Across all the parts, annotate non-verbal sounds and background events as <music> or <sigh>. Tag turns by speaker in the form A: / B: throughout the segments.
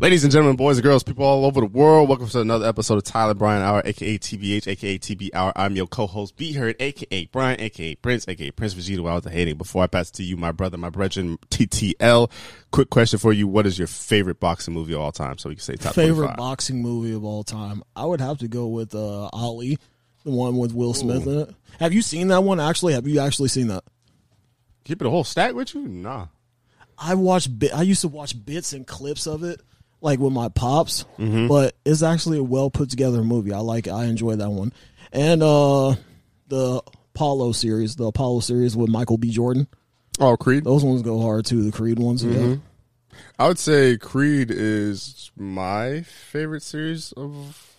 A: Ladies and gentlemen, boys and girls, people all over the world, welcome to another episode of Tyler Bryan Hour, aka TBH, aka TB Hour. I'm your co-host, B Heard, aka Brian, aka Prince, aka Prince Vegeta. I was hating. Before I pass it to you, my brother, my brethren, TTL. Quick question for you: What is your favorite boxing movie of all time? So we can say top
B: favorite
A: 25.
B: boxing movie of all time. I would have to go with uh, Ali, the one with Will Smith in it. Have you seen that one? Actually, have you actually seen that?
A: Keep it a whole stack with you? Nah.
B: I watched. Bi- I used to watch bits and clips of it, like with my pops. But it's actually a well put together movie. I like. it. I enjoy that one, and uh the Apollo series, the Apollo series with Michael B. Jordan.
A: Oh, Creed.
B: Those ones go hard too. The Creed ones. Yeah.
A: I would say Creed is my favorite series of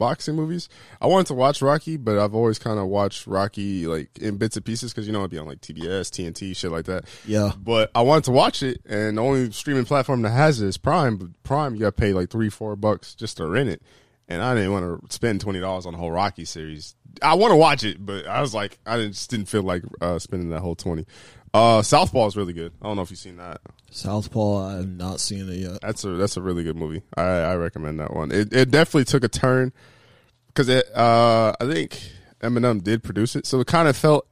A: boxing movies. I wanted to watch Rocky, but I've always kind of watched Rocky like in bits and pieces because you know it'd be on like TBS, TNT, shit like that.
B: Yeah.
A: But I wanted to watch it, and the only streaming platform that has it is Prime. But Prime, you got to pay like three, four bucks just to rent it, and I didn't want to spend twenty dollars on the whole Rocky series. I want to watch it, but I was like, I didn't, just didn't feel like uh, spending that whole twenty. Uh, Southpaw is really good. I don't know if you've seen that.
B: Southpaw. I have not seen it yet.
A: That's a that's a really good movie. I I recommend that one. It it definitely took a turn because it uh I think Eminem did produce it, so it kind of felt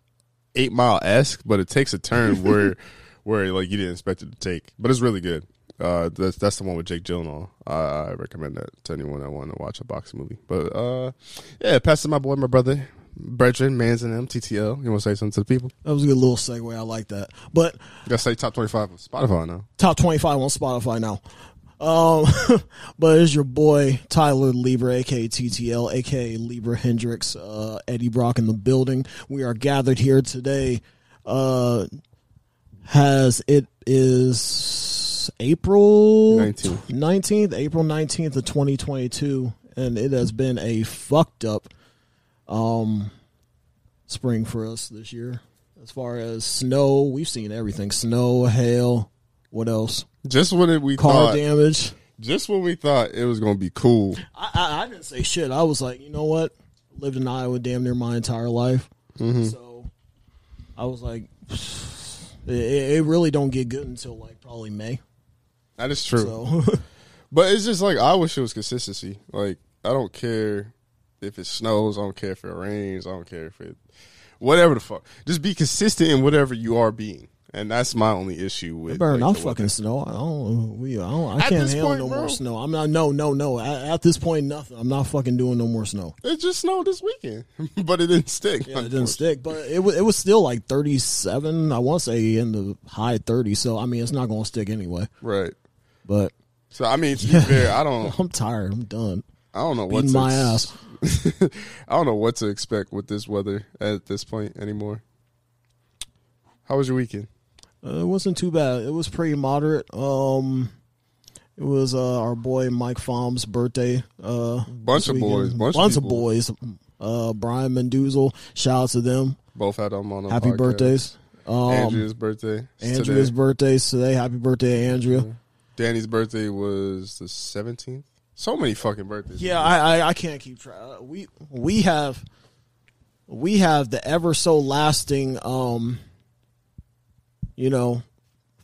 A: Eight Mile esque, but it takes a turn <laughs> where where like you didn't expect it to take. But it's really good. Uh, that's that's the one with Jake Gyllenhaal. Uh, I recommend that to anyone that want to watch a boxing movie. But uh, yeah, pass to my boy, my brother, Brethren, Mans and M, TTL. You want to say something to the people?
B: That was a good little segue. I like that. But
A: You gotta say top twenty five on Spotify now.
B: top 25 on Spotify now. Um, <laughs> but it's your boy Tyler Lieber, aka TTL, aka Lieber Hendricks, uh, Eddie Brock in the building. We are gathered here today. Uh, has it is April
A: 19th.
B: 19th, April 19th of 2022, and it has been a fucked up um spring for us this year. As far as snow, we've seen everything: snow, hail. What else?
A: Just when we
B: Car
A: thought,
B: damage.
A: just when we thought it was gonna be cool,
B: I, I, I didn't say shit. I was like, you know what? Lived in Iowa damn near my entire life, so I was like, <sighs> it, it really don't get good until like probably May.
A: that is true.
B: So <laughs>
A: But it's just like I wish it was consistency. Like I don't care if it snows. I don't care if it rains. I don't care if it whatever the fuck. Just be consistent in whatever you are being, and that's my only issue with.
B: better
A: like, the
B: fucking
A: weather.
B: snow. I don't. We. I, don't, I
A: At
B: can't handle
A: point,
B: no
A: bro.
B: more snow. I'm not. No. No. No. At, at this point, nothing. I'm not fucking doing no more snow.
A: It just snowed this weekend, <laughs> but it didn't stick.
B: Yeah, it didn't stick, but it was it was still like 37. I want to say in the high 30s. So I mean, it's not going to stick anyway.
A: Right.
B: But
A: So I mean, to be fair, I <laughs> don't.
B: I'm tired. I'm done.
A: I don't know what to
B: my
A: ex-
B: ass. <laughs>
A: I don't know what to expect with this weather at this point anymore. How was your weekend?
B: Uh, it wasn't too bad. It was pretty moderate. Um, it was uh, our boy Mike Fom's birthday. Uh,
A: Bunch of boys,
B: weekend.
A: bunch of
B: of, boys. Uh, Brian Menduzel. Shout out to them.
A: Both had them on.
B: Happy
A: podcast.
B: birthdays. Um,
A: Andrea's birthday.
B: Andrea's
A: today.
B: birthday's today. Happy birthday, Andrea.
A: Danny's birthday was the seventeenth. So many fucking birthdays.
B: Yeah, I, I I can't keep track. Uh, We we have we have the ever so lasting um you know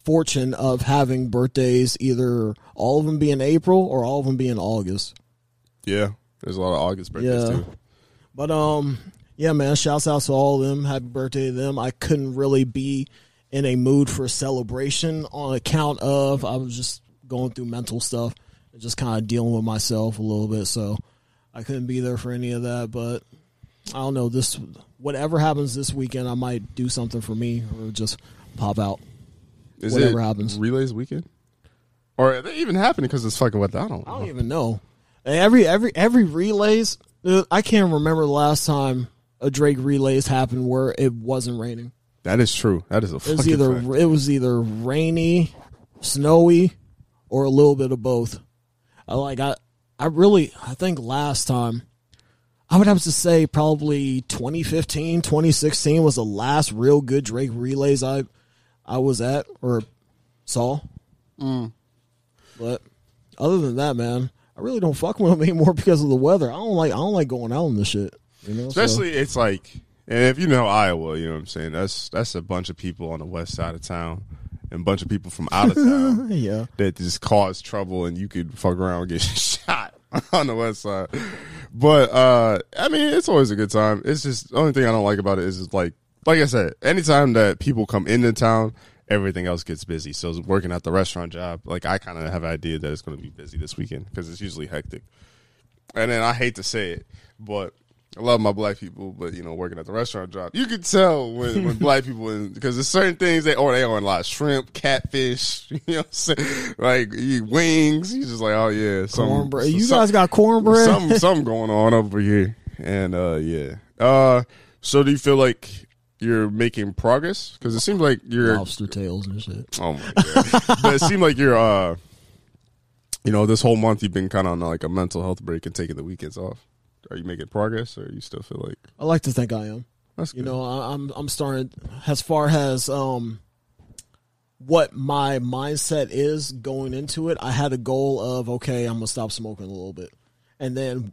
B: fortune of having birthdays either all of them be in April or all of them be in August.
A: yeah. There's a lot of August birthdays
B: Yeah.
A: too.
B: But um yeah, man, shouts out to all of them. Happy birthday to them. I couldn't really be in a mood for a celebration on account of I was just going through mental stuff just kind of dealing with myself a little bit. So I couldn't be there for any of that. But I don't know. This whatever happens this weekend, I might do something for me or just pop out.
A: Is
B: Whatever
A: it
B: happens.
A: Relays weekend, or are they even happening because it's fucking weather? I don't.
B: I don't even know. Every every every relays. I can't remember the last time a Drake relays happened where it wasn't raining.
A: That is true. That is a
B: It was either
A: fact.
B: it was either rainy, snowy, or a little bit of both. I like I I really I think last time I would have to say probably 2015, 2016 was the last real good Drake relays I I was at or saw. Mm. But other than that, man, I really don't fuck with them <laughs> anymore because of the weather. I don't like I don't like going out in this shit. You know, So-
A: Especially it's like, and if you know Iowa, you know what I'm saying. That's that's a bunch of people on the west side of town, and a bunch of people from out of town <laughs>
B: yeah.
A: that just cause trouble and you could fuck around and get <laughs> shot on the west side. But uh I mean it's always a good time. It's just the only thing I don't like about it is just like like I said, anytime that people come into town, everything else gets busy. So working at the restaurant job, like I kind of have an idea that it's going to be busy this weekend because it's usually hectic. And then I hate to say it, but I love my black people, but you know, working at the restaurant job, you could tell when, when <laughs> black people, because there's certain things they, or they on a lot of shrimp, catfish, <laughs> you know what I'm saying? Like, you eat wings, you just like, oh yeah. Some,
B: Cornbread. You
A: some-
B: guys got cornbread?
A: Something, something going on over here. And, uh, yeah. Uh, so do you feel like you're making progress? Because it seems like you're,
B: Lobster tails and shit.
A: Oh my god! but it seemed like you're, uh, you know, this whole month you've been kind of on like a mental health break and taking the weekends off. Are you making progress, or you still feel like
B: I like to think I am.
A: that's good?
B: You know, I, I'm I'm starting as far as um what my mindset is going into it. I had a goal of okay, I'm gonna stop smoking a little bit, and then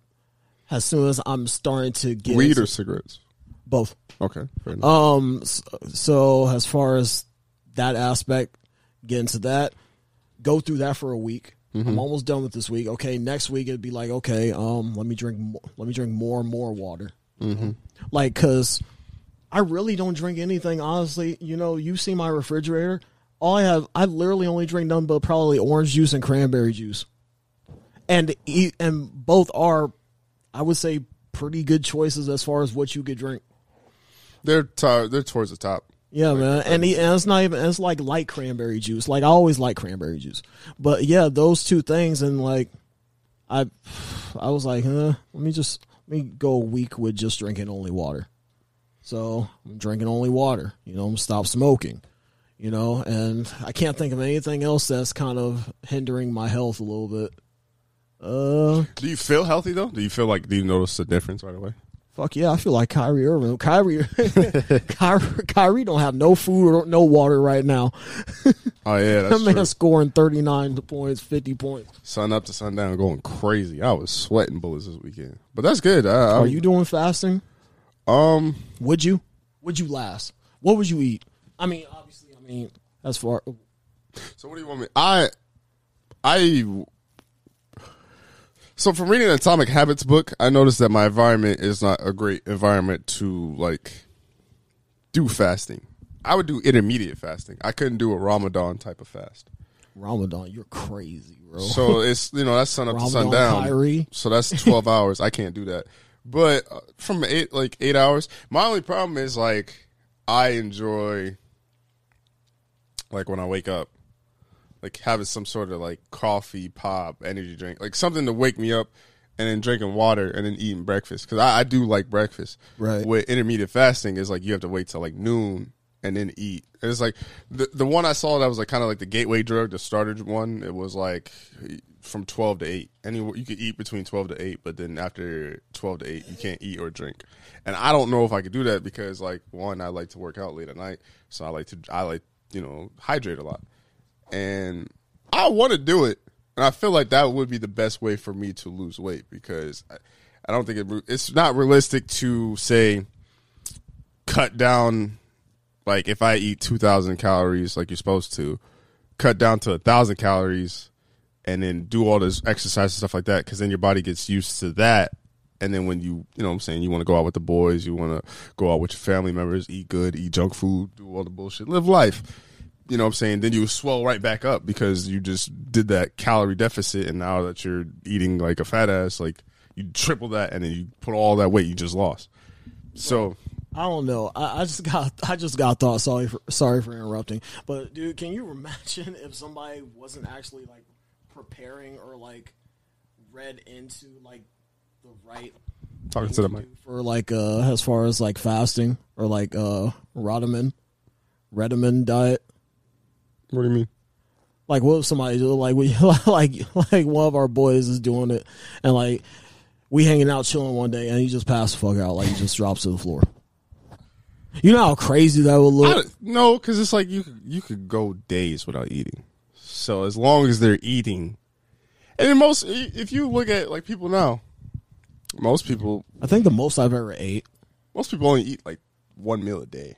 B: as soon as I'm starting to get
A: weed
B: into-
A: or cigarettes?
B: both.
A: Okay, fair enough.
B: Um, so, so as far as that aspect, get into that, go through that for a week. I'm almost done with this week. Okay, next week it'd be like, okay, um, let me drink, mo- let me drink more and more water. Like, cause I really don't drink anything. Honestly, you know, you see my refrigerator. All I have, I literally only drink nothing but probably orange juice and cranberry juice, and and both are, I would say, pretty good choices as far as what you could drink.
A: they're t- they're towards the top.
B: Yeah, man, and, he, and it's not even it's like light cranberry juice. Like I always like cranberry juice, but yeah, those two things, and like I, I was like, huh, let me just let me go a week with just drinking only water. So I'm drinking only water. You know, I'm stop smoking. You know, and I can't think of anything else that's kind of hindering my health a little bit. Uh,
A: Do you feel healthy though? Do you feel like do you notice the difference right away?
B: Fuck yeah, I feel like Kyrie Irving. Kyrie, <laughs> Kyrie, Kyrie don't have no food or no water right now. <laughs>
A: Oh yeah,
B: That man
A: true.
B: scoring 39 points, 50 points.
A: Sun up to sundown, going crazy. I was sweating bullets this weekend, but that's good. I, I,
B: Are you doing fasting?
A: Um,
B: Would you? Would you last? What would you eat? I mean, obviously, I mean, as far
A: So what do you want me? I, I. So from reading the Atomic Habits book, I noticed that my environment is not a great environment to like do fasting. I would do intermediate fasting. I couldn't do a Ramadan type of fast.
B: Ramadan, you're crazy, bro.
A: So it's you know that's sun up to sundown.
B: Kyrie.
A: So that's twelve <laughs> hours. I can't do that. But uh, from eight like eight hours, my only problem is like I enjoy like when I wake up, like having some sort of like coffee, pop, energy drink, like something to wake me up, and then drinking water and then eating breakfast because I, I do like breakfast.
B: Right.
A: With intermediate fasting is like you have to wait till like noon and then eat. And it's like the the one I saw that was like kind of like the gateway drug, the starter one. It was like from twelve to eight. Any you could eat between twelve to eight, but then after twelve to eight, you can't eat or drink. And I don't know if I could do that because like one, I like to work out late at night, so I like to I like you know hydrate a lot, and I want to do it. And I feel like that would be the best way for me to lose weight because I, I don't think it, it's not realistic to say cut down like if I eat two thousand calories like you're supposed to, cut down to a thousand calories, and then do all this exercise and stuff like that. Because then your body gets used to that, and then when you you know what I'm saying you want to go out with the boys, you want to go out with your family members, eat good, eat junk food, do all the bullshit, live life. You know what I'm saying? Then you swell right back up because you just did that calorie deficit, and now that you're eating like a fat ass, like you triple that, and then you put all that weight you just lost. So
B: I don't know. I, I just got I just got thought. Sorry for sorry for interrupting. But dude, can you imagine <laughs> if somebody wasn't actually like preparing or like read into like the right
A: talking to the mic.
B: for like uh as far as like fasting or like uh Radaman Redaman diet.
A: What do you mean?
B: Like what if somebody do like we <laughs> like like one of our boys is doing it and like we hanging out chilling one day and he just passed the fuck out like he just drops to the floor. You know how crazy that would look.
A: no, because it's like you could- you could go days without eating. So as long as they're eating, and then most if you look at like people now, most people
B: I think the most I've ever ate.
A: most people only eat like one meal a day,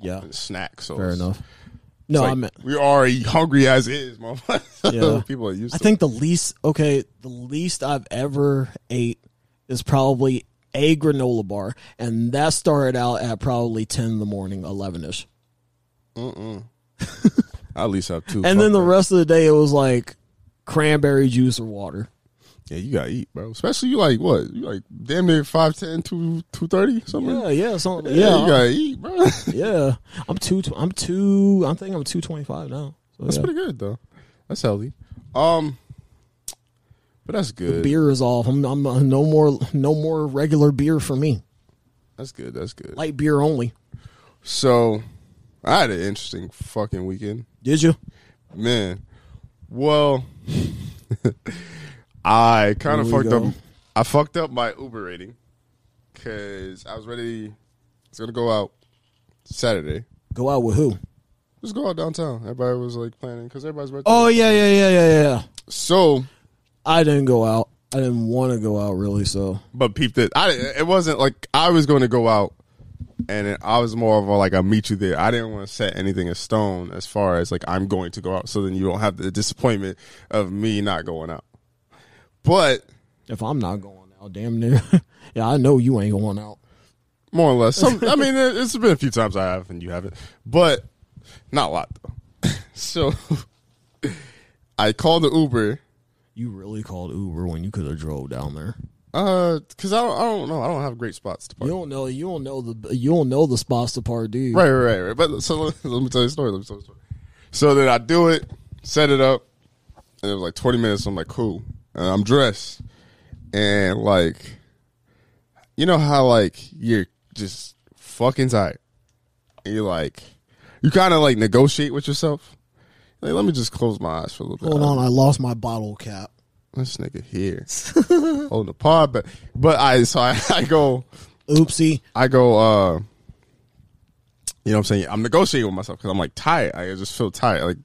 B: Yeah,
A: and snack. So
B: fair enough. No,
A: like,
B: I meant
A: we're hungry as is, <laughs> motherfucker.
B: Yeah. <laughs>
A: People are used
B: I think the least okay, the least I've ever ate is probably a granola bar, and that started out at probably ten in the morning, eleven ish,
A: it. <laughs> I at least have two.
B: and then the rest of the day it was like cranberry juice or water.
A: Yeah, you gotta eat, bro. Especially you like what? You like damn near 5'10", 2, 230, something?
B: Yeah, yeah, something.
A: Yeah,
B: Yeah,
A: you gotta eat, bro. <laughs>
B: yeah. I'm two. I'm two. I think I'm two twenty five now. So,
A: That's
B: yeah.
A: pretty good though. That's healthy. Um, but that's good.
B: Beer is off. I'm, I'm uh, no more. No more regular beer for me.
A: That's good. That's good.
B: Light beer only.
A: So, I had an interesting fucking weekend,
B: Did you?
A: man. Well, <laughs> I kind of fucked
B: go.
A: up. I fucked up my Uber rating because I was ready. I was gonna go out Saturday.
B: Go out with who?
A: Just go out downtown. Everybody was like planning because everybody's birthday.
B: Oh yeah, yeah, yeah, yeah, yeah.
A: so
B: I didn't go out. I didn't want to go out really. So
A: but peeped it. I it wasn't like I was going to go out, and it, I was more of a like I'll meet you there. I didn't want to set anything in stone as far as like I'm going to go out, so then you don't have the disappointment of me not going out. But
B: if I'm not going out, damn near. <laughs> yeah, I know you ain't going out.
A: more or less, some, I mean, it, it's been a few times I have and you haven't, but not a lot though. <laughs> so I called the Uber.
B: You really called Uber when you could have drove down there.
A: Uh, cause I don't, I don't know. I don't have great spots to park.
B: You don't know. You don't know the. You don't know the spots to park, do you?
A: Right, right, right. But so let, let me tell you a story. Let me tell you a story. So then I do it, set it up, and it was like 20 minutes. So I'm like, cool. And I'm dressed, and like, you know how like you're just fucking tired. And you're like, you kind of like negotiate with yourself. Like, let me just close my eyes for a little bit.
B: Hold on, I lost my bottle cap.
A: This nigga here <laughs> holding the pod, but but I so I, <laughs> I go
B: Oopsie.
A: I go, uh, you know what I'm saying? I'm negotiating with myself because I'm like tired. I just feel tired. Like,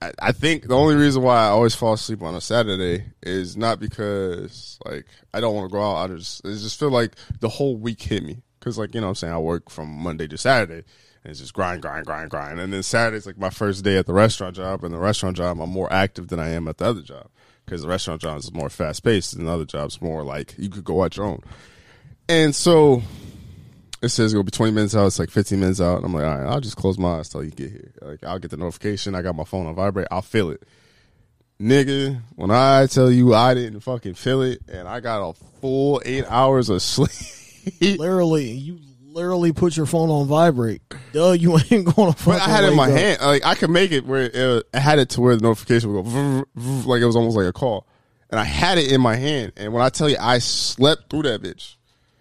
A: I, think the only reason why I always fall asleep on a Saturday is not because, like, I don't want to go out. I just, I just feel like the whole week hit me. Because, like, you know what I'm saying? I work from Monday to Saturday. And it's just grind, grind, grind, grind. And then Saturday's like my first day at the restaurant job. And the restaurant job, I'm more active than I am at the other job. Because the restaurant job is more fast paced and the other job's more like you could go at your own. And so it says it'll be 20 minutes out. It's like 15 minutes out. I'm like, all right, I'll just close my eyes till you get here. Like, I'll get the notification. I got my phone on vibrate. I'll feel it. Nigga, when I tell you I didn't fucking feel it and I got a full eight hours of <laughs> sleep.
B: Literally, you literally put your phone on vibrate. Duh, you <laughs> ain't going to.
A: But I had it in my hand. Like, I could make it where it, uh, I had it to where the notification would go vrr, vrr, like it was almost like a call. And I had it in my hand. And when I tell you I slept through that bitch.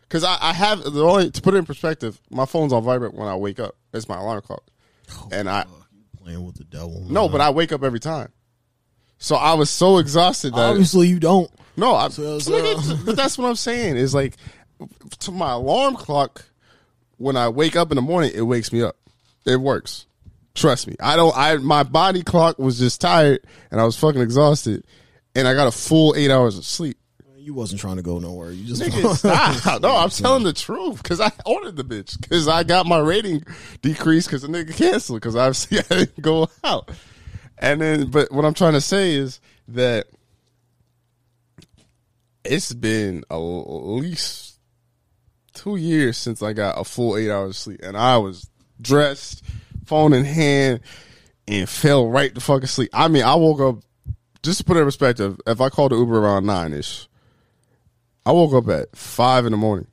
A: Because I, I have the only to put it in perspective, my phone's on vibrate when I wake up. It's my alarm clock. Oh, and I
B: playing with the devil.
A: no, but I wake up every time. So I was so exhausted that
B: obviously you don't.
A: no, I,
B: So, uh, so-
A: nigga, <laughs> but that's what I'm saying is like to my alarm clock when I wake up in the morning, it wakes me up. It works. Trust me. I don't. I my body clock was just tired and I was fucking exhausted, and I got a full eight hours of sleep.
B: You wasn't trying to go nowhere. You just
A: Nigga, <laughs> stop. No, I'm telling the truth because I ordered the bitch because I got my rating decreased because the nigga canceled because obviously <laughs> I didn't go out. And then, but what I'm trying to say is that it's been at least two years since I got a full eight hours of sleep, and I was dressed, phone in hand, and fell right the fuck asleep. I mean, I woke up. Just to put it in perspective, if I called the Uber around nine ish, I woke up at five in the morning,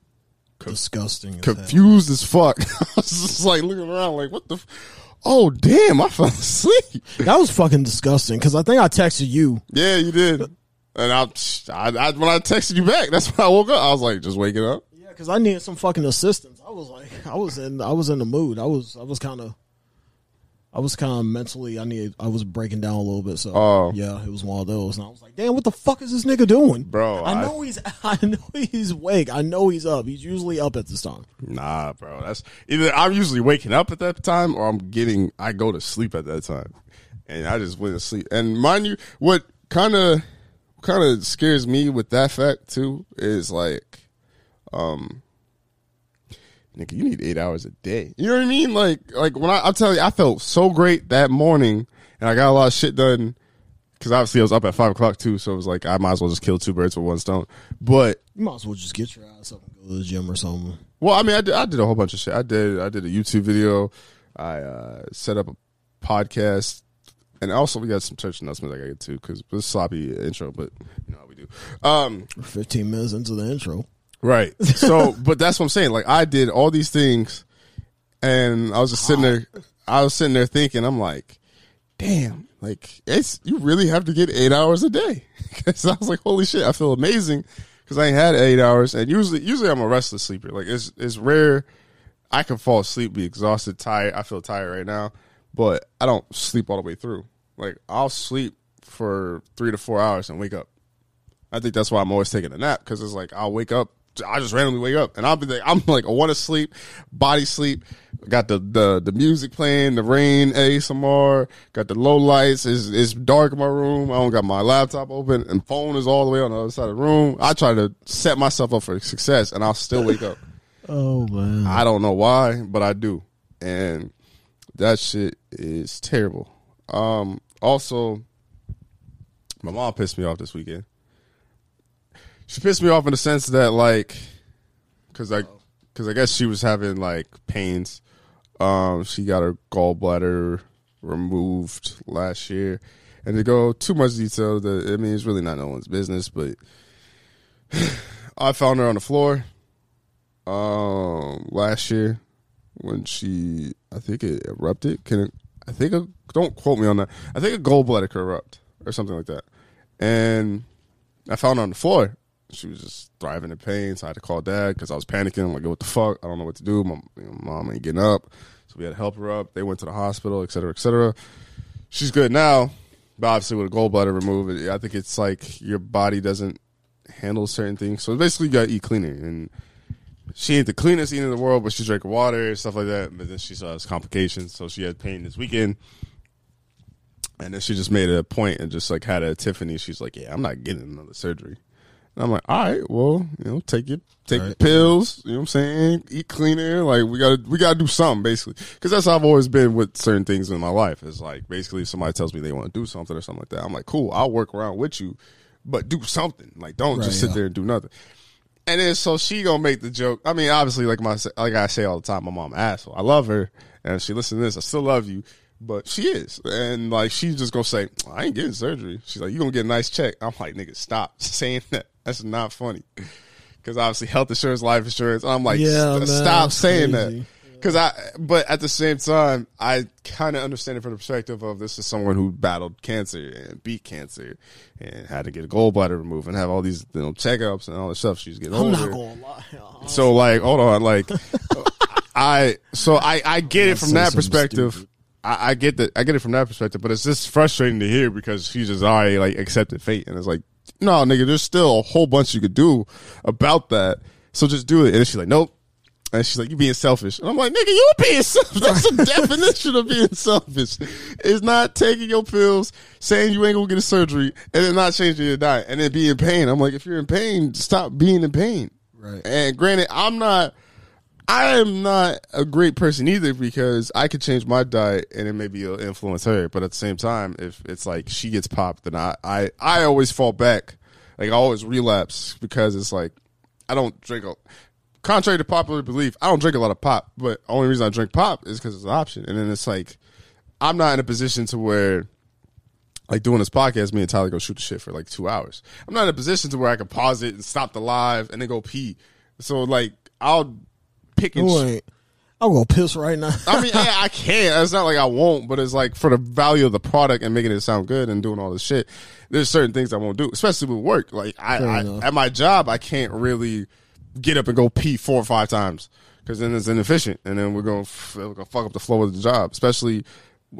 B: disgusting. as hell.
A: confused as fuck. <laughs> I was just like looking around, like, what the? F- oh damn! I <laughs> fell asleep.
B: That was fucking disgusting. Because I think I texted you.
A: Yeah, you did. And I, I, I, when I texted you back, that's when I woke up. I was like, just waking up.
B: Yeah, because I needed some fucking assistance. I was like, <laughs> I was in, I was in the mood. I was, I was kind of, I was kind of mentally. I needed, I was breaking down a little bit. So
A: Oh.
B: yeah, it was one of those. And I was like, damn, what the fuck is this nigga doing,
A: Bro,
B: I
A: I-
B: know he's, <laughs> I know he's awake. I know he's up. He's usually up at this time.
A: Nah, bro. That's either I'm usually waking up at that time or I'm getting I go to sleep at that time. And I just went to sleep. And mind you, what kind of kind of scares me with that fact too is like um nigga, you need eight hours a day. You know what I mean? Like, like when I, I'm telling you, I felt so great that morning, and I got a lot of shit done. Because obviously I was up at five o'clock too, so it was like I might as well just kill two birds with one stone. But
B: You might as well just get your ass up and go to the gym or something.
A: well, I mean, I did, I did a whole bunch of shit. I did I did a YouTube video. I uh, set up a podcast, and also we got some church announcements I got to get to because it was a sloppy intro, but you know how we do. Um,
B: We're 15 minutes into the intro.
A: Right. So, <laughs> but that's what I'm saying. Like, I did all these things, and I was just sitting there. I was sitting there thinking, I'm like, damn, like it's you really have to get eight hours a day. <laughs> Because I was like, holy shit, I feel amazing because I ain't had eight hours, and usually, usually I'm a restless sleeper. Like, it's it's rare I can fall asleep, be exhausted, tired. I feel tired right now, but I don't sleep all the way through. Like, I'll sleep for three to four hours and wake up. I think that's why I'm always taking a nap because it's like I'll wake up, I just randomly wake up and I'll be like, I'm like, I want to sleep, body sleep. Got the, the the music playing, the rain ASMR. Got the low lights. It's it's dark in my room. I don't got my laptop open and phone is all the way on the other side of the room. I try to set myself up for success and I'll still wake up. <laughs>
B: Oh, man.
A: I don't know why, but I do, and that shit is terrible. Um, also, my mom pissed me off this weekend. She pissed me off in the sense that, like, because I, because I guess she was having like pains. Um, she got her gallbladder removed last year, and to go too much detail, that I mean, it's really not no one's business, but <sighs> I found her on the floor um last year when she I think it erupted. Can it, I think a, don't quote me on that. I think a gallbladder could erupt or something like that. And I found her on the floor. She was just thriving in pain, so I had to call dad because I was panicking. I'm like, what the fuck? I don't know what to do. My you know, mom ain't getting up, so we had to help her up. They went to the hospital, et cetera, et cetera. She's good now, but obviously with a gallbladder removed, I think it's like your body doesn't handle certain things. So basically, you got to eat cleaner and she ain't the cleanest eating in the world, but she drank water and stuff like that. But then she saw complications, so she had pain this weekend. And then she just made a point and just like had a Tiffany. She's like, "Yeah, I'm not getting another surgery." And I'm like, "All right, well, you know, take your take your
B: Right.
A: pills. You know what I'm saying? Eat cleaner. Like we gotta we gotta do something basically, because that's how I've always been with certain things in my life. Is like basically if somebody tells me they want to do something or something like that, I'm like, cool, I'll work around with you, but do something. Like don't
B: Right,
A: just sit
B: yeah.
A: there and do nothing. And then so she gonna make the joke. I mean, obviously, like my like I say all the time, my mom asshole. I love her, and she listen to this. I still love you, but she is, and like she's just gonna say, I ain't getting surgery. She's like, you gonna get a nice check. I'm like, nigga, stop <laughs> saying that. That's not funny. Because obviously, health insurance, life insurance. I'm like,
B: Yeah,
A: st-
B: man,
A: stop saying
B: crazy.
A: that. Because I, but at the same time, I kind of understand it from the perspective of this is someone who battled cancer and beat cancer and had to get a gallbladder removed and have all these you know checkups and all this stuff. She's getting
B: I'm
A: older.
B: not going to lie.
A: So like, hold on, like, <laughs> I so I I get it from that perspective.
B: stupid.
A: I, I get that I get it from that perspective, but it's just frustrating to hear because she's just already like accepted fate, and it's like, no, nigga, there's still a whole bunch you could do about that. So just do it. And she's like, nope. And she's like, you being selfish. And I'm like, nigga, you being <laughs> selfish. That's the definition of being selfish. It's not taking your pills, saying you ain't gonna get a surgery, and then not changing your diet, and then be in pain. I'm like, if you're in pain, stop being in pain.
B: Right.
A: And granted, I'm not. I am not a great person either because I could change my diet and it maybe it'll influence her. But at the same time, if it's like she gets popped, then I, I, I always fall back. Like I always relapse because it's like I don't drink a contrary to popular belief, I don't drink a lot of pop, but only reason I drink pop is because it's an option. And then it's like I'm not in a position to where like doing this podcast, me and Tyler go shoot the shit for like two hours. I'm not in a position to where I can pause it and stop the live and then go pee. So like I'll pick and ch-
B: I'm going to piss right now.
A: I mean, yeah, I <laughs> can't. It's not like I won't, but it's like for the value of the product and making it sound good and doing all this shit. There's certain things I won't do, especially with work. Like I, I at my job, I can't really get up and go pee four or five times because then it's inefficient, and then we're gonna, f- we're gonna fuck up the flow of the job, especially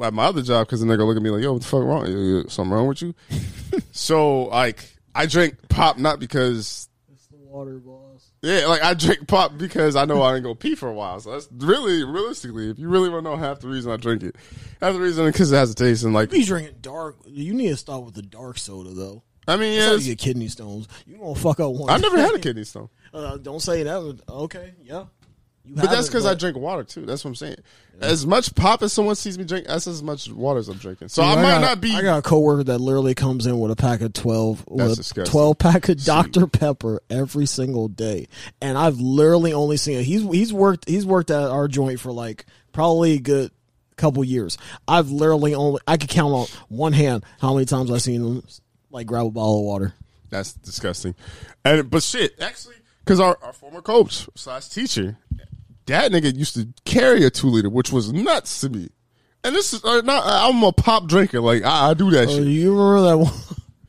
A: at my other job because then they're gonna look at me like, "Yo, what the fuck wrong? You- Something wrong with you?" <laughs> so like, I drink pop not because
B: it's the water boss.
A: Yeah, like I drink pop because I know I ain't gonna pee for a while. So that's really, realistically, if you really want to know half the reason I drink it, half the reason because it has a taste and like,
B: Be drinking dark. You need to start with the dark soda, though.
A: I mean, yeah,
B: you get kidney stones. You gonna fuck up one.
A: I never had a kidney <laughs> stone.
B: Uh, don't say that. Okay, yeah. You
A: But that's because I drink water too. That's what I'm saying. As much pop as someone sees me drink, that's as much water as I'm drinking. So
B: Dude,
A: I might
B: got,
A: not be.
B: I got a coworker that literally comes in with a pack of twelve, with twelve pack of Dr Pepper every single day, and I've literally only seen it. He's he's worked he's worked at our joint for like probably a good couple years. I've literally only I could count on one hand how many times I've seen him like grab a bottle of water.
A: That's disgusting. And but shit, actually, because our, our former coach slash teacher, that nigga used to carry a two liter, which was nuts to me. And this is uh, not. I'm a pop drinker. Like I, I do that
B: Oh,
A: shit.
B: you remember that one?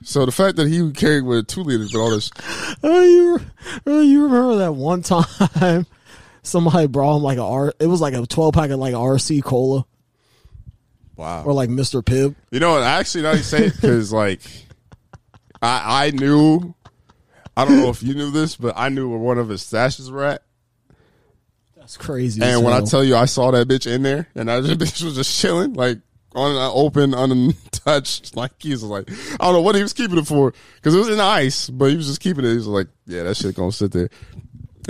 A: So the fact that he carried with two liters, but all this, <laughs>
B: Oh, you, oh, you remember that one time <laughs> somebody brought him like a R? It was like a twelve pack of like RC cola
A: wow.
B: or like Mister Pibb.
A: You know, what, I actually, now you say it because like I I knew. I don't know if you knew this, but I knew where one of his stashes were at.
B: That's crazy.
A: And when I tell you, I saw that bitch in there, and that <laughs> bitch was just chilling, like on an open, untouched. <laughs> Like he was like, I don't know what he was keeping it for, because it was in ice, but he was just keeping it. He was like, yeah, that shit gonna sit there.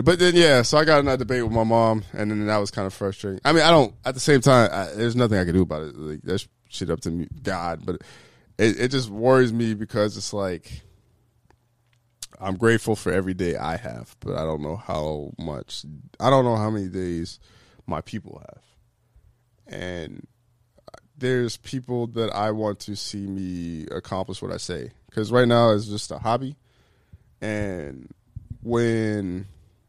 A: But then, yeah, so I got in that debate with my mom, and then that was kind of frustrating. I mean, I don't. At the same time, I, there's nothing I can do about it. Like that's shit up to me, God. But it, it just worries me because it's like I'm grateful for every day I have, but I don't know how much. I don't know how many days my people have, and there's people that I want to see me accomplish what I say. Because right now it's just a hobby, and when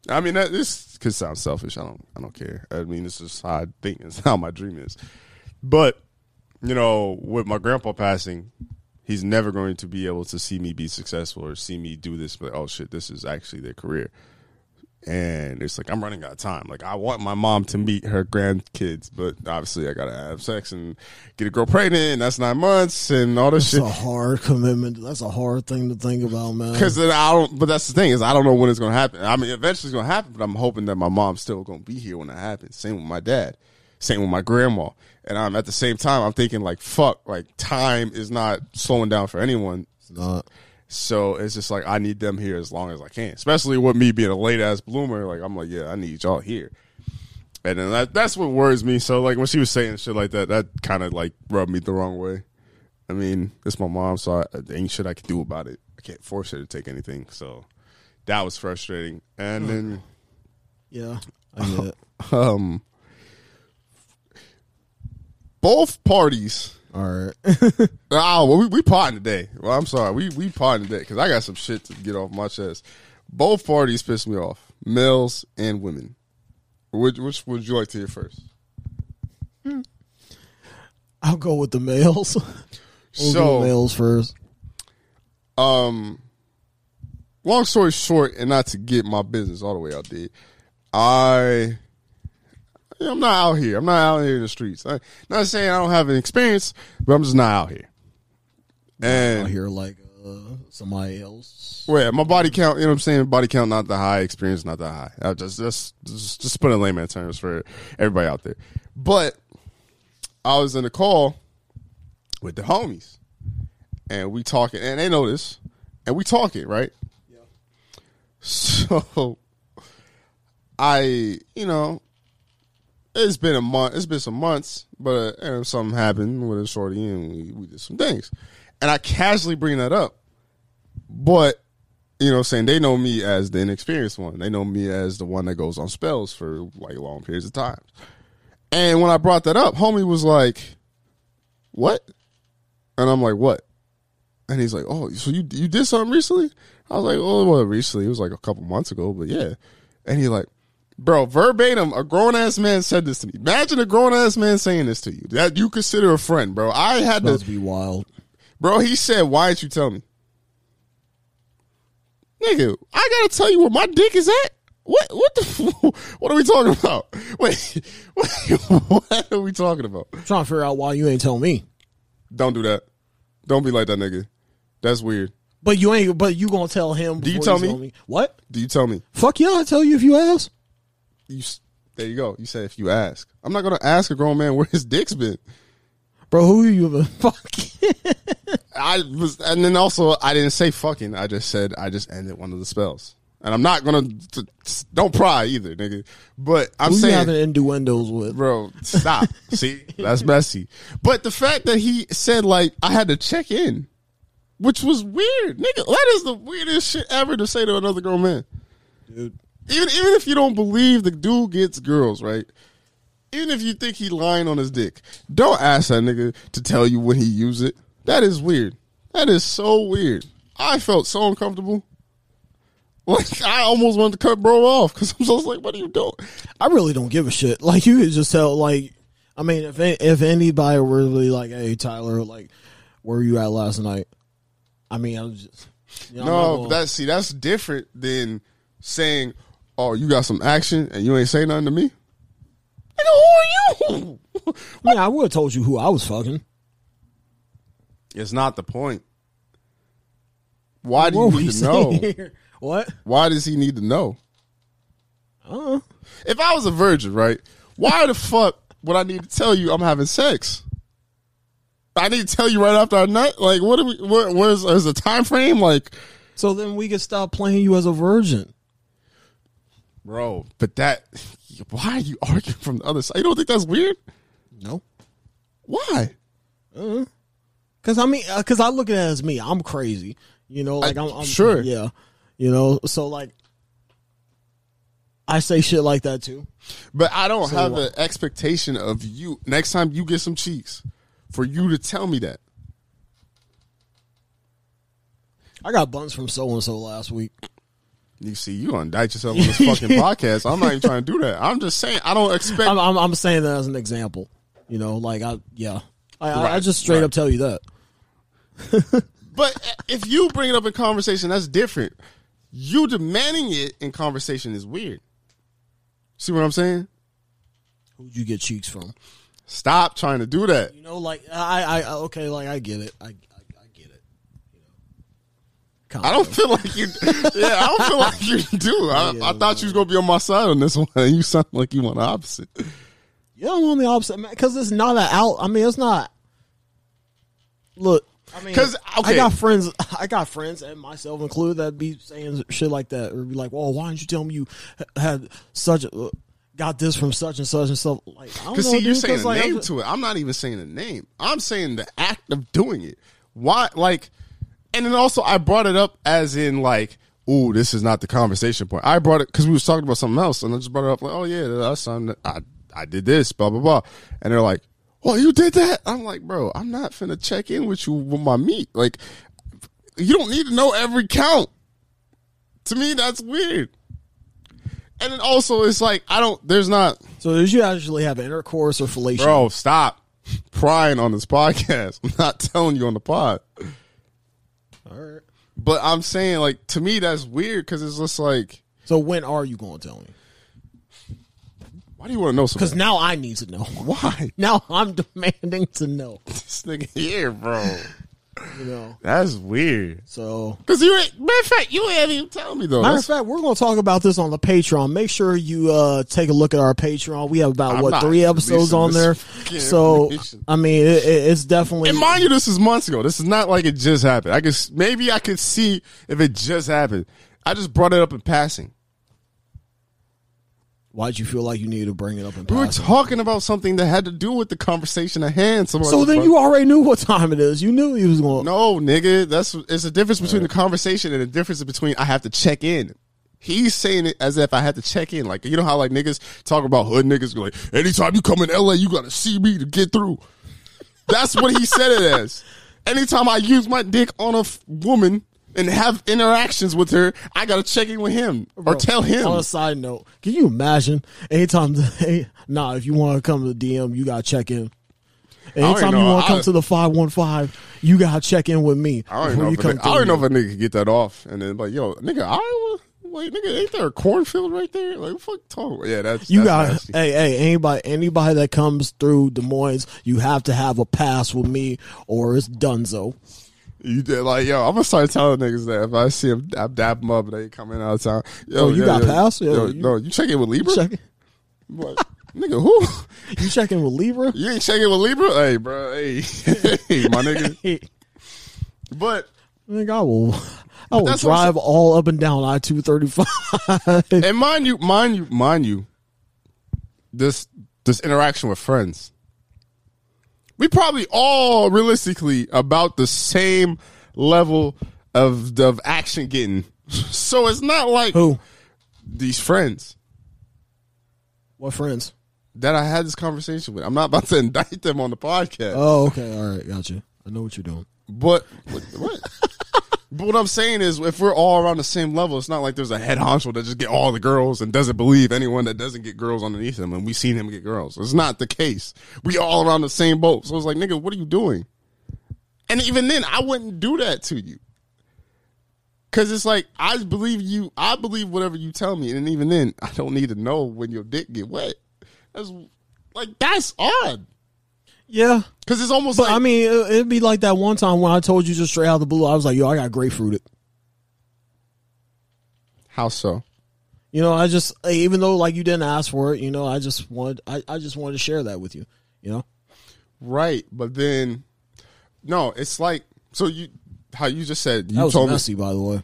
A: I mean that, this could sound selfish. I don't. I don't care. I mean, it's just how I think. <laughs> It's how my dream is. But you know, with my grandpa passing, he's never going to be able to see me be successful or see me do this. But oh shit, this is actually their career. And it's like I'm running out of time. Like I want my mom to meet her grandkids, but obviously I gotta have sex and get a girl pregnant. And that's nine months and all this
B: That's
A: shit.
B: That's a hard commitment. That's a hard thing to think about, man.
A: Because then I don't. But that's the thing is I don't know when it's gonna happen. I mean, eventually it's gonna happen, but I'm hoping that my mom's still gonna be here when it happens. Same with my dad. Same with my grandma. And I'm at the same time I'm thinking like fuck, like time is not slowing down for anyone.
B: It's not.
A: So it's just like I need them here as long as I can. Especially with me being a late ass bloomer. Like I'm like, yeah, I need y'all here. And then that that's what worries me. So like when she was saying shit like that, that kind of like rubbed me the wrong way. I mean, it's my mom, so I, there ain't shit I can do about it. I can't force her to take anything. So that was frustrating. And then
B: Yeah, I <laughs> get it.
A: um both parties
B: All right. <laughs>
A: Oh, well, we, we potting today. Well, I'm sorry. We we potting today because I got some shit to get off my chest. Both parties piss me off, males and women. Which, which would you like to hear first?
B: I'll go with the males. <laughs> We'll
A: So-
B: with males first.
A: Um, long story short, and not to get my business all the way out there, I, I'm not out here. I'm not out here in the streets. I, not saying I don't have an experience, but I'm just not out here. And
B: I hear like uh, somebody else.
A: Well, yeah, my body count, you know what I'm saying? Body count not that high, experience not that high. I just just just, just put in layman terms for everybody out there. But I was in a call with the homies. And we talking and they know this. And we talking, right? Yeah. <laughs> So I, you know, it's been a month. It's been some months, but uh, something happened with a shorty, and we, we did some things. And I casually bring that up, but you know, saying they know me as the inexperienced one. They know me as the one that goes on spells for like long periods of time. And when I brought that up, homie was like, "What?" And I'm like, "What?" And he's like, "Oh, so you you did something recently?" I was like, "Oh, well, recently. It was like a couple months ago, but yeah." And he's like, "Bro, verbatim, a grown ass man said this to me. Imagine a grown ass man saying this to you that you consider a friend, bro. I had to,
B: be wild.
A: bro. He said, "Why didn't you tell me?" Nigga, I gotta tell you where my dick is at. What? What the? <laughs> What are we talking about? <laughs> Wait, <laughs> wait what are we talking about?
B: I'm trying to figure out why you ain't tell me.
A: Don't do that. Don't be like that, nigga. That's weird.
B: But you ain't. But you gonna tell him?
A: Do you
B: before
A: tell me?
B: What?
A: Do you tell me?
B: Fuck yeah! I tell you if you ask.
A: You s- there you go. You said if you ask. I'm not gonna ask a grown man where his dick's been.
B: Bro, who are you been <laughs> fucking?
A: I was, and then also I didn't say fucking. I just said I just ended one of the spells. and I'm not gonna t- t- don't pry either, nigga. But I'm
B: Who you
A: saying,
B: having innuendos with?
A: bro, stop. <laughs> See, that's messy. But the fact that he said like I had to check in, which was weird, nigga. That is the weirdest shit ever to say to another grown man.
B: Dude.
A: Even even if you don't believe the dude gets girls, right? Even if you think he lying on his dick, don't ask that nigga to tell you when he use it. That is weird. That is so weird. I felt so uncomfortable. <laughs> Like I almost wanted to cut bro off because I'm just like, what are you doing?
B: I really don't give a shit. Like you could just tell. Like I mean, if if anybody were really like, "Hey, Tyler, like, where were you at last night?" I mean, I was just you know,
A: No,
B: gonna-
A: that's see, that's different than saying, "Oh, you got some action and you ain't say nothing to me." Nigga, who are you? <laughs>
B: I I would have told you who I was fucking.
A: it's not the point. Why do
B: What
A: you
B: were
A: need to
B: saying
A: know?
B: here? What?
A: Why does he need to know?
B: Uh,
A: If I was a virgin, right? Why the fuck would I need to tell you I'm having sex? I need to tell you right after I nut. Like, what? Do we? What? Where's is a time frame? Like,
B: so then we could stop playing you as a virgin.
A: Bro. But that. Why are you arguing from the other side? You don't think that's weird?
B: No.
A: Why?
B: Cause I mean, uh, cause I look at it as me. I'm crazy. You know, like I'm, I'm
A: sure.
B: Yeah. You know, so like, I say shit like that too.
A: But I don't
B: So
A: have
B: what?
A: an expectation of you next time you get some cheeks for you to tell me that.
B: I got buns from so and so last week.
A: You see, you indict yourself on this fucking <laughs> podcast. I'm not even trying to do that. I'm just saying I don't expect.
B: I'm, I'm, I'm saying that as an example. You know, like I, yeah, I, I, I just straight
A: right.
B: up tell you that. <laughs>
A: But if you bring it up in conversation, that's different. You demanding it in conversation is weird. See what I'm saying?
B: Who'd you get cheeks from?
A: Stop trying to do that.
B: You know, like I, I, okay, like I get it. I, I, I get it.
A: I don't feel like you. Yeah, I don't feel like you do. I, I thought you was gonna be on my side on this one. And <laughs> you sound like you want the opposite.
B: Yeah, I'm on the opposite. Because it's not an out. I mean, it's not. Look, I mean,
A: 'Cause,
B: I
A: okay.
B: got friends. <laughs> I got friends, and myself included, that be saying shit like that, or be like, "Well, why didn't you tell me you had such a got this from such and such and stuff?" Like, I don't know,
A: Because see, you're saying a
B: like,
A: name
B: just-
A: to it. I'm not even saying a name. I'm saying the act of doing it. Why? Like, and then also I brought it up as in like, ooh, this is not the conversation point. I brought it because we was talking about something else, and I just brought it up like, oh yeah, that's something. I I did this, blah blah blah, and they're like, well, you did that. I'm like, bro, I'm not finna check in with you with my meat. Like, you don't need to know every count. To me, that's weird. And then also, it's like I don't. There's not.
B: So, did you actually have intercourse or fellatio?
A: Bro, stop <laughs> prying on this podcast. <laughs> I'm not telling you on the pod.
B: All right.
A: But I'm saying, like, to me, that's weird because it's just like,
B: So, when are you going to tell me?
A: why do you want to know something?
B: Because now I need to know.
A: Why? <laughs>
B: Now I'm demanding to know. <laughs>
A: This nigga here, bro.
B: You know.
A: That's weird.
B: So,
A: Because you, ain't- matter of fact, you ain't even tell me, though.
B: Matter of fact, we're going to talk about this on the Patreon. Make sure you uh, take a look at our Patreon. We have about
A: I'm
B: what three episodes on there. So. I mean, it, it- it's definitely.
A: and mind you, this is months ago. This is not like it just happened. I guess maybe I could see if it just happened. I just brought it up in passing.
B: Why'd you feel like you needed to bring it up in
A: We were talking about something that had to do with the conversation at hand. So,
B: then you already knew what time it is. You knew he was going.
A: No, nigga, that's it's a difference between the conversation and the difference between I have to check in. He's saying it as if I had to check in. Like you know how like niggas talk about hood niggas like, anytime you come in LA, you gotta see me to get through. That's what he said it as. Anytime I use my dick on a f- woman and have interactions with her, I gotta check in with him or tell him.
B: On a side note, can you imagine anytime? <laughs> Hey, nah, if you want to come to the DM, you gotta check in. Anytime you want to come
A: I-
B: to the five one five, you gotta check in with me.
A: I don't know.
B: you
A: If a,
B: come
A: nigga- I don't know if a nigga could get that off, and then like, yo, nigga, Iowa. Wait, nigga, ain't there a cornfield right there? Like, fuck talk? Yeah, that's
B: You
A: that's
B: got
A: nasty.
B: hey hey anybody anybody that comes through Des Moines, you have to have a pass with me or it's Dunzo.
A: You did like yo. I'm gonna start telling niggas that if I see them, I dap them up and they coming out of town. Yo,
B: Oh, you
A: yo,
B: got
A: yo,
B: pass? Yo,
A: Yo,
B: you-
A: no, you checking with Libra.
B: Check,
A: What? nigga, who? <laughs>
B: you checking with Libra?
A: You ain't checking with Libra? Hey, bro. Hey, <laughs> hey, my nigga.
B: Hey, <laughs>
A: But
B: nigga, I will I will drive all up and down I two thirty five.
A: and mind you, mind you, mind you, this this interaction with friends, we probably all realistically about the same level of of action getting. <laughs> So it's not like
B: Who?
A: these friends
B: What friends?
A: that I had this conversation with. I'm not about to <laughs> indict them on the podcast,
B: Oh, okay, all right, gotcha. I know what you're doing.
A: but what? what? But what I'm saying is, if we're all around the same level, it's not like there's a head honcho that just get all the girls and doesn't believe anyone that doesn't get girls underneath him, and we seen him get girls. It's not the case. We all around the same boat. So it's like, nigga, what are you doing? And even then, I wouldn't do that to you. Cause it's like I believe you. I believe whatever you tell me, and even then, I don't need to know when your dick get wet. That's like that's odd.
B: Yeah,
A: Cause it's almost
B: but
A: like
B: I mean, it- it'd be like that one time when I told you just straight out of the blue. I was like, "Yo, I got grapefruited."
A: how so?
B: You know, I just even though like you didn't ask for it, you know, I just wanted I, I just wanted to share that with you. You know,
A: Right, but then no, it's like so you how you just said you
B: that was
A: told
B: messy, by the way.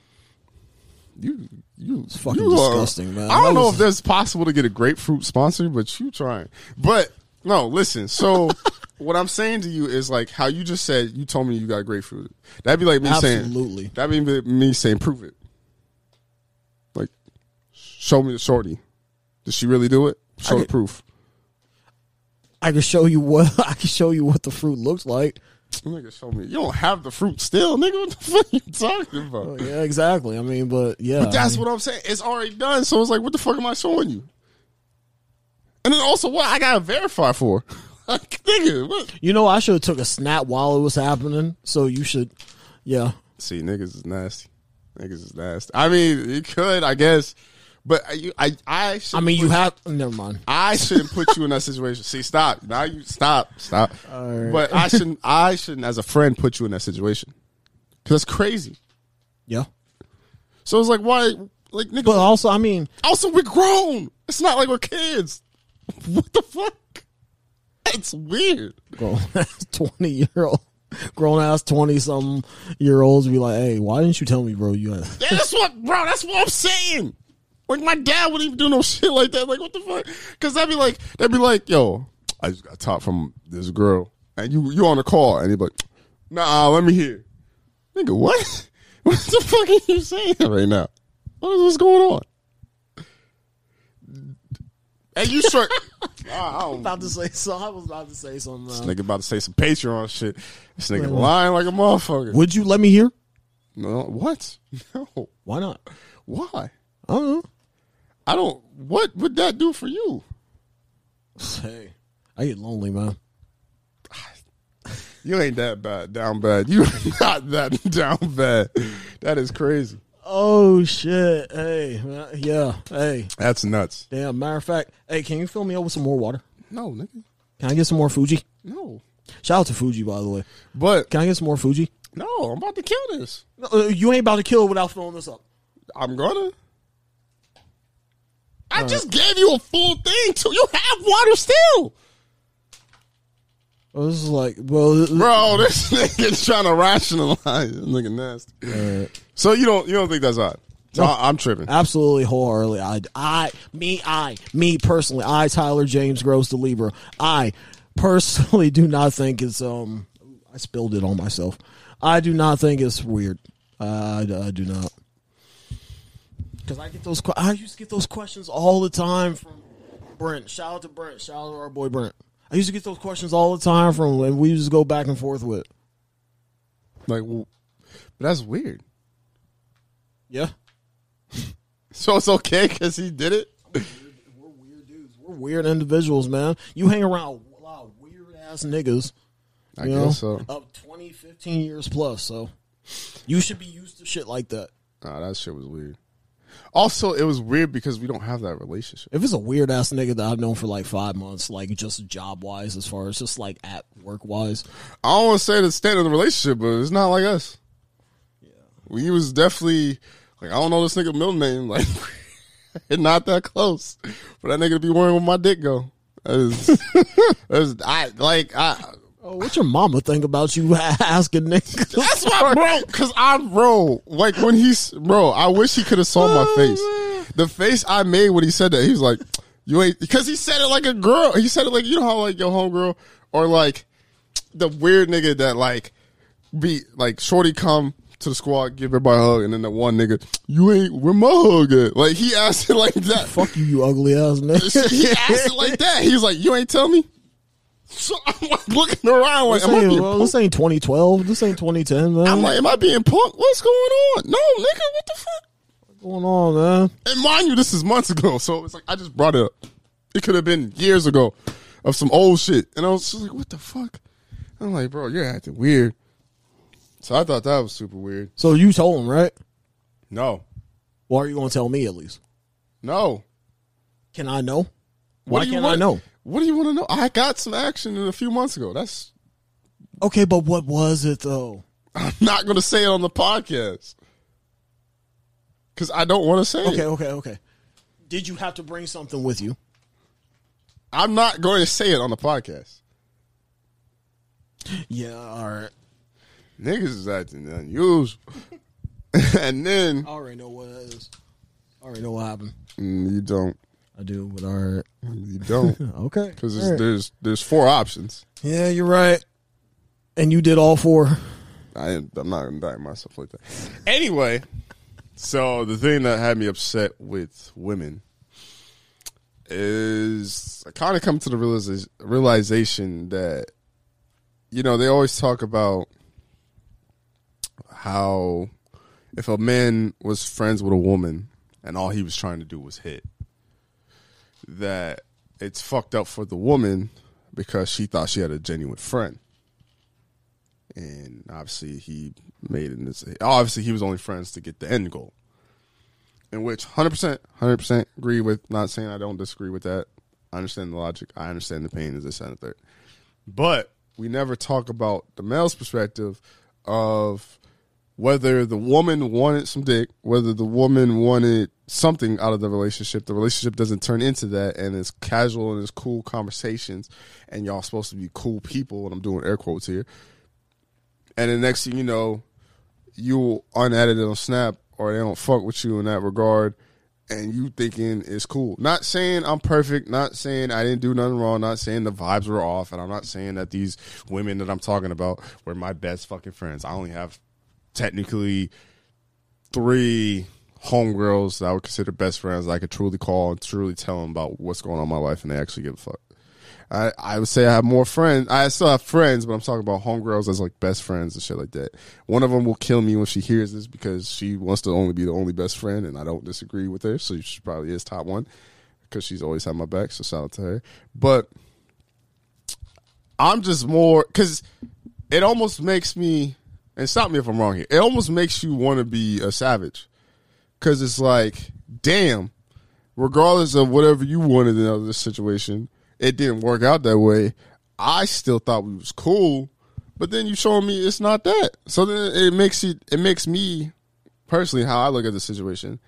A: you you it's
B: fucking uh, disgusting, man.
A: I don't
B: That
A: know
B: was-
A: if that's possible to get a grapefruit sponsor, but you trying. But no, listen. So <laughs> what I'm saying to you is like how you just said you told me you got grapefruit. That'd be like me saying
B: Absolutely.
A: that'd be me saying prove it. Like show me the shorty. Did she really do it? Show the
B: could-
A: proof.
B: I can show you what <laughs> I can show you what the fruit looks like.
A: Nigga, show me. You don't have the fruit still, nigga. What the <laughs> fuck you talking about?
B: Oh, yeah, exactly. I mean, but yeah,
A: But that's
B: I mean,
A: what I'm saying. It's already done. So it's like, what the fuck am I showing you? And then also, what I gotta verify for? <laughs> like, nigga, what?
B: you know I should have took a snap while it was happening. So you should, yeah.
A: See, niggas is nasty. Niggas is nasty. I mean, you could, I guess, but I, I, I,
B: I mean, you
A: put-
B: have never mind.
A: I shouldn't put you in that situation. See, stop. Now you stop, stop.
B: right.
A: But I shouldn't. I shouldn't, as a friend, put you in that situation because that's crazy.
B: Yeah,
A: So it's like, why, like, nigga?
B: but also, I mean,
A: Also, we're grown. It's not like we're kids. <laughs> What the fuck? It's weird.
B: grown ass <laughs> twenty year old, grown ass twenty something year olds be like, hey, why didn't you tell me, bro? You had <laughs>
A: Yeah, that's what, bro. That's what I'm saying. Like my dad wouldn't even do no <laughs> shit like that. Like what the fuck? Because that'd be like, that'd be like, yo, I just got top from this girl, and you you on the call, and he'd be like, nah, let me hear. Nigga, what? What the fuck are you saying right now? What is what's going on? And you start. <laughs> I don't
B: about to say so. I was about to say something.
A: This
B: uh,
A: nigga about to say some Patreon shit. This nigga lying like a motherfucker.
B: Would you let me hear?
A: No, what? <laughs> No.
B: Why not?
A: Why?
B: I don't know.
A: I don't. What would that do for you?
B: Hey, I get lonely, man. <sighs>
A: You ain't that bad, down bad. You <laughs> not that down bad. That is crazy.
B: Oh shit! Hey, yeah. Hey,
A: That's nuts.
B: damn. Matter of fact, hey, can you fill me up with some more water?
A: No, nigga.
B: Can I get some more Fiji?
A: No.
B: Shout out to Fiji, by the way.
A: But
B: Can I get some more Fiji?
A: no, I'm about to kill this.
B: No, uh, you ain't about to kill it without filling this up.
A: I'm gonna. I just gave you a full thing too. You have water still,
B: Oh, this is like, well,
A: bro. This <laughs> nigga's trying to rationalize. This nigga nasty. So you don't you don't think that's odd? So I, I'm tripping.
B: absolutely wholeheartedly. I, I, me, I, me personally, I, Tyler James Gross the Libra, I personally do not think it's um. I spilled it on myself. I do not think it's weird. I, I do not. Because I get those, I used to get those questions all the time from Brent. Shout out to Brent. Shout out to our boy Brent. I used to get those questions all the time from, and we just go back and forth with.
A: Like, well, but that's weird.
B: Yeah, <laughs>
A: So it's okay because he did it.
B: we're weird dudes. We're weird individuals, man. You hang around a lot of weird ass niggas.
A: I
B: know,
A: guess so.
B: Of 20, 15 years plus. So you should be used to shit like that.
A: Nah, that shit was weird. Also, it was weird because we don't have that relationship.
B: If it's a weird ass nigga that I've known for like five months, like just job wise, as far as just like at work wise,
A: I don't want to say the state of the relationship, but it's not like us. Yeah, we was definitely like I don't know this nigga middle name, like <laughs> it's not that close. But that nigga to be worrying where my dick go. That is, <laughs> that is I like I
B: Oh, what your mama think about you <laughs> asking niggas?
A: That's why, bro. Because I'm, bro. Like when he's, bro. I wish he could have saw my
B: Oh,
A: face. The face I made when he said that. He was like, "You ain't," because he said it like a girl. He said it like you know how like your homegirl or like the weird nigga that like be like shorty come to the squad, give everybody a hug, and then the one nigga, you ain't where my hug at? Like he asked it like that.
B: Fuck you, you ugly ass nigga. <laughs>
A: he asked it like that. He was like, "You ain't tell me." So <laughs> I'm like looking around like,
B: This
A: am I
B: ain't,
A: punked?
B: this ain't 2012. This ain't 2010, man.
A: I'm like, am I being punked? What's going on? No, nigga, what the fuck?
B: What's going on, man?
A: And mind you, this is months ago, <laughs> so it's like I just brought it up. It could have been years ago of some old shit, and I was just like, "What the fuck?" I'm like, "Bro, you're acting weird." So I thought that was super weird.
B: So you told him, right?
A: No,
B: Why are you going to tell me at least?
A: no.
B: Can I know?
A: What
B: Why
A: do you
B: can't
A: want-
B: I know?
A: What do you want to know? I got some action in a few months ago. That's
B: Okay, but what was it though?
A: I'm not going to say it on the podcast because I don't want to say it.
B: Okay,
A: it.
B: okay, okay. Did you have to bring something with you?
A: I'm not going to say it on the podcast.
B: Yeah, all right.
A: Niggas is acting unusual, <laughs> and then
B: I already know what it is. I already know what happened.
A: mm, you don't.
B: I do, but all right.
A: You don't. <laughs>
B: Okay.
A: Because
B: right.
A: there's there's four options.
B: Yeah, you're right. And you did all four.
A: I am, I'm not indicting myself like that. Anyway, so the thing that had me upset with women is I kind of come to the realiza- realization that you know they always talk about how if a man was friends with a woman and all he was trying to do was hit, that it's fucked up for the woman because she thought she had a genuine friend and obviously he made it. This, obviously, he was only friends to get the end goal. In which, hundred percent, hundred percent agree with. Not saying I don't disagree with that. I understand the logic. I understand the pain. Is this and third, but we never talk about the male's perspective of whether the woman wanted some dick, whether the woman wanted something out of the relationship. The relationship doesn't turn into that, and it's casual and it's cool conversations, and y'all supposed to be cool people. And I'm doing air quotes here and the next thing you know, you unedited on Snap or they don't fuck with you in that regard, and you thinking it's cool. Not saying I'm perfect, not saying I didn't do nothing wrong, not saying the vibes were off, and I'm not saying that these women that I'm talking about were my best fucking friends. I only have technically three homegirls that I would consider best friends I could truly call and truly tell them about what's going on in my life, and they actually give a fuck. I, I would say I have more friends. I still have friends, but I'm talking about homegirls as like best friends and shit like that. One of them will kill me when she hears this because she wants to only be the only best friend, and I don't disagree with her. So she probably is top one because she's always had my back. So shout out to her. But I'm just more because it almost makes me, and stop me if I'm wrong here. It almost makes you want to be a savage because it's like, damn, regardless of whatever you wanted in this situation, it didn't work out that way. I still thought we was cool, but then you showing me it's not that. So then it makes it it makes me personally how I look at the situation,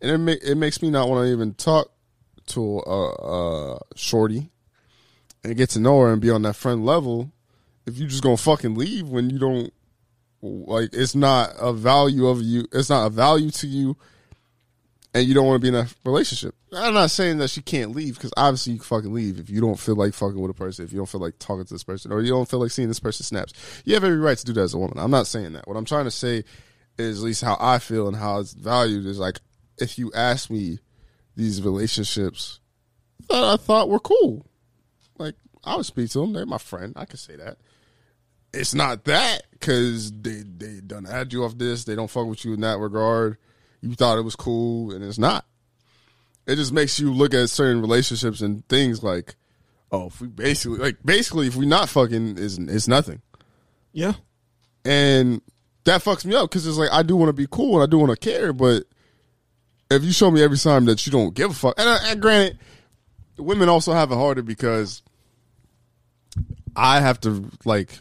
A: and it make, it makes me not want to even talk to a, a shorty and get to know her and be on that friend level. If you just gonna fucking leave when you don't like, it's not a value of you. It's not a value to you and you don't want to be in a relationship. I'm not saying that she can't leave because obviously you can fucking leave if you don't feel like fucking with a person, if you don't feel like talking to this person, or you don't feel like seeing this person snaps. You have every right to do that as a woman. I'm not saying that. What I'm trying to say is at least how I feel and how it's valued is like if you ask me these relationships that I thought were cool, like I would speak to them. They're my friend. I could say that. It's not that because they they done had you off this. They don't fuck with you in that regard you thought it was cool and it's not. It just makes you look at certain relationships and things like, oh, if we basically like basically if we not fucking is it's nothing.
B: Yeah.
A: And that fucks me up because it's like I do want to be cool and I do want to care, but if you show me every time that you don't give a fuck, and, uh, and granted, women also have it harder because I have to like,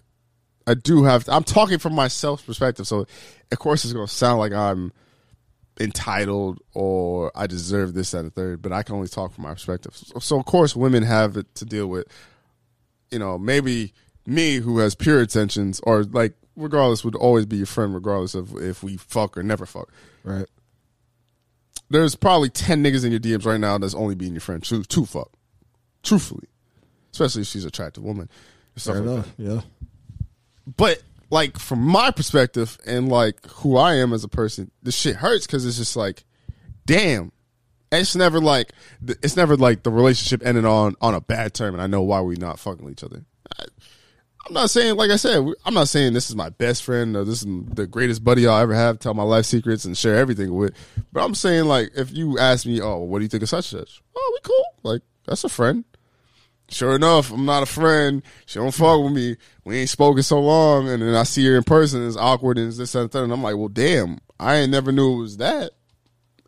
A: I do have. To, I'm talking from myself perspective, so of course it's gonna sound like I'm entitled or I deserve this and a third, but I can only talk from my perspective. So, so of course women have it to deal with, you know, maybe me who has pure intentions or like regardless would always be your friend regardless of if we fuck or never fuck.
B: Right.
A: There's probably ten niggas in your DMs right now that's only being your friend to to fuck. Truthfully. Especially if she's an attractive woman.
B: Fair
A: like
B: enough. Yeah.
A: But like from my perspective and like who I am as a person, this shit hurts because it's just like, damn, it's never like it's never like the relationship ended on on a bad term, and I know why we not fucking each other. I, I'm not saying, like I said, I'm not saying this is my best friend or this is the greatest buddy I'll ever have. Tell my life secrets and share everything with. But I'm saying, like, if you ask me, oh, what do you think of such and such? Oh, we cool. Like, that's a friend. Sure enough, I'm not a friend. She don't fuck with me. We ain't spoken so long, and then I see her in person. It's awkward and it's this and that. And I'm like, well, damn, I ain't never knew it was that.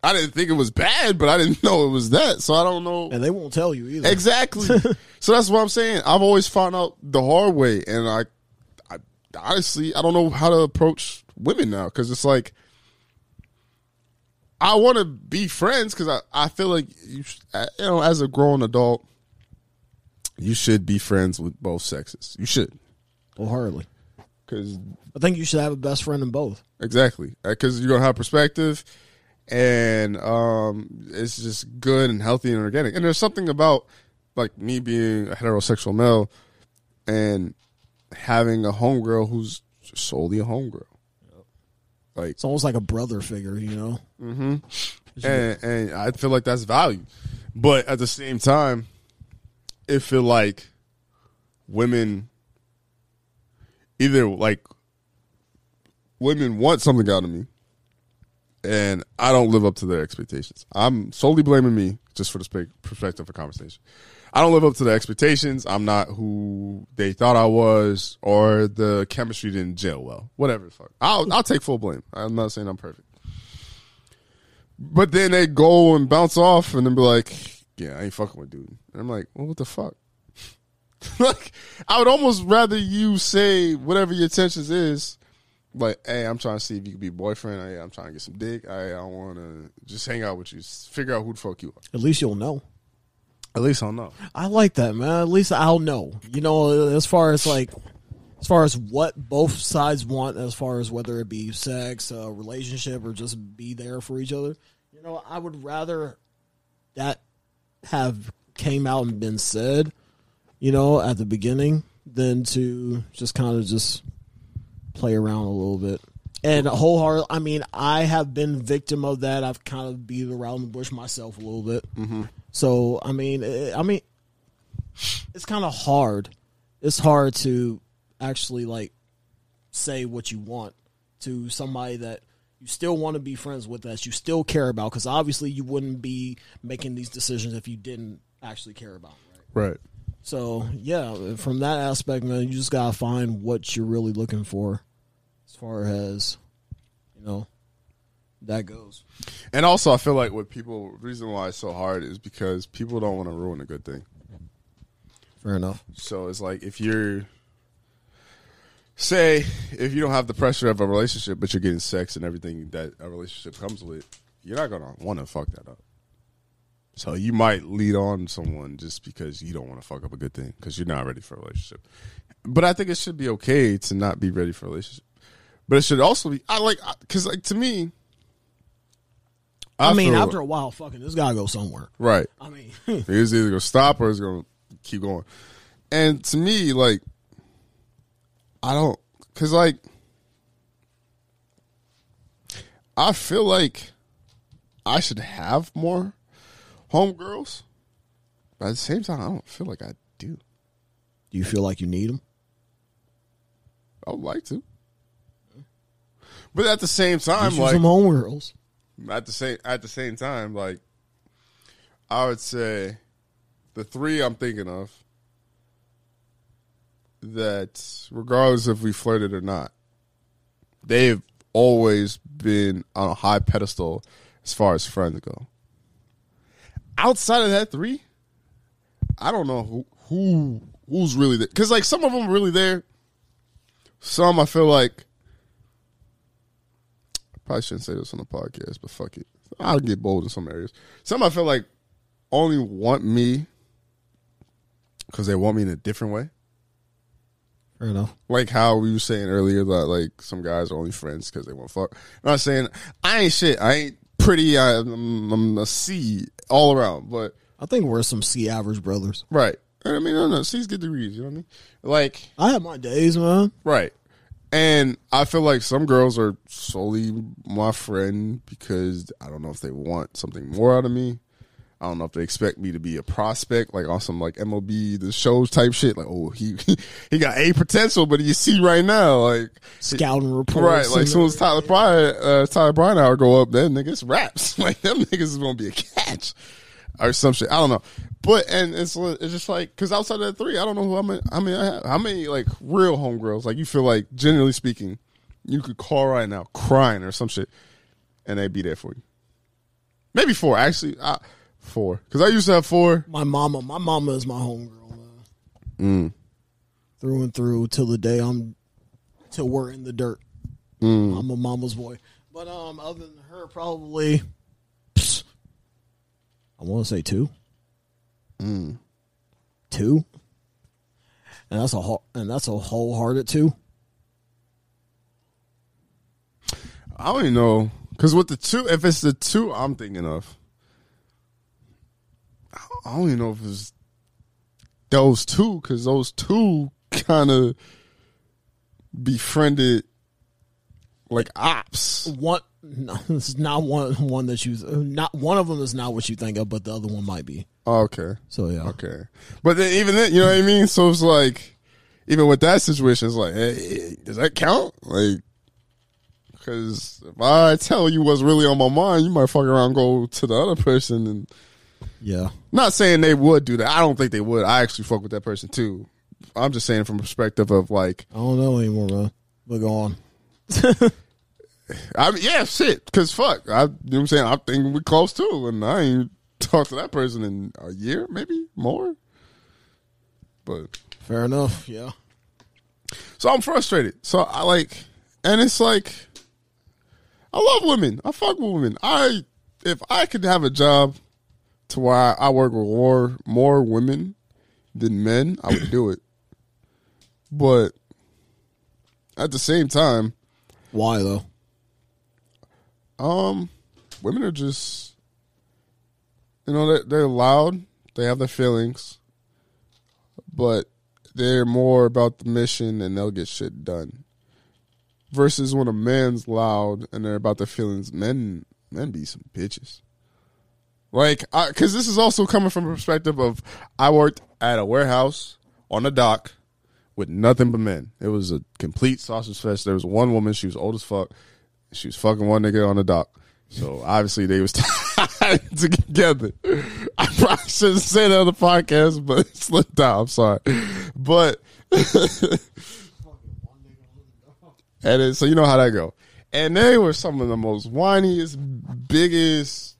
A: I didn't think it was bad, but I didn't <laughs> know it was that. So I don't know
B: And they won't tell you either.
A: exactly. <laughs> so that's what I'm saying. I've always found out the hard way, and I, I honestly, I don't know how to approach women now because it's like. I want to be friends because I, I feel like you, you know as a grown adult, you should be friends with both sexes. You should
B: Wholeheartedly.
A: because
B: I think you should have a best friend in both.
A: Exactly, because you're gonna have perspective, and um, it's just good and healthy and organic. And there's something about like me being a heterosexual male and having a homegirl who's solely a homegirl, like,
B: It's almost like a brother figure, you know.
A: and and I feel like that's value, but at the same time, it feel like women either like women want something out of me and I don't live up to their expectations. I'm solely blaming me just for the perspective of conversation. I don't live up to their expectations. I'm not who they thought I was, or the chemistry didn't gel well. Whatever the fuck. I'll I'll take full blame. I'm not saying I'm perfect. But then they go and bounce off and then be like, Yeah, I ain't fucking with dude. And I'm like, Well, what the fuck? <laughs> like I would almost rather you say whatever your intentions is like, hey, I'm trying to see if you can be boyfriend. Hey, I'm trying to get some dick. Hey, I want to just hang out with you. Figure out who the fuck you are.
B: At least you'll know.
A: At least I'll know.
B: I like that, man. At least I'll know. You know, as far as like, as far as what both sides want, as far as whether it be sex, a relationship, or just be there for each other. You know, I would rather that have came out and been said, you know, at the beginning than to just kind of just play around a little bit. And wholehearted, I mean, I have been victim of that. I've kind of beat around the bush myself a little bit. So, I mean, eh, I mean, it's kind of hard. It's hard to actually like say what you want to somebody that you still want to be friends with, us. you still care about. Because obviously, you wouldn't be making these decisions if you didn't actually care about. Right.
A: Right.
B: So yeah, from that aspect, man, you just gotta find what you're really looking for, as far as you know that goes.
A: And also, I feel like what people reason why it's so hard is because people don't want to ruin a good thing.
B: Fair enough.
A: So it's like if you're say if you don't have the pressure of a relationship, but you're getting sex and everything that a relationship comes with, you're not gonna want to fuck that up. So you might lead on someone just because you don't want to fuck up a good thing because you're not ready for a relationship. But I think it should be okay to not be ready for a relationship. But it should also be I like because like to me.
B: I, mean, after a while, fucking this gotta go somewhere.
A: right.
B: I mean, <laughs>
A: It's either gonna stop or it's gonna keep going. And to me, like, I don't, cause like, I feel like I should have more homegirls, but at the same time, I don't feel like I do.
B: do you feel like you need them?
A: I would like to, but at the same time, like,
B: some homegirls.
A: at the same at the same time, like I would say the three I'm thinking of that regardless if we flirted or not, they've always been on a high pedestal as far as friends go. Outside of that three, I don't know who who who's really there because like some of them really there. Some I feel like I probably shouldn't say this on the podcast, but fuck it. I'll get bold in some areas. Some I feel like only want me because they want me in a different way.
B: Fair enough.
A: Like how we were saying earlier that like some guys are only friends because they want fuck. I'm not saying I ain't shit. I ain't pretty. I, I'm, I'm a C all around, but
B: I think we're some C average brothers.
A: right. I mean, no, no, C's get degrees. You know what I mean? Like
B: I have my days, man.
A: Right. And I feel like some girls are solely my friend because I don't know if they want something more out of me. I don't know if they expect me to be a prospect, like on some like MLB the shows type shit. Like, oh, he <laughs> he got a potential, but you see right now, like
B: Scouting reports.
A: right, like soon as Tyler Bryan, uh, Tyler Bryan hour go up, then niggas raps. <laughs> Like them niggas is gonna be a catch or some shit. I don't know, but and it's it's just like because outside of that three, I don't know who I mean. I mean, I have, how many like real homegirls like you feel like generally speaking, you could call right now crying or some shit, and they'd be there for you. Maybe four actually. I, four because I used to have four.
B: my mama, my mama is my homegirl, man. Mm. Through and through till the day I'm, till we're in the dirt. Mm. I'm a mama's boy. But um, other than her, probably, I want to say two. Mm. Two. And that's a whole, and that's a wholehearted two.
A: I don't even know because with the two, if it's the two I'm thinking of, I don't even know if it's those two because those two kind of befriended like ops.
B: One, no, <laughs> this is not one one that you not one of them is not what you think of, but the other one might be.
A: Oh, okay,
B: So yeah,
A: okay, but then even then, you know what I mean. So it's like even with that situation, it's like, hey, does that count? Like. Because if I tell you what's really on my mind, you might fuck around and go to the other person and
B: yeah.
A: Not saying they would do that. I don't think they would. I actually fuck with that person too. I'm just saying from perspective of like,
B: I don't know anymore, man. But go on. <laughs>
A: I mean, yeah, shit. Cause fuck, I, you know what I'm saying. I think we're close too, and I ain't talked to that person in a year, maybe more. But
B: Fair enough. Yeah.
A: so I'm frustrated. So I like, and it's like, I love women. I fuck with women. I if I could have a job to where I work with more more women than men, I would do it. But at the same time,
B: Why though?
A: um, women are just, you know, they're, they're loud. They have their feelings, but they're more about the mission and they'll get shit done. Versus when a man's loud and they're about their feelings, men men be some bitches. Like, because this is also coming from a perspective of I worked at a warehouse on a dock with nothing but men. It was a complete sausage fest. There was one woman, she was old as fuck. She was fucking one nigga on the dock. So obviously they was <laughs> tied <laughs> together. I probably shouldn't say that on the podcast, but it slipped out. I'm sorry. But <laughs> and then, so you know how that go. And they were some of the most whiniest, biggest,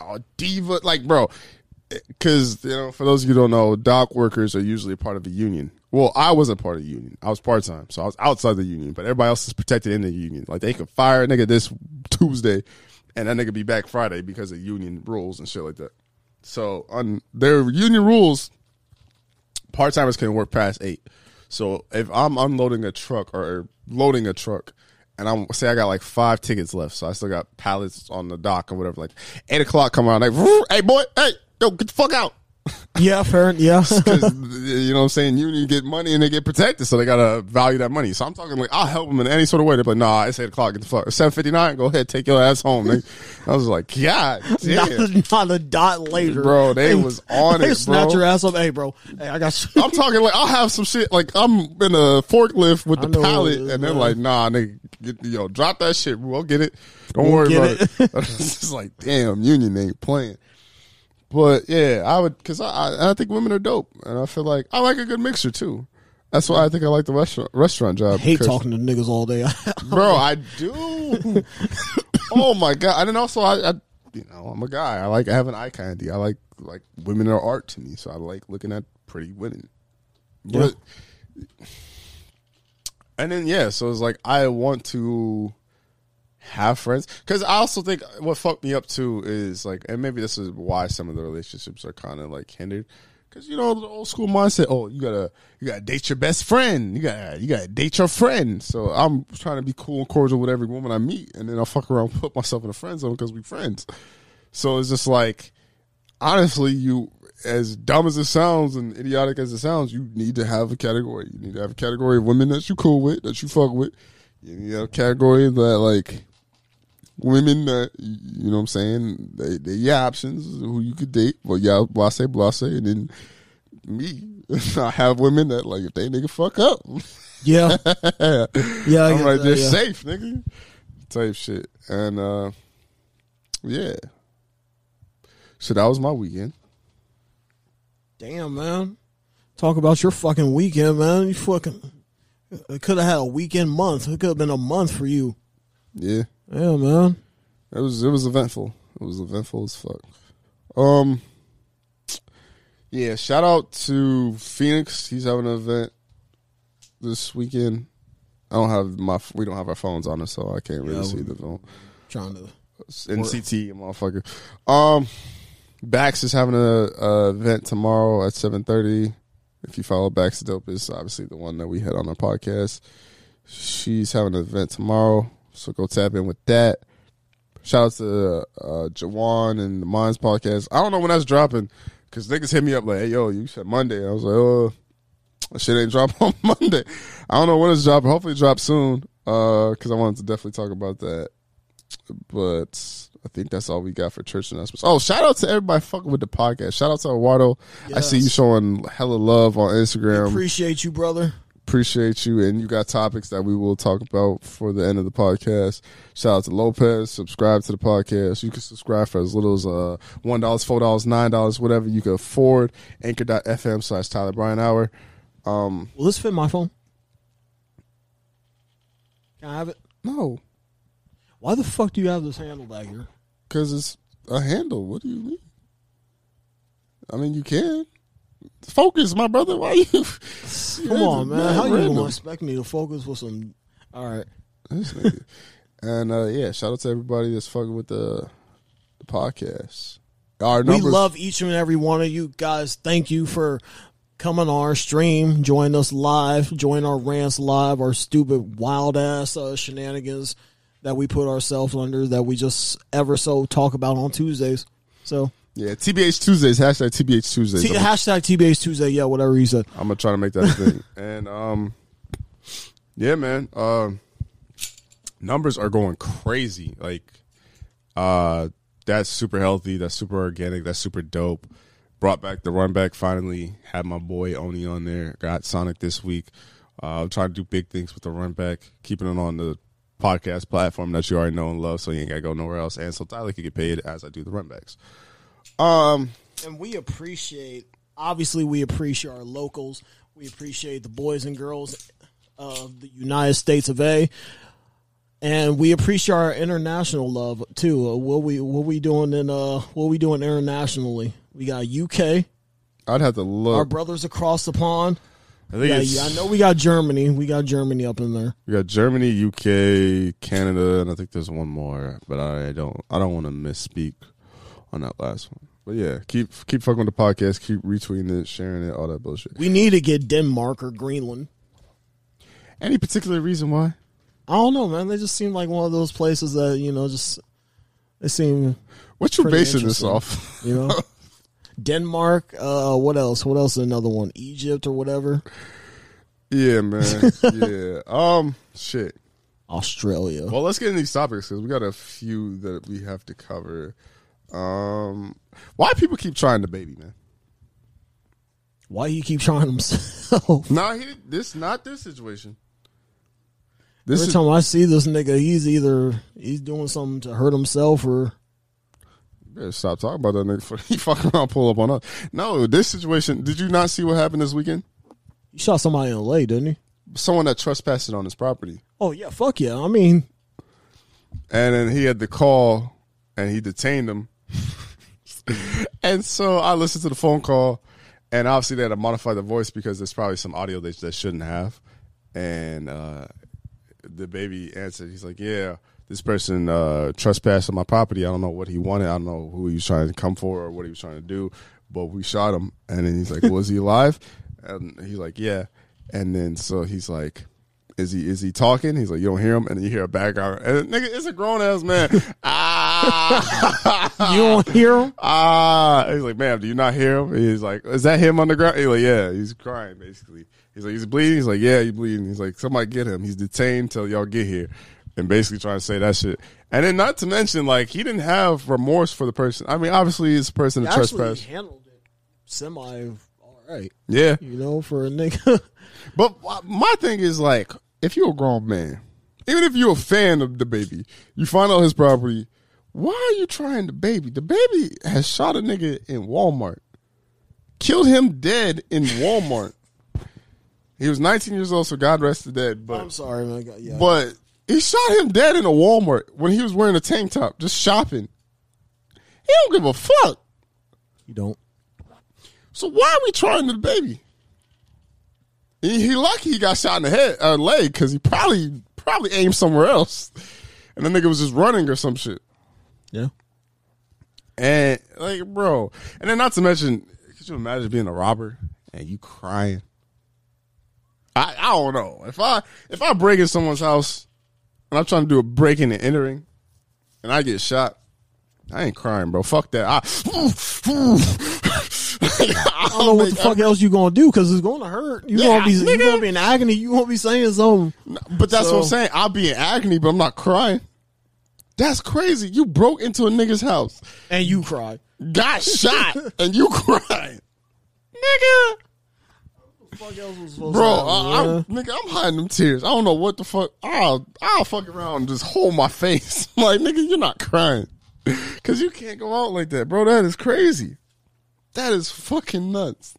A: uh, diva. Like, bro, because you know, for those of you who don't know, dock workers are usually a part of a union. Well, I wasn't part of the union. I was part time, so I was outside the union. But everybody else is protected in the union. Like they could fire a nigga this Tuesday, and that nigga be back Friday because of union rules and shit like that. So on their union rules, part timers can work past eight. So if I'm unloading a truck or loading a truck, and I'm say I got like five tickets left, so I still got pallets on the dock or whatever. Like eight o'clock come around, like, hey boy, hey, yo, get the fuck out. <laughs>
B: Yeah, fair. Yeah. <laughs>
A: You know what I'm saying, union get money and they get protected, so they gotta value that money. So I'm talking like I'll help them in any sort of way. They're like, nah, it's eight o'clock, get the fuck seven fifty nine, go ahead, take your ass home. They, I was like, God <laughs> damn.
B: not, not a dot later,
A: Bro, they was on
B: they
A: it,
B: snatch
A: bro.
B: your ass up. Hey, bro. Hey, I got. You.
A: I'm talking like I'll have some shit like I'm in a forklift with
B: I
A: the pallet,
B: it is,
A: and they're
B: man.
A: like, "Nah, nigga, get, yo, drop that shit. We'll get it. Don't
B: We'll
A: worry about it." it's just like, damn, union ain't playing. But yeah, I would because I, I I think women are dope, and I feel like I like a good mixture too. That's why I think I like the restaurant restaurant job.
B: I hate talking to niggas all day. <laughs>
A: bro. I do. <laughs> oh my god! And then also, I, I, you know, I'm a guy. I like having eye candy. I like like women are art to me, so I like looking at pretty women. But, and then yeah, so it's like I want to have friends because I also think what fucked me up too is like, and maybe this is why some of the relationships are kind of like hindered Cause you know the old school mindset. Oh, you gotta you gotta date your best friend. You gotta you gotta date your friend. So I'm trying to be cool and cordial with every woman I meet, and then I'll fuck around, put myself in a friend zone because we friends. So it's just like, honestly, you as dumb as it sounds and idiotic as it sounds, you need to have a category. You need to have a category of women that you cool with, that you fuck with. You need have a category that like women that you know what I'm saying they they your options who you could date. Well, yeah, blase blase, and then me. <laughs> I have women that like if they nigga fuck up,
B: Yeah, <laughs> yeah. I
A: I'm
B: get
A: right there
B: yeah.
A: safe, nigga. Type shit, and uh yeah. So that was my weekend.
B: Damn, man. Talk about your fucking weekend, man. You fucking. It could have had a weekend month. It could have been a month for you.
A: Yeah,
B: Yeah, man.
A: it was it was eventful. It was eventful as fuck. Um, yeah. Shout out to Phoenix. He's having an event this weekend. I don't have my we don't have our phones on us, so I can't really
B: Yeah,
A: see the phone.
B: Trying to.
A: NCT, motherfucker. Um, Bax is having a, a event tomorrow at seven thirty. If you follow Bax Dope, is obviously the one that we had on our podcast. She's having an event tomorrow, so go tap in with that. Shout out to uh, Jawan and the Minds podcast. I don't know when that's dropping because niggas hit me up like, "Hey, yo, you said Monday." I was like, "Oh, shit ain't <laughs> drop on Monday." I don't know when it's dropping. Hopefully, it drops soon. Uh, because I wanted to definitely talk about that but I think that's all we got for church announcements. Oh, shout out to everybody fucking with the podcast. Shout out to Eduardo. I see you showing hella love on Instagram.
B: Appreciate you, brother.
A: Appreciate you, and you got topics that we will talk about for the end of the podcast. Shout out to Lopez. Subscribe to the podcast. You can subscribe for as little as uh one dollars, four dollars, nine dollars, whatever you can afford. Anchor.fm slash Tyler Bryan Hour. Um,
B: Will this fit my phone? Can I have it?
A: no,
B: Why the fuck do you have this handle back here?
A: because it's a handle. What do you mean? I mean, you can focus, my brother. Why you? <laughs>
B: Come on, man. How you
A: random.
B: gonna expect me to focus with some? All right.
A: And uh, yeah, shout out to everybody that's fucking with the, the podcast. Our
B: We love each and every one of you guys. Thank you for coming on our stream, join us live, join our rants live, our stupid wild ass uh, shenanigans that we put ourselves under that we just ever so talk about on Tuesdays. So
A: yeah, TBH Tuesdays hashtag TBH Tuesdays.
B: T-
A: I'm,
B: hashtag TBH Tuesday, yeah, whatever you said.
A: I'm gonna try to make that a thing. <laughs> and um, yeah, man. Um, numbers are going crazy. Like, uh, that's super healthy. That's super organic. That's super dope. Brought back the run back. Finally had my boy Oni on there. Got Sonic this week. Uh, I'm trying to do big things with the run back, keeping it on the podcast platform that you already know and love, so you ain't gotta go nowhere else. And so Tyler can get paid as I do the run backs. Um,
B: And we appreciate, obviously, we appreciate our locals. We appreciate the boys and girls of the United States of A. And we appreciate our international love too. Uh, what we what we doing in uh what we doing internationally? We got UK,
A: I'd have to look.
B: our brothers across the pond.
A: I think
B: Yeah,
A: it's,
B: I know we got Germany. We got Germany up in there.
A: We got Germany, UK, Canada, and I think there's one more, but I don't I don't want to misspeak on that last one. But yeah, keep keep fucking with the podcast, keep retweeting it, sharing it, all that bullshit.
B: We need to get Denmark or Greenland.
A: Any particular reason why?
B: I don't know, man. They just seem like one of those places that you know just they seem
A: What you basing this off?
B: You know, <laughs> Denmark. Uh, what else? What else? is Another one, Egypt or whatever.
A: yeah, man. <laughs> yeah. Um, shit.
B: Australia.
A: Well, let's get into these topics because we got a few that we have to cover. Um, why people keep trying DaBaby, man?
B: Why you keep trying himself?
A: Nah, he this not this situation. This
B: Every
A: is
B: time I see this nigga, he's either he's doing something to hurt himself or
A: Better stop talking about that nigga <laughs> he fucking around pull up on us. No, this situation. Did you not see what happened this weekend?
B: he shot somebody in L.A., didn't he?
A: Someone that trespassed on his property,
B: Oh yeah, fuck yeah. I mean,
A: and then he had the call, and he detained him. <laughs> and so I listened to the phone call, and obviously they had to modify the voice because there's probably some audio they, shouldn't have. And uh, DaBaby answered, he's like, "Yeah, this person uh, trespassed on my property. I don't know what he wanted. I don't know who he was trying to come for or what he was trying to do, but we shot him. And then he's like, was he alive? And he's like, yeah. And then so he's like, is he is he talking? He's like, you don't hear him, and then you hear a background, and nigga, it's a grown ass man. <laughs> ah,
B: You don't hear him?
A: ah. He's like, ma'am, do you not hear him? He's like, is that him on the ground? He's like, yeah, he's crying basically. He's like, he's bleeding. He's like, yeah, he's bleeding. He's like, somebody get him. He's detained till y'all get here, and basically trying to say that shit. And then not to mention, like, he didn't have remorse for the person. I mean, obviously, it's a person
B: He
A: that
B: actually
A: trespassed.
B: handled it semi all right.
A: Yeah,
B: You know, for a nigga. <laughs>
A: But my thing is like, if you're a grown man, even if you're a fan of DaBaby, you find out his property. Why are you trying DaBaby? The baby has shot a nigga in Walmart, killed him dead in Walmart. He was 19 years old, so God rest the dead. But
B: I'm sorry, man. Got- Yeah.
A: but he shot him dead in a Walmart when he was wearing a tank top, just shopping. He don't give a fuck.
B: you don't.
A: So why are we trying DaBaby? He, he lucky he got shot in the head, uh, leg, because he probably probably aimed somewhere else, and the nigga was just running or some shit.
B: Yeah.
A: And like, bro, and then not to mention, could you imagine being a robber and you crying? I I don't know if I if I break in someone's house and I'm trying to do a breaking and entering, and I get shot. I ain't crying, bro. Fuck that. I, <laughs>
B: I oh don't know what the fuck else you gonna do because it's gonna hurt. You
A: Yeah,
B: gonna be you gonna be in agony. You gonna be saying something.
A: But that's what I'm saying. I'll be in agony, but I'm not crying. That's crazy. You broke into a nigga's house,
B: and you cry.
A: got <laughs> shot, and you cry, Nigga.
B: Fuck else was supposed
A: Bro,
B: to
A: I, I'm, nigga, I'm hiding them tears. I don't know what the fuck. I'll, I'll fuck around and just hold my <laughs> face. like, nigga, you're not crying. Cause you can't go out like that, bro. That is crazy. That is fucking nuts.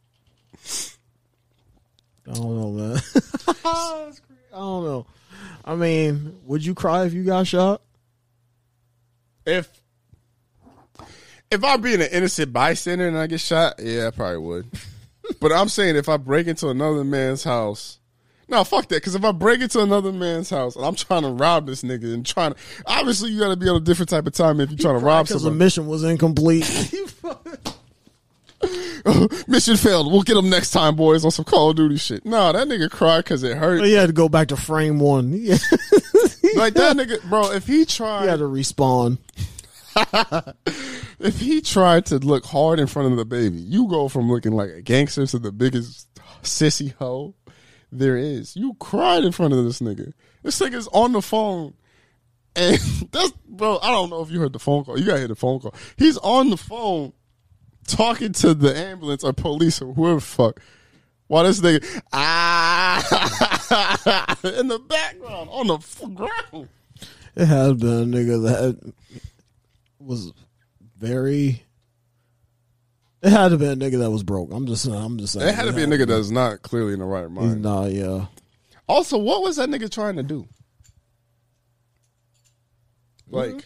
B: I don't know, man. <laughs> I don't know. I mean, would you cry if you got shot?
A: If if I'm being an innocent bystander and I get shot, yeah, I probably would. <laughs> but I'm saying if I break into another man's house, no, fuck that. Because if I break into another man's house and I'm trying to rob this nigga and trying to, obviously you got to be on a different type of time if you're trying to rob someone.
B: Because the mission was incomplete. <laughs> <laughs>
A: Mission failed. We'll get him next time, boys, on some Call of Duty shit. No, that nigga cried because it hurt.
B: he had to go back to frame one. <laughs>
A: Like that nigga, bro. If he tried,
B: he had to respawn. <laughs>
A: if he tried to look hard in front of DaBaby, you go from looking like a gangster to the biggest sissy hoe there is. You cried in front of this nigga. This nigga's on the phone. And that's bro, I don't know if you heard the phone call. You gotta hear the phone call. He's on the phone talking to the ambulance or police or whoever the fuck. Why this nigga ah <laughs> in the background on the f- ground.
B: It has been a nigga that was very. It had to be a nigga that was broke. I'm just, I'm just saying.
A: It had to be a nigga that's not clearly in the right mind.
B: not, yeah.
A: Also, what was that nigga trying to do? Like,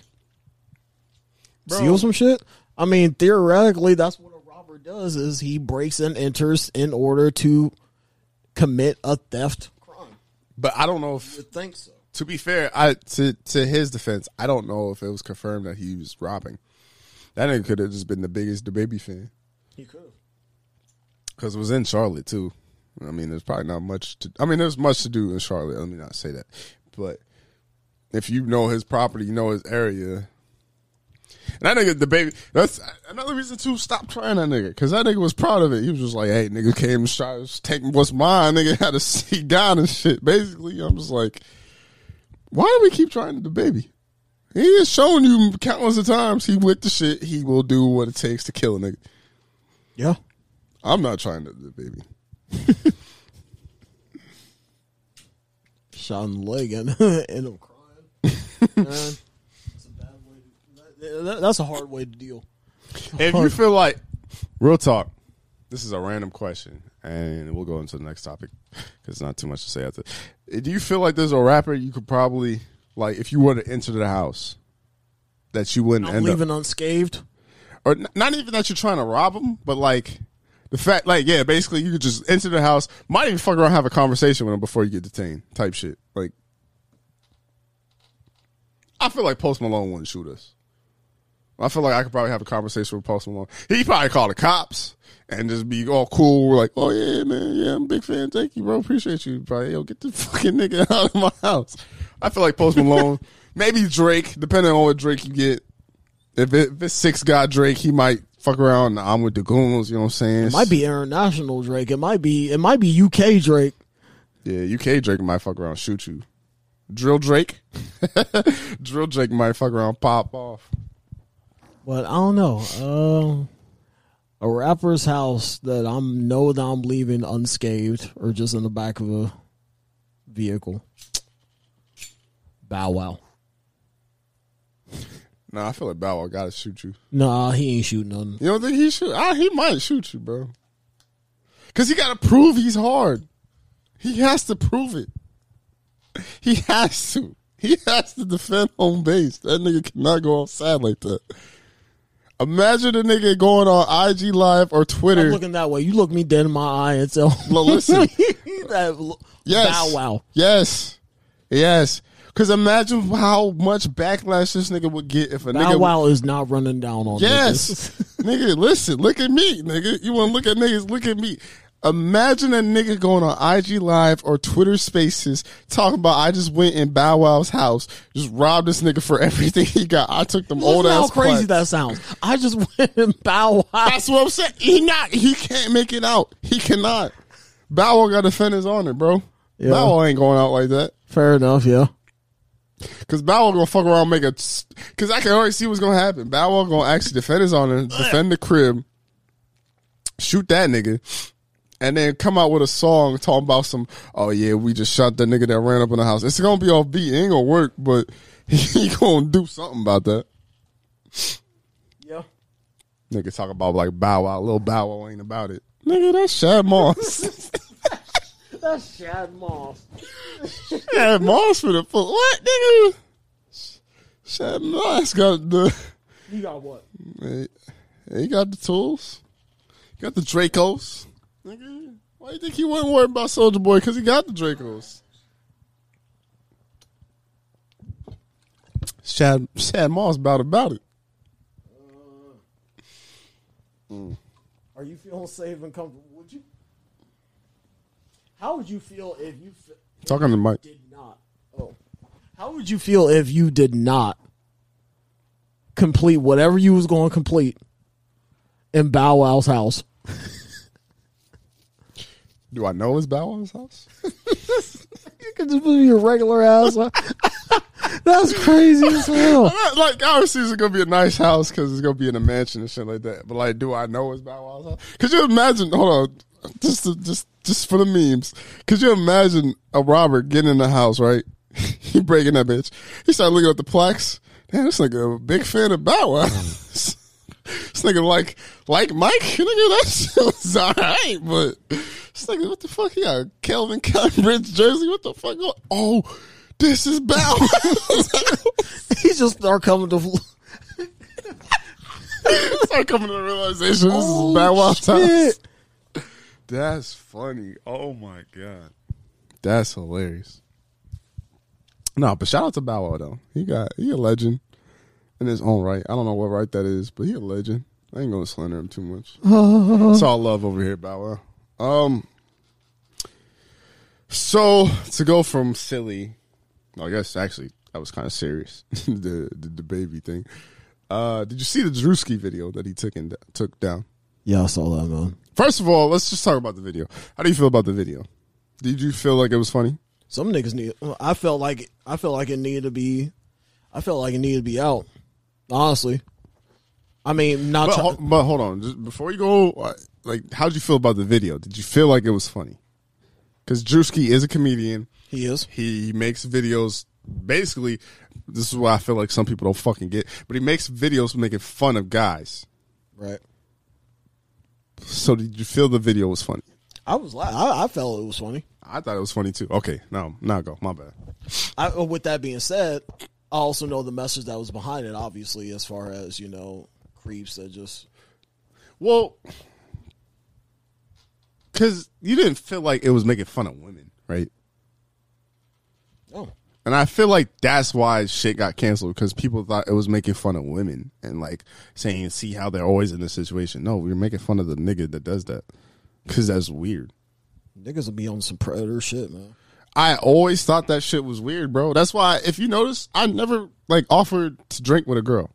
A: Bro.
B: Steal some shit. I mean, theoretically, that's what a robber does: is he breaks and enters in order to commit a theft crime.
A: but I don't know if.
B: You think so?
A: To be fair, I to to his defense, I don't know if it was confirmed that he was robbing. That nigga could have just been the biggest DaBaby fan
B: He could.
A: because it was in Charlotte too. I mean, there's probably not much to. I mean, there's much to do in Charlotte. Let me not say that, but if you know his property, you know his area. And that nigga, DaBaby, that's another reason to stop trying that nigga. Cause that nigga was proud of it. He was just like, hey, nigga came and shot, taking what's mine. Nigga <laughs> had to seat down and shit. Basically, I'm just like, why do we keep trying DaBaby? He has shown you countless of times he with the shit. He will do what it takes to kill a nigga.
B: Yeah.
A: I'm not trying to DaBaby. <laughs>
B: Shot in the leg and end up crying. <laughs> Man, that's a bad way. To, that- that's a hard way to deal.
A: If you feel like real talk, this is a random question, and we'll go into the next topic because it's not too much to say after. Do you feel like there's a rapper you could probably like if you were to enter the house that you wouldn't
B: I'm
A: end
B: leaving
A: up,
B: unscathed.
A: or n- not even that you're trying to rob them, but like the fact, like yeah, basically you could just enter the house, might even fuck around, have a conversation with them before you get detained, type shit. Like, I feel like Post Malone wouldn't shoot us. I feel like I could probably have a conversation with Post Malone. He probably call the cops and just be all cool. We're like, oh yeah, man, yeah, I'm a big fan. Thank you, bro. Appreciate you. Probably, yo, get the <laughs> fucking nigga out of my house. I feel like Post Malone, <laughs> maybe Drake, depending on what Drake you get. If, it, if it's six God Drake, he might fuck around. I'm with the goons. You know what I'm saying?
B: It might be international Drake. It might be. It might be UK Drake.
A: Yeah, UK Drake might fuck around, shoot you. Drill Drake, <laughs> Drill Drake might fuck around, pop off.
B: But I don't know. Uh, a rapper's house that I'm know that I'm leaving unscathed or just in the back of a vehicle. Bow Wow.
A: Nah, I feel like Bow Wow gotta shoot you.
B: Nah, he ain't shooting nothing.
A: You don't think he shoot? Ah, he might shoot you, bro. Cause he gotta prove he's hard. He has to prove it. He has to. He has to defend home base. That nigga cannot go outside like that. Imagine a nigga going on IG Live or Twitter.
B: I'm looking that way. You look me dead in my eye and tell
A: Well, listen. <laughs>
B: that
A: Yes.
B: Bow Wow.
A: Yes. Yes. Cause imagine how much backlash this nigga would get if a
B: Bow
A: nigga
B: Wow is not running down on
A: you.
B: Yes. <laughs>
A: nigga, listen, look at me, nigga. You want to look at niggas, look at me. Imagine a nigga going on IG Live or Twitter Spaces talking about I just went in Bow Wow's house, just robbed this nigga for <laughs> everything he got. I took them old
B: Listen
A: ass
B: how crazy that sounds. I just <laughs> went in Bow Wow.
A: That's what I'm saying. He not. He can't make it out. He cannot. Bow Wow got to defend his honor, bro.
B: Yeah.
A: Bow Wow ain't going out like that.
B: Fair enough, yeah.
A: Cause Bow Wow gonna fuck around, and make a. Cause I can already see what's gonna happen. Bow Wow gonna actually defend his honor, defend the crib, shoot that nigga, and then come out with a song talking about some. Oh yeah, we just shot that nigga that ran up in the house. It's gonna be off beat. It ain't gonna work, but <laughs> he gonna do something about that.
B: Yeah.
A: Nigga talk about like Bow Wow, little Bow Wow ain't about it. Nigga, that's Shad Moss. <laughs>
B: That's Shad Moss.
A: Shad Moss for the full what, nigga? Shad Moss got the.
B: You got what?
A: Hey, he got the tools. He got the Dracos. Nigga, why do you think he wasn't worried about Soulja Boy? Because he got the Dracos. Shad Shad Moss about about it. Uh, mm.
B: Are you feeling safe and comfortable? Would you? How would you feel if you f-
A: Talking to Mike.
B: did not? Oh, how would you feel if you did not complete whatever you was going to complete in Bow Wow's house? <laughs>
A: Do I know his Bow Wow's house? <laughs>
B: You could just be your regular ass. <laughs> That's crazy as hell.
A: like obviously it's gonna be a nice house because it's gonna be in a mansion and shit like that. But like, do I know his Bow Wow's house? Could you imagine? Hold on, just to, just just for the memes. Could you imagine a robber getting in the house? Right, <laughs> he breaking that bitch. He started looking at the plaques. Damn, this nigga a big fan of Bow Wow. This nigga like like Mike. <laughs> Nigga, that shit was alright, but this nigga, what the fuck? He got a Calvin Cambridge jersey. What the fuck? Oh, this is Bow <laughs>
B: he just start coming to. <laughs>
A: Start coming to the realization this
B: Oh,
A: is Bow Wow's house.
B: shit.
A: That's funny. Oh my god, that's hilarious. No, but shout out to Bow Wow though. He got he a legend in his own right. I don't know what right that is, but he a legend. I ain't gonna slander him too much. <laughs> it's all love over here, Bow Wow. Um. So to go from silly, I guess actually that was kind of serious. <laughs> the, the the baby thing. Uh, did you see the Drewski video that he took and took down?
B: Yeah, I saw that man.
A: First of all, let's just talk about the video. How do you feel about the video? Did you feel like it was funny?
B: Some niggas need. I felt like I felt like it needed to be. I felt like it needed to be out. Honestly, I mean, not.
A: But, ho- but hold on, just before you go, uh, like, how did you feel about the video? Did you feel like it was funny? Because Drewski is a comedian.
B: he is.
A: He makes videos. Basically, this is why I feel like some people don't fucking get. But he makes videos making fun of guys.
B: Right.
A: So did you feel the video was funny?
B: I was. I, I felt it was funny.
A: I thought it was funny too. Okay, now now go. My bad.
B: I, uh, with that being said, I also know the message that was behind it. Obviously, as far as you know, creeps that just.
A: Well, because you didn't feel like it was making fun of women, right?
B: Oh,
A: And I feel like that's why shit got canceled because people thought it was making fun of women and like saying, see how they're always in this situation. No, we are making fun of the nigga that does that because that's weird.
B: Niggas will be on some predator shit, man.
A: I always thought that shit was weird, bro. That's why, if you notice, I never like offered to drink with a girl.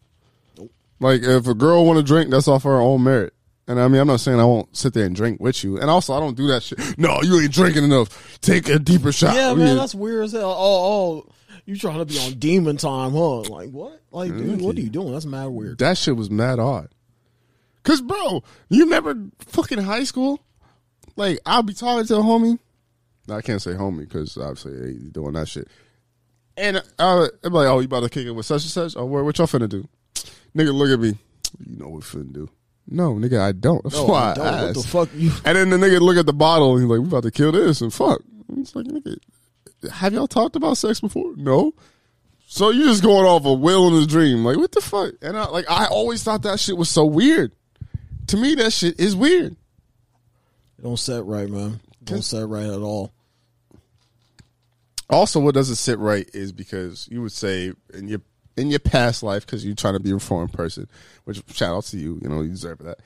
A: Like, if a girl want to drink, that's off her own merit. And I mean, I'm not saying I won't sit there and drink with you. And also, I don't do that shit. No, you ain't drinking enough. Take a deeper shot.
B: Yeah, man, that's weird as hell. Oh, oh, you trying to be on demon time, huh? Like what? Like, dude, what are you doing? That's mad weird.
A: that shit was mad odd. Cause, bro, you remember fucking high school? Like, I'll be talking to a homie. I can't say homie because obviously hey, you doing that shit. And uh, I'm like, oh, you about to kick it with such and such? Oh, what, what y'all finna do? Nigga, look at me. You know what we finna do. No, nigga, I don't. That's
B: No,
A: why
B: I don't.
A: I
B: What the fuck you?
A: And then the nigga look at the bottle and he's like, we about to kill this and fuck. It's like, nigga, have y'all talked about sex before? No. So you just going off a will and a dream. Like, what the fuck? And I, like, I always thought that shit was so weird. To me, that shit is weird.
B: It don't set right, man. It Don't set right at all.
A: Also, what doesn't sit right is because you would say in your in your past life, because you're trying to be a reformed person, which shout out to you, you know, you deserve that.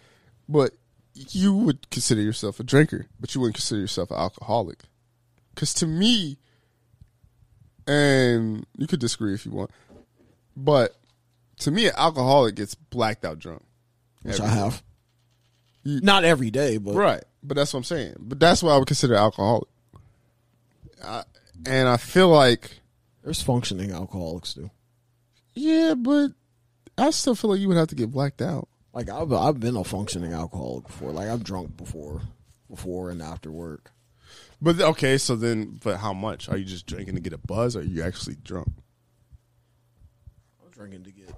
A: But you would consider yourself a drinker, but you wouldn't consider yourself an alcoholic. Because to me, and you could disagree if you want, but to me, an alcoholic gets blacked out drunk.
B: Which I
A: day.
B: have.
A: You-
B: Not every day, but
A: Right. But that's what I'm saying. But that's what I would consider alcoholic. I, and I feel like
B: there's functioning alcoholics too.
A: Yeah, but I still feel like you would have to get blacked out.
B: Like I've I've been a functioning alcoholic before. Like I've drunk before, before and after work.
A: But okay, so then, but how much? Are you just drinking to get a buzz, or are you actually drunk?
B: I'm drinking to get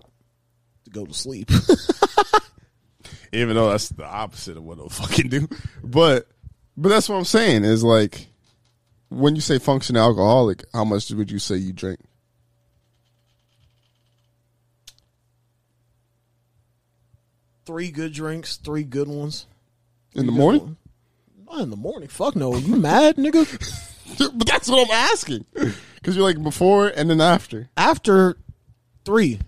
B: to go to sleep. <laughs>
A: Even though that's the opposite of what I'll fucking do. But, but that's what I'm saying is like, when you say functional alcoholic, how much would you say you drink?
B: three good drinks, three good ones.
A: In the morning?
B: one. Not in the morning. Fuck no. You mad, nigga? <laughs>
A: but that's what I'm asking. Because you're like before and then after.
B: After three,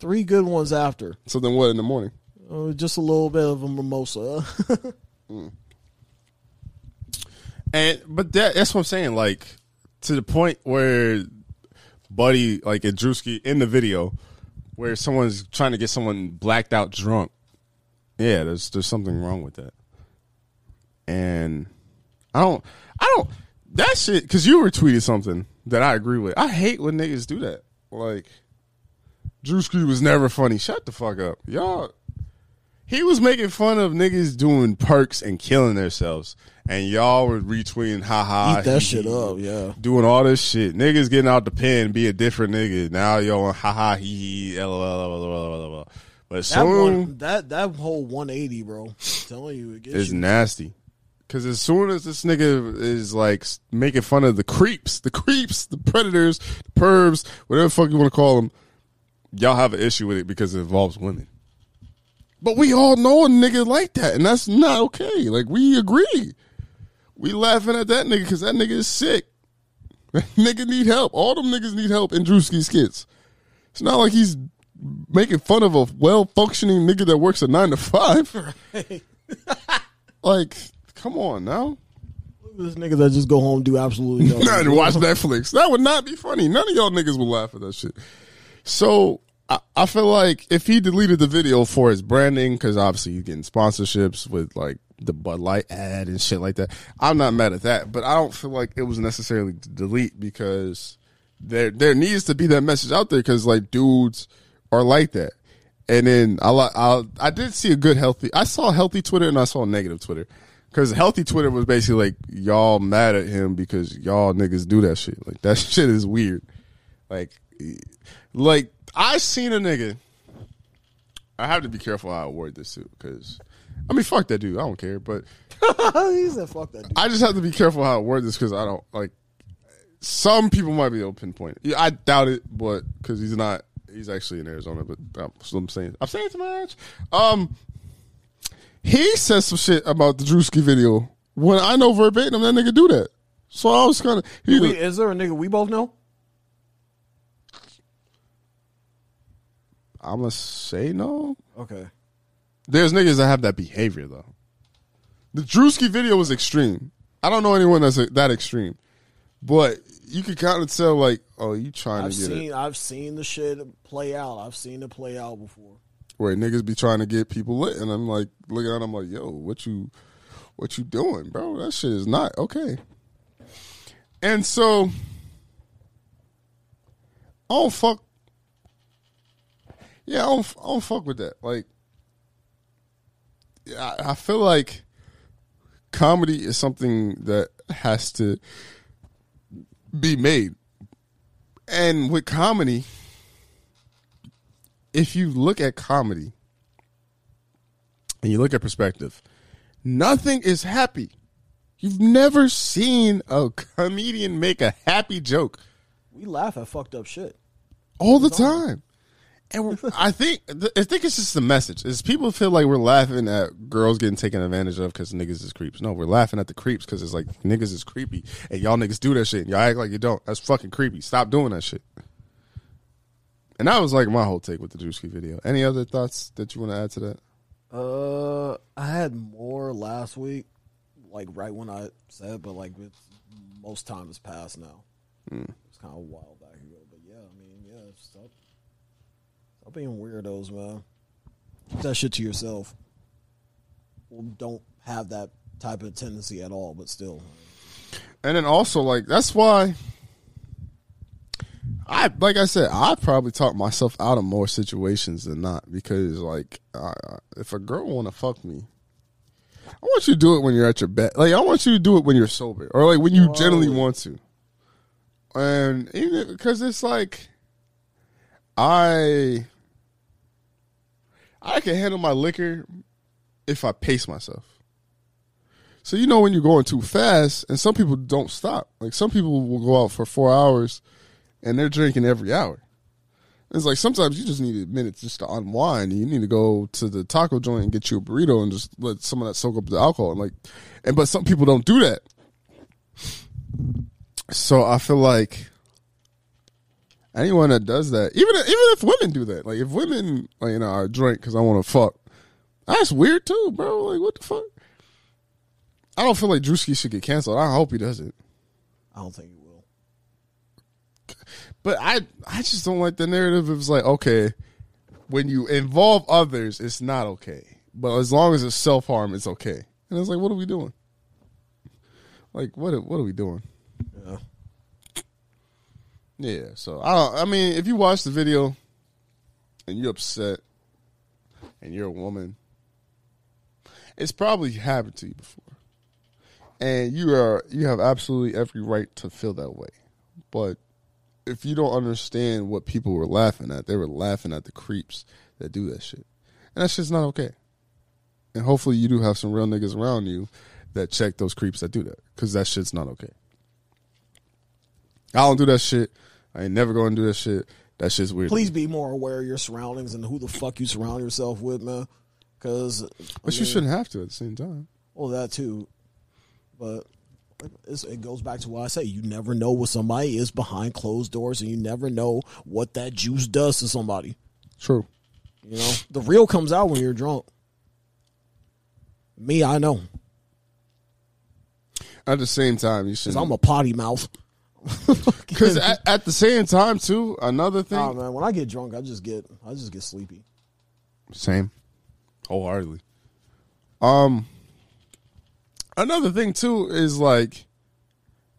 B: three good ones after.
A: So then what in the morning?
B: Uh, just a little bit of a mimosa. <laughs>
A: And but that that's what I'm saying. Like to the point where Buddy, like in Drewski in the video, where someone's trying to get someone blacked out drunk. Yeah, there's there's something wrong with that. And I don't I don't that shit because you retweeted something that I agree with. I hate when niggas do that. Like Drewski was never funny. Shut the fuck up, y'all. He was making fun of niggas doing perks and killing themselves, and y'all were retweeting, haha.
B: Eat that
A: he-
B: shit up, yeah.
A: Doing all this shit. Niggas getting out the pen, be a different nigga. Now y'all on haha, he, he, lol. But
B: That
A: soon,
B: one, that that whole 180, bro. I'm telling you, it gets
A: is nasty. Because as soon as this nigga is like making fun of the creeps, the creeps, the predators, the pervs, whatever the fuck you want to call them, y'all have an issue with it because it involves women. But we all know a nigga like that, and that's not okay. Like we agree. We laughing at that nigga because that nigga is sick. <laughs> That nigga need help. All them niggas need help in Drewski's kids. It's not like he's making fun of a well functioning nigga that works a nine to five. <laughs> <laughs> like, come on now.
B: Look at this nigga that just go home and do absolutely nothing.
A: Nah, watch Netflix. That would not be funny. None of y'all niggas will laugh at that shit. So I, I feel like if he deleted the video for his branding, because obviously he's getting sponsorships with like the Bud Light ad and shit like that. I'm not mad at that, but I don't feel like it was necessarily to delete because there there needs to be that message out there because like dudes are like that. And then I I I did see a good healthy. I saw healthy Twitter and I saw negative Twitter. Because healthy Twitter was basically like y'all mad at him because y'all niggas do that shit. Like that <laughs> shit is weird. Like, like I seen a nigga. I have to be careful how I word this too, because I mean, fuck that dude. I don't care, but <laughs>
B: he said, "Fuck that." Dude.
A: I just have to be careful how I word this because I don't like. Some people might be able to pinpoint. it. I doubt it, but because he's not, he's actually in Arizona. But what I'm saying. I'm saying too much. Um, he says some shit about the Drewski video when I know verbatim that nigga do that. So I was kind of
B: Wait, is there a nigga we both know?
A: I'm gonna say no.
B: Okay.
A: There's niggas that have that behavior though. The Drewski video was extreme. I don't know anyone that's that extreme, but you could kind of tell like, oh, you trying
B: I've
A: to get
B: seen
A: it
B: I've seen the shit play out. I've seen it play out before.
A: where niggas be trying to get people lit, and I'm like looking at them like, yo, what you, what you doing, bro? That shit is not okay. And so, I don't fuck. Yeah, I don't, I don't fuck with that. Like, I, I feel like comedy is something that has to be made. And with comedy, if you look at comedy and you look at perspective, nothing is happy. You've never seen a comedian make a happy joke
B: We laugh at fucked up shit.
A: all the time. And I think I think it's just the message. Is people feel like we're laughing at girls getting taken advantage of because niggas is creeps. No, we're laughing at the creeps because it's like niggas is creepy and y'all niggas do that shit. And y'all act like you don't. That's fucking creepy. Stop doing that shit. And that was like my whole take with the Drewski video. Any other thoughts that you want to add to that?
B: Uh, I had more last week, like right when I said, but like it's, most time has passed now. It's kind of a while back ago, but yeah, I mean, yeah, stop, stop being weirdos, man. Keep that shit to yourself. Well, don't have that type of tendency at all, but still,
A: And then also like that's why I like I said I probably talk myself out of more situations than not because like I- if a girl want to fuck me, I want you to do it when you're at your bed. Like I want you to do it when you're sober or like when you
B: Whoa.
A: generally want to. And even because it's like I I can handle my liquor if I pace myself. So you know when you're going too fast, and some people don't stop. Like some people will go out for four hours, and they're drinking every hour. It's like sometimes you just need a minute just to unwind. You need to go to the taco joint and get you a burrito and just let some of that soak up the alcohol. And like, and but some people don't do that. So I feel like anyone that does that, even even if women do that, like if women, like, you know, are drink because I want to fuck, that's weird too, bro. Like what the fuck? I don't feel like Drewski should get canceled. I hope he doesn't.
B: I don't think he will.
A: But I I just don't like the narrative. It's like, okay, when you involve others, it's not okay. But as long as it's self harm, it's okay. And it's like, what are we doing? Like, what what are we doing?
B: Yeah.
A: So I I mean, if you watch the video and you're upset and you're a woman, it's probably happened to you before, and you are you have absolutely every right to feel that way. But if you don't understand what people were laughing at, they were laughing at the creeps that do that shit, and that's just not okay. And hopefully, you do have some real niggas around you that check those creeps that do that because that shit's not okay. I don't do that shit. I ain't never going to do that shit. That shit's weird.
B: Please be more aware of your surroundings and who the fuck you surround yourself with, man. Because,
A: but you shouldn't have to at the same time.
B: Well, that too, but it's, it goes back to what I say. You never know what somebody is behind closed doors, and you never know what that juice does to somebody.
A: True.
B: You know, the real comes out when you're drunk. Me, I know,
A: At the same time, you should.
B: I'm a potty mouth. <laughs>
A: Because at, at the same time, too, another thing.
B: Nah, man, when I get drunk, I just get, I just get sleepy.
A: Same. Wholeheartedly. Um another thing too is like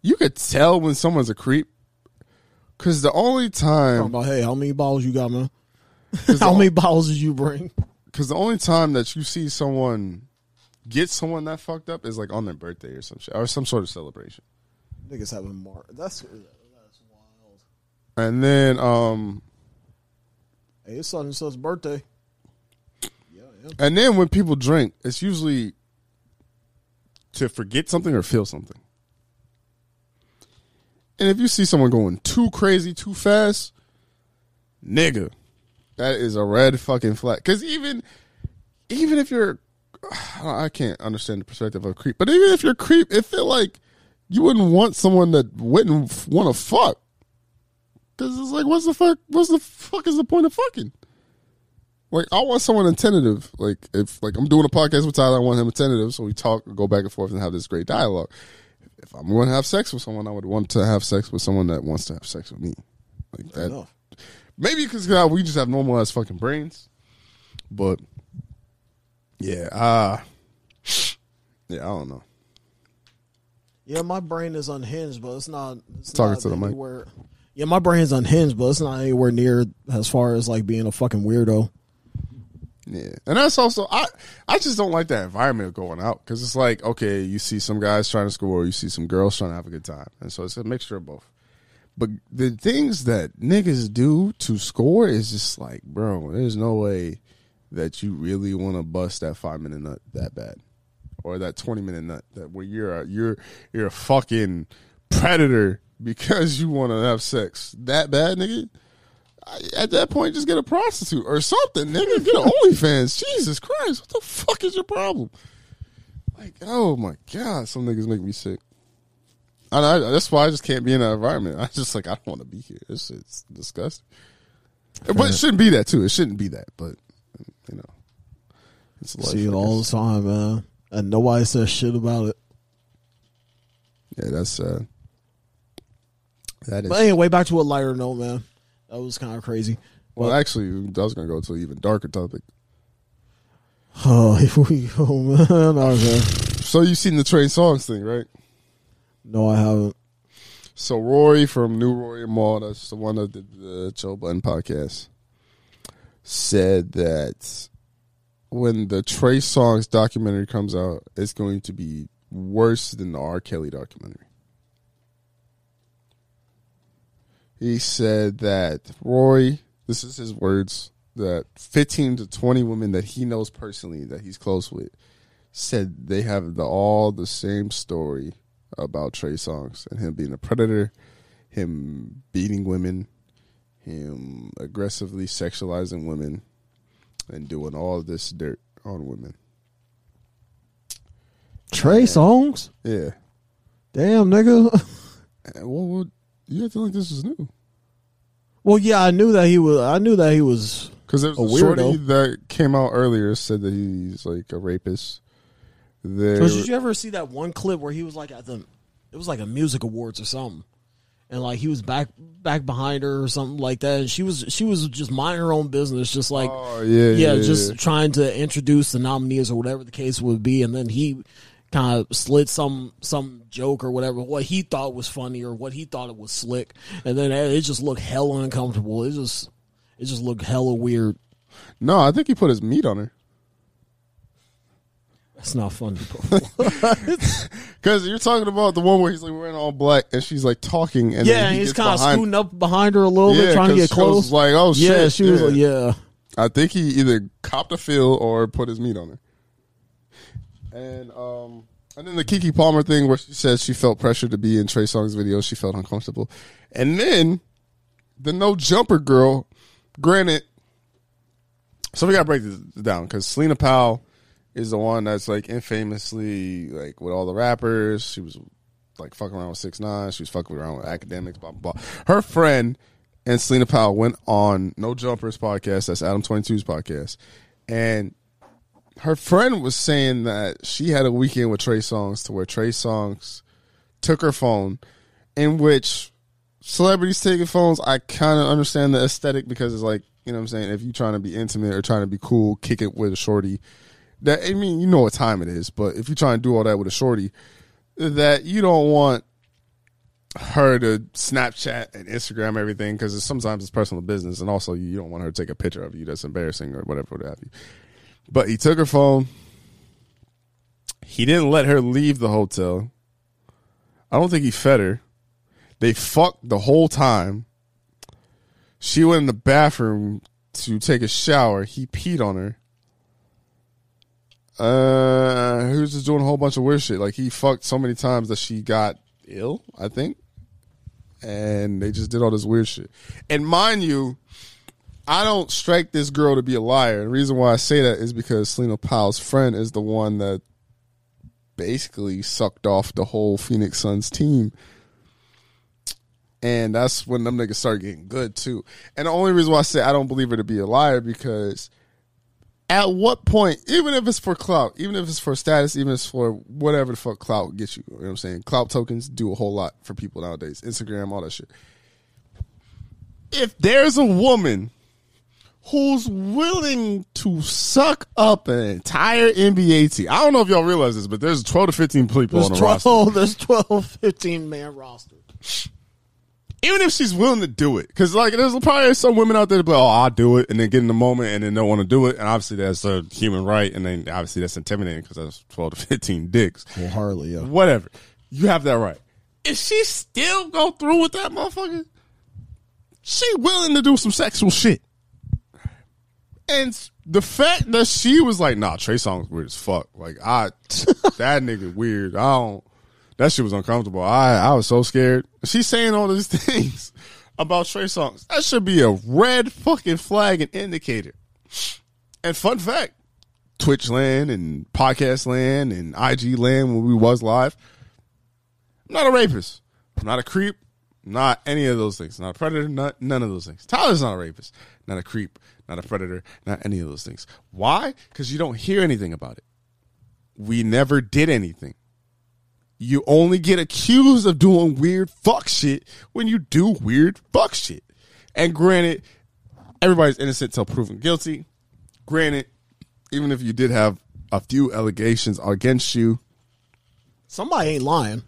A: you could tell when someone's a creep cuz the only time
B: about, hey, how many bottles you got, man? <laughs> How many bottles did you bring?
A: cuz the only time that you see someone get someone that fucked up is like on their birthday or some shit or some sort of celebration.
B: Niggas having mark. That's that's wild.
A: And then um
B: Hey, it's and such birthday. Yeah, yeah.
A: and then when people drink, it's usually to forget something or feel something. And if you see someone going too crazy too fast, nigga, that is a red fucking flag. Because even, even if you're, <sighs> I can't understand the perspective of a creep, but even if you're a creep, it feel like you wouldn't want someone that wouldn't want to fuck. Because it's like, what's the fuck? What's the fuck is the point of fucking? Like I want someone attentive. Like if like I'm doing a podcast with Tyler, I want him attentive, so we talk, go back and forth, and have this great dialogue. If I'm going to have sex with someone, I would want to have sex with someone that wants to have sex with me. Like that.
B: enough.
A: Maybe because we just have normal ass fucking brains. But yeah, uh <sighs> yeah, I don't know.
B: Yeah, my brain is unhinged, but it's not. It's
A: Talking
B: not
A: to the mic.
B: anywhere. Yeah, my brain is unhinged, but it's not anywhere near as far as like being a fucking weirdo.
A: Yeah, and that's also I. I just don't like that environment of going out because it's like okay, you see some guys trying to score, you see some girls trying to have a good time, and so it's a mixture of both. But the things that niggas do to score is just like, bro, there's no way that you really want to bust that five minute nut that bad, or that twenty minute nut that where you're a, you're you're a fucking predator because you want to have sex that bad, nigga. At that point, just get a prostitute or something, nigga. Get an OnlyFans. Jesus Christ, what the fuck is your problem? Like, oh my god, some niggas make me sick. And I, that's why I just can't be in that environment. I just like I don't want to be here. This shit's disgusting. But it shouldn't be that too. It shouldn't be that. But you know, it's life.
B: See it all the time, man, and nobody says shit about it.
A: Yeah, that's uh, that is.
B: But anyway, back to a lighter note, man. That was kind of crazy.
A: well, actually, I was gonna go to an even darker topic.
B: Oh, <laughs> here we go, man. Okay.
A: So you seen the Trey Songz thing, right?
B: No, I haven't.
A: So Rory from New Rory and MAL, that's the one that did the Joe Budden podcast, said that when the Trey Songz documentary comes out, it's going to be worse than the R. Kelly documentary. He said that Roy, this is his words, that 15 to 20 women that he knows personally that he's close with said they have the, all the same story about Trey Songz and him being a predator, him beating women, him aggressively sexualizing women, and doing all this dirt on women.
B: Trey Songz.
A: Yeah.
B: Damn, nigga. <laughs>
A: What would you to think this is new?
B: well, yeah, I knew that he was. I knew that he was.
A: Because there's
B: A
A: a, shorty
B: weirdo.
A: that came out earlier said that he's like a rapist. There,
B: But did you ever see that one clip where he was like at the? It was like a music awards or something, and like he was back back behind her or something like that, and she was she was just minding her own business, just like
A: oh yeah,
B: yeah,
A: yeah,
B: just
A: yeah.
B: trying to introduce the nominees or whatever the case would be, and then he kind of slid some some joke or whatever what he thought was funny or what he thought it was slick, and then it just looked hella uncomfortable. It just it just looked hella weird.
A: no. I think he put his meat on her.
B: That's not funny.
A: Because <laughs> you're talking about the one where he's like wearing all black and she's like talking and
B: yeah, he's kind of scooting up behind her a little
A: Yeah,
B: bit, trying to get
A: was
B: close.
A: like, oh shit,
B: yeah, she was
A: yeah.
B: like, yeah.
A: I think he either copped a feel or put his meat on her. And um and then the Keke Palmer thing where she says she felt pressure to be in Trey Songz video, she felt uncomfortable. And then the no jumper girl, granted so we gotta break this down because Celina Powell is the one that's like infamously like with all the rappers. She was like fucking around with six nine. She was fucking around with Akademiks. Blah blah. blah. Her friend and Celina Powell went on No Jumpers podcast. That's Adam 22's podcast, and her friend was saying that she had a weekend with Trey Songz to where Trey Songz took her phone, in which celebrities taking phones. I kind of understand the aesthetic because it's like you know what I'm saying. If you're trying to be intimate or trying to be cool, kick it with a shorty. That I mean, you know what time it is, but if you're trying to do all that with a shorty, that you don't want her to Snapchat and Instagram everything because sometimes it's personal business, and also you don't want her to take a picture of you that's embarrassing or whatever what have you. But he took her phone. He didn't let her leave the hotel. I don't think he fed her. They fucked the whole time. She went in the bathroom to take a shower. He peed on her. Uh, was just doing a whole bunch of weird shit. Like he fucked so many times that she got ill, I think. And they just did all this weird shit. And mind you, I don't strike this girl to be a liar. The reason why I say that is because Celina Powell's friend is the one that basically sucked off the whole Phoenix Suns team. And that's when them niggas started getting good too. And the only reason why I say I don't believe her to be a liar because at what point, even if it's for clout, even if it's for status, even if it's for whatever the fuck clout gets you, you know what I'm saying? Clout tokens do a whole lot for people nowadays. Instagram, all that shit. If there's a woman who's willing to suck up an entire NBA team, I don't know if y'all realize this, but there's 12 to 15 people
B: There's
A: on the
B: 12,
A: roster.
B: there's 12, 15 man roster.
A: Even if she's willing to do it, because like there's probably some women out there that be like, oh, I'll do it, and then get in the moment and then don't want to do it, and obviously that's a human right, and then obviously that's intimidating because that's twelve to <laughs> fifteen dicks,
B: Well, hardly, yeah.
A: whatever. You have that right. If she still go through with that motherfucker, she willing to do some sexual shit, and the fact that she was like, nah, Trey Songz weird as fuck. Like I, <laughs> that nigga weird. I don't. That shit was uncomfortable. I I was so scared. She's saying all these <laughs> things about Trey Songz. That should be a red fucking flag and indicator. And fun fact, Twitch land and podcast land and IG land when we was live. I'm not a rapist. I'm not a creep. Not any of those things. Not a predator. Not none of those things. Tyler's not a rapist. Not a creep. Not a predator. Not any of those things. Why? Because you don't hear anything about it. We never did anything. You only get accused of doing weird fuck shit when you do weird fuck shit. And granted, everybody's innocent till proven guilty. Granted, even if you did have a few allegations against you,
B: Somebody ain't lying.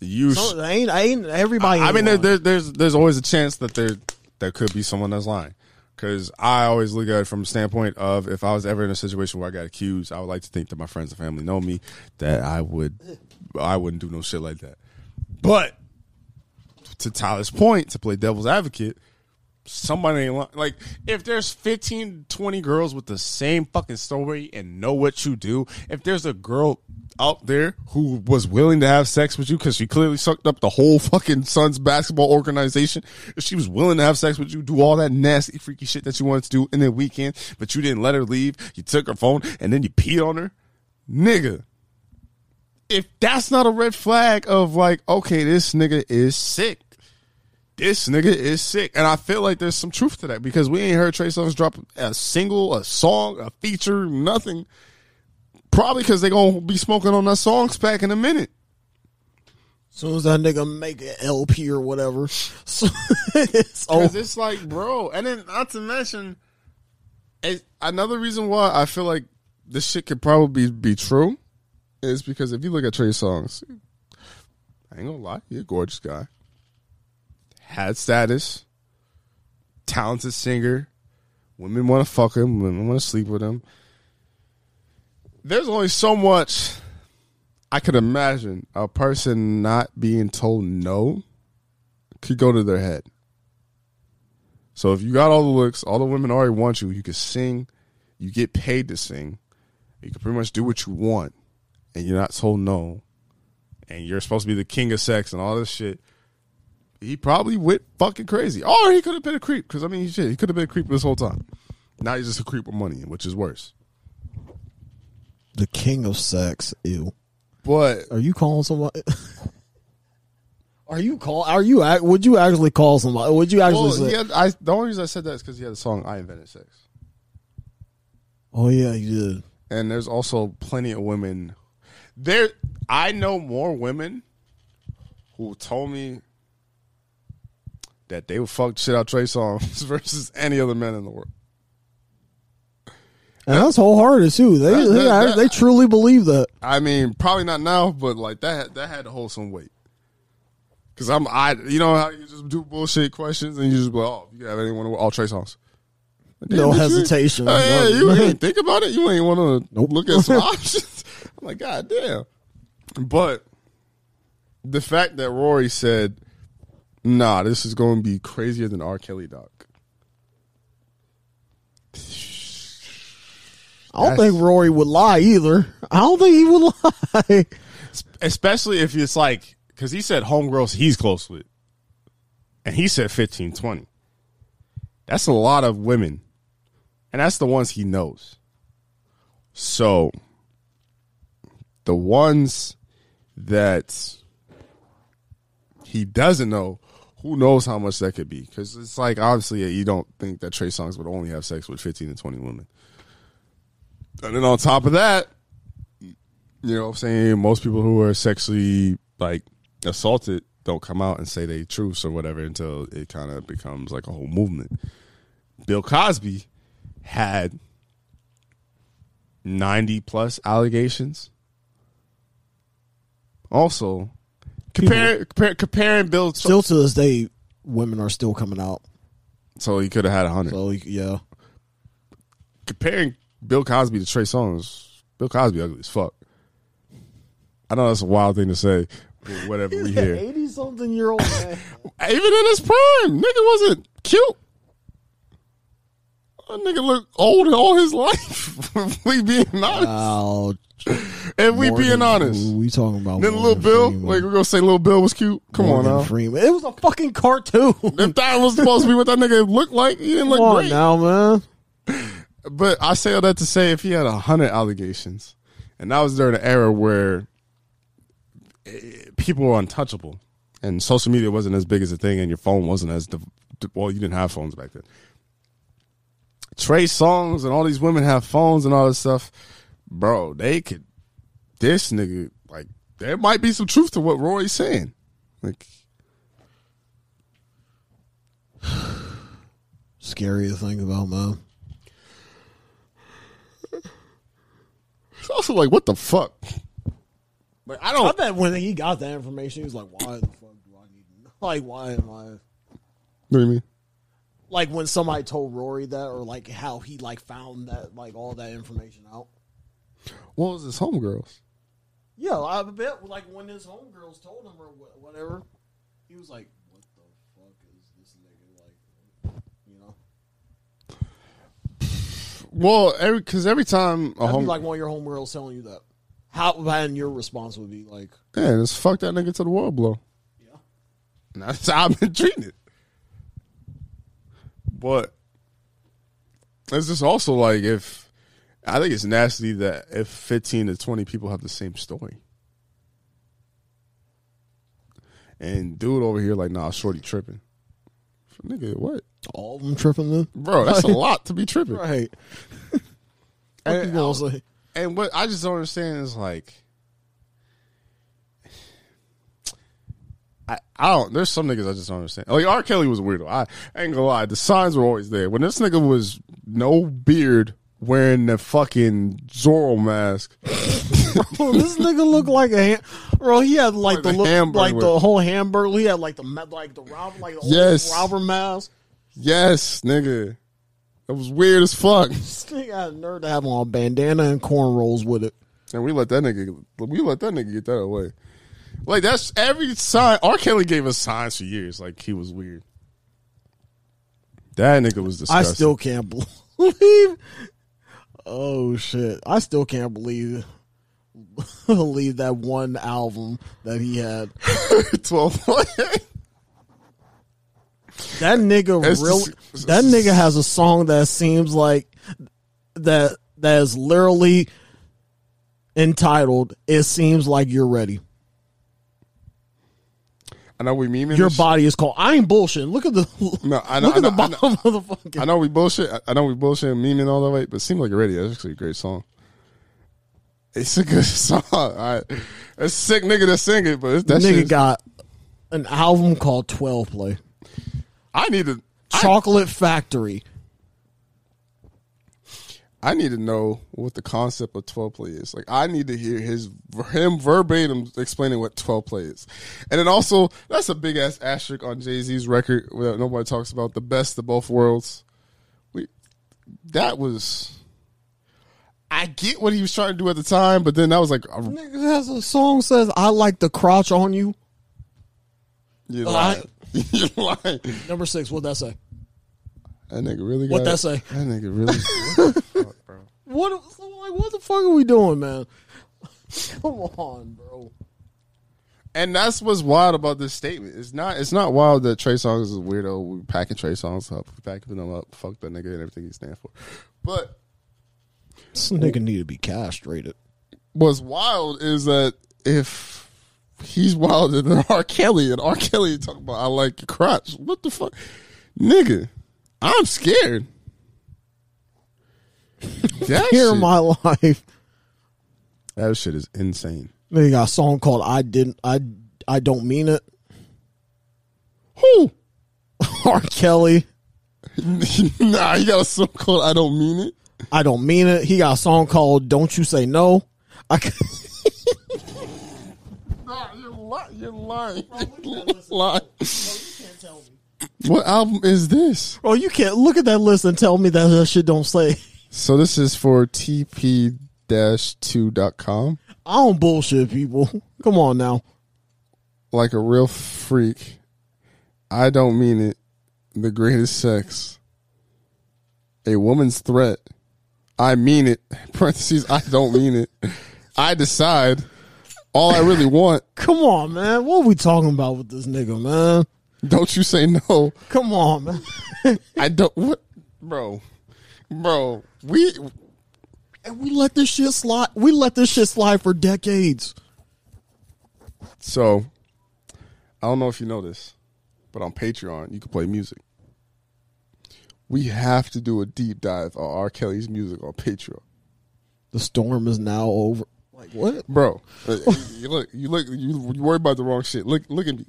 A: you.
B: So, ain't, ain't everybody.
A: I
B: ain't
A: mean, there, there, there's there's always a chance that there there could be someone that's lying. Because I always look at it from the standpoint of if I was ever in a situation where I got accused, I would like to think that my friends and family know me, that I would I wouldn't do no shit like that. But to Tyler's point, to play devil's advocate, somebody ain't. Like, if there's 15, 20 girls with the same fucking story and know what you do, if there's a girl out there who was willing to have sex with you because she clearly sucked up the whole fucking Suns basketball organization, if she was willing to have sex with you, do all that nasty, freaky shit that you wanted to do in the weekend, but you didn't let her leave, you took her phone, and then you peed on her, nigga. If that's not a red flag of like, okay, this nigga is sick this nigga is sick. And I feel like there's some truth to that because we ain't heard Trey Songz drop a single, a song, a feature, nothing. Probably because they going to be smoking on that songs pack in a minute.
B: As soon as that nigga make an LP or whatever, <laughs> so it's over.
A: it's like, bro. And then not to mention, another reason why I feel like this shit could probably be true is because if you look at Trey Songz, I ain't gonna lie, he's a gorgeous guy. Had status, talented singer. Women want to fuck him. Women want to sleep with him. There's only so much I could imagine a person not being told no could go to their head. So if you got all the looks, all the women already want you, you can sing, you get paid to sing, you can pretty much do what you want, and you're not told no, and you're supposed to be the king of sex and all this shit. He probably went fucking crazy, or he could have been a creep. Because I mean, shit, he could have been a creep this whole time. Now he's just a creep with money, which is worse.
B: The king of sex. Ew.
A: But
B: Are you calling somebody? <laughs> Are you call? Are you? Would you actually call somebody? Would you actually
A: well,
B: say?
A: had, I, the only reason I said that is because he had a song "I Invented Sex."
B: Oh yeah, you did.
A: and there's also plenty of women there i know more women who told me that they would fuck shit out Trey Songz <laughs> versus any other man in the world.
B: And that's wholehearted too. They
A: That-
B: they,
A: that-
B: they truly believe that.
A: I mean, probably not now, but like that that had to hold some weight. Cause I'm I you know how you just do bullshit questions and you just go, oh, you have anyone with all Trey. Damn,
B: No
A: bitch, you-
B: hesitation.
A: Oh, yeah, you ain't think about it. You ain't want to <laughs> nope. look at some <laughs> options. I'm like, God damn. But the fact that Rory said, "Nah, this is going to be crazier than R. Kelly doc."
B: I don't think Rory would lie either. I don't think he would lie.
A: Especially if it's like, because he said homegirls he's close with, and he said 15, 20. That's a lot of women, and that's the ones he knows. So, the ones that he doesn't know, who knows how much that could be? Because it's like obviously you don't think that Trey Songz would only have sex with 15 to 20 women. And then on top of that, you know what I'm saying? Most people who are sexually like assaulted don't come out and say they truths or whatever until it kind of becomes like a whole movement. Bill Cosby had 90 plus allegations. Also, compare, compare comparing Bill
B: Still to this day, women are still coming out.
A: so he could have had a 100.
B: So yeah,
A: comparing Bill Cosby to Trey Songz, Bill Cosby ugly as fuck. I know that's a wild thing to say, but whatever we hear.
B: eighty something year old man. <laughs>
A: Even in his prime, nigga wasn't cute. That nigga looked old all his <laughs> life. if we being honest.
B: Wow, <laughs>
A: if we being honest.
B: we talking about
A: Then Little Bill,
B: Freeman.
A: like we're gonna say Little Bill was cute. Come
B: Morgan
A: on now.
B: Freeman. It was a fucking cartoon.
A: If that was supposed to be what that nigga looked like, he didn't look
B: Come on
A: great.
B: now, man.
A: But I say all that to say, if he had a hundred allegations, and that was during an era where eh, people were untouchable, and social media wasn't as big as a thing, and your phone wasn't as well, you didn't have phones back then. Trey Songz and all these women have phones and all this stuff, bro. They could this nigga like there might be some truth to what Roy's saying, like. <sighs>
B: Scary to think about, man.
A: It's also like, what the fuck? Like, I don't.
B: I bet when he got that information, he was like, "Why the fuck do I need to know? <laughs> Like, why am I?"
A: What do you mean?
B: Like when somebody told Rory that, or like how he like found that, like all that information out.
A: What was his homegirls?
B: Yeah, I bet like when his homegirls told him or whatever, he was like, "What the fuck is this nigga like?" You know,
A: Well, every because every time a
B: that'd
A: home,
B: like one of your homegirls telling you that. How and your response would be like,
A: man, just fuck that nigga to the world blow.
B: "Yeah,
A: And that's how I've been treating it. But it's just also like if I think it's nasty that if fifteen to twenty people have the same story. And dude over here like, nah, shorty tripping. Nigga, what?
B: all of them tripping then?"
A: Bro, that's a lot to be tripping.
B: Right. <laughs>
A: And-
B: you gonna? Um,
A: and what I just don't understand is like, I, I don't. There's some niggas I just don't understand. Like R. Kelly was a weirdo. I, I ain't gonna lie. The signs were always there. When this nigga was no beard, wearing the fucking Zorro mask, <laughs>
B: Bro, this nigga looked like a ham- bro. He had like,
A: Like
B: the
A: the
B: look, like the whole hamburger. He had like the like the robber, like the
A: Yes.
B: robber mask.
A: yes, nigga, it was weird as fuck. <laughs>
B: This nigga had a nerd to have on a bandana and cornrows with it.
A: And we let that nigga, we let that nigga get that away. Like that's every sign. R. Kelly gave us signs for years. Like he was weird. That nigga was disgusting.
B: I still can't <laughs> believe. Oh shit! I still can't believe <laughs> believe that one album that he had. <laughs>
A: twelve.
B: That nigga
A: It's
B: really.
A: just-
B: that nigga has a song that seems like that that is literally entitled "It Seems Like You're Ready."
A: I know we memeing.
B: Your body is called. I ain't bullshit. Look at the <laughs>
A: No, I know-
B: look
A: I
B: at the
A: know- I know.
B: bottom of the fucking.
A: I know we bullshit. I- I know we bullshit and memeing all the way, but it seems like already that's actually a great song. It's a good <laughs> song. All right. A sick nigga to sing it, but that
B: nigga got an album called Twelve Play.
A: I need to. I,
B: Chocolate Factory.
A: I need to know what the concept of twelve play is. Like, I need to hear his him verbatim explaining what twelve play is, and then also that's a big ass asterisk on Jay Z's record where nobody talks about the best of both worlds. We that was. I get what he was trying to do at the time, but then that was like, a,
B: Nigga has a song says I like the crotch on you.
A: you're lying. <laughs> you're lying.
B: Number six, what'd that say?
A: That nigga really got
B: What'd that say?
A: That nigga really. <laughs> what the fuck, bro?
B: What so like what the fuck are we doing, man? <laughs> Come on, bro.
A: And that's what's wild about this statement. It's not. It's not wild that Trey Songz is a weirdo. We packing Trey Songz up. Packing them up. Fuck that nigga and everything he stands for. But
B: This nigga need to be castrated.
A: what's wild is that if he's wilder than <laughs> R. Kelly and R. Kelly talking about I like your crotch. What the fuck, nigga? I'm scared. <laughs> That
B: Here
A: shit,
B: in my life.
A: that shit is insane.
B: Then he got a song called "I Didn't I I Don't Mean It."
A: Who? <laughs>
B: R. Kelly, <laughs>
A: nah, he got a song called "I Don't Mean It."
B: I don't mean it. He got a song called "Don't You Say No." I
A: Nah, you're lying. You're lying. Lying. What album is this?
B: Bro, you can't look at that list and tell me that that shit don't say.
A: So this is for tp-2.com.
B: I don't bullshit people. Come on now.
A: Like a real freak. I don't mean it. The greatest sex. A woman's threat. I mean it. <laughs> Parentheses, I don't mean it. I decide. All I really want. <laughs>
B: Come on, man. What are we talking about with this nigga, man?
A: Don't you say no.
B: Come on, man. <laughs>
A: I don't what bro. Bro, we
B: And we let this shit slide. We let this shit slide for decades.
A: So, I don't know if you know this, but on Patreon, you can play music. We have to do a deep dive on R. Kelly's music on Patreon.
B: The storm is now over. Like what?
A: Bro, <laughs> you look, you look, you, you worry about the wrong shit. Look, look at me.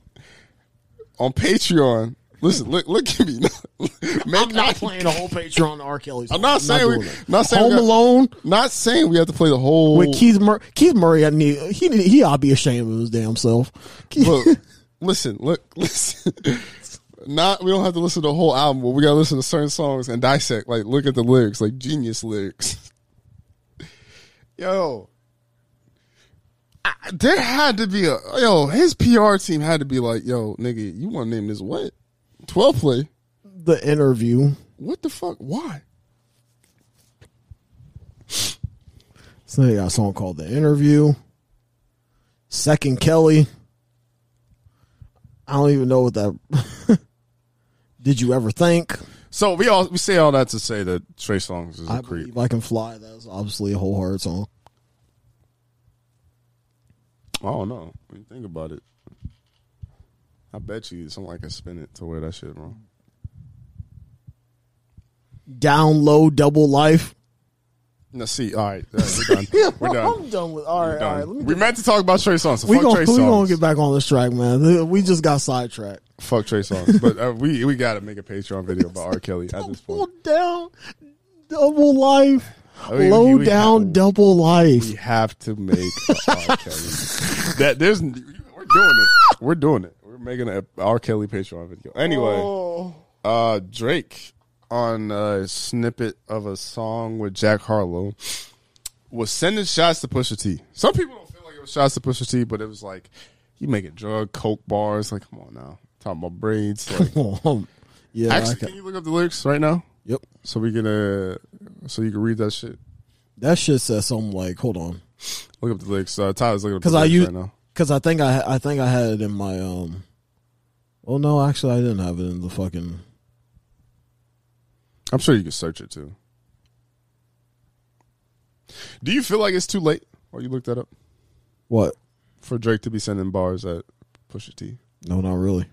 A: On Patreon, listen, look, look at me. <laughs> Make
B: I'm not playing a whole Patreon R. Kelly. Song.
A: I'm not saying we- not saying we
B: Home
A: got-
B: Alone
A: Not saying we have to play the whole.
B: with Keith Murray. Keith Murray, I need, he he ought to be ashamed of his damn self.
A: Look, listen, look, <laughs> listen. Not we don't have to listen to the whole album, but we gotta listen to certain songs and dissect. Like, look at the lyrics, like genius lyrics. <laughs> Yo, I, there had to be a yo. His PR team had to be like, yo, nigga, you want to name this what? Twelve play?
B: the interview.
A: What the fuck? Why?
B: So they got a song called The Interview. Second Kelly. I don't even know what that. <laughs> Did you ever think?
A: So we all we say all that to say that Trey Songz is a
B: I
A: creep.
B: believe I can fly. That's obviously a whole hard song.
A: I don't know. When you think about it, I bet you someone like can spin it to where that shit wrong.
B: Down low, double life.
A: No, see, all right, all right, we're done. <laughs> We're done.
B: I'm done with. All right,
A: done.
B: right. Let me
A: we meant to talk about Trey Songz. So
B: we
A: fuck
B: gonna
A: Trey
B: we gonna get back on this track, man. We just got sidetracked.
A: Fuck Trey Songz. <laughs> but uh, we we got to make a Patreon video about R. Kelly at this point.
B: down, double life.
A: I mean,
B: Low
A: we- we
B: down,
A: have-
B: double life.
A: We have to make a R. Kelly. <laughs> That there's we're doing it. We're doing it. We're making a R. Kelly Patreon video. Anyway,
B: Oh.
A: uh, Drake on a snippet of a song with Jack Harlow was sending shots to Pusha T. Some people don't feel like it was shots to Pusha T, but it was like he making drug coke bars. Like, come on now, talking about braids. Like, <laughs>
B: yeah.
A: actually,
B: I ca-
A: can you look up the lyrics right now
B: yep.
A: so we gonna so you can read that shit?
B: That shit says something like, hold on.
A: Look up the lyrics. Uh, Tyler's looking up the
B: Because I
A: lyrics
B: use,
A: right now.
B: Because I think I, I think I had it in my um. Oh no, actually, I didn't have it in the fucking.
A: I'm sure you can search it too. Do you feel like it's too late? Or you looked that up
B: What?
A: for Drake to be sending bars at Pusha T?
B: No, not really.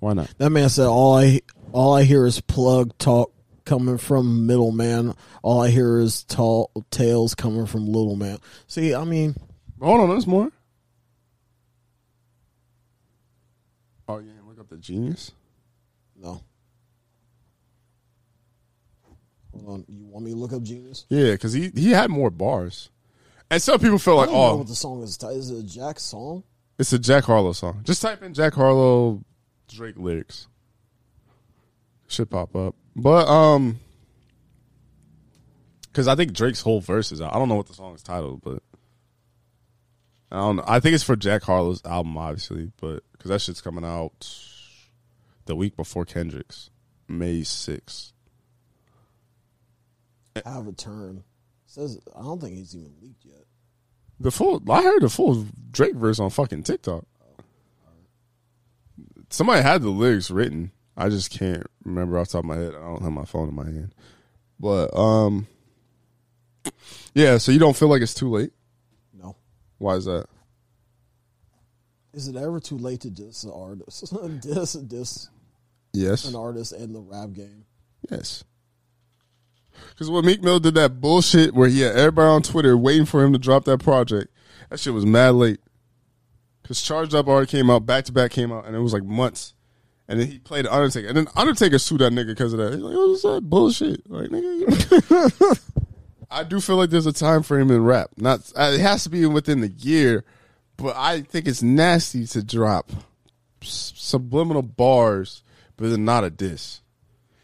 A: Why not?
B: That man said all I all I hear is plug talk coming from middleman. All I hear is tall tales coming from little man. See, I mean,
A: Hold on, there's more. Yeah, look up the genius.
B: no. Hold on, you want me to look up genius?
A: Yeah, because he he had more bars, and some people feel like, oh,
B: what the song is. Is it a Jack song?
A: it's a Jack Harlow song. Just type in Jack Harlow Drake lyrics. Should pop up, but um, because I think Drake's whole verse is out. I don't know what the song is titled, but I don't know. I think it's for Jack Harlow's album, obviously, but because that shit's coming out the week before Kendrick's, May sixth.
B: Have a turn. Says I don't think he's even leaked yet.
A: The full, I heard the full Drake verse on fucking TikTok. Somebody had the lyrics written. I just can't remember off the top of my head. I don't have my phone in my hand. But um, yeah. So you don't feel like it's too late?
B: No.
A: Why is that?
B: Is it ever too late to diss an artist? <laughs> diss diss
A: Yes.
B: an artist in the rap game.
A: Yes. Because when Meek Mill did that bullshit where he had everybody on Twitter waiting for him to drop that project, that shit was mad late. Because Charged Up already came out, back to back came out, and it was like months. And then he played Undertaker, and then Undertaker sued that nigga because of that. He's like, "What's that bullshit?" Like, nigga. <laughs> I do feel like there's a time frame in rap. Not uh, it has to be within the year, but I think it's nasty to drop subliminal bars, but then not a diss,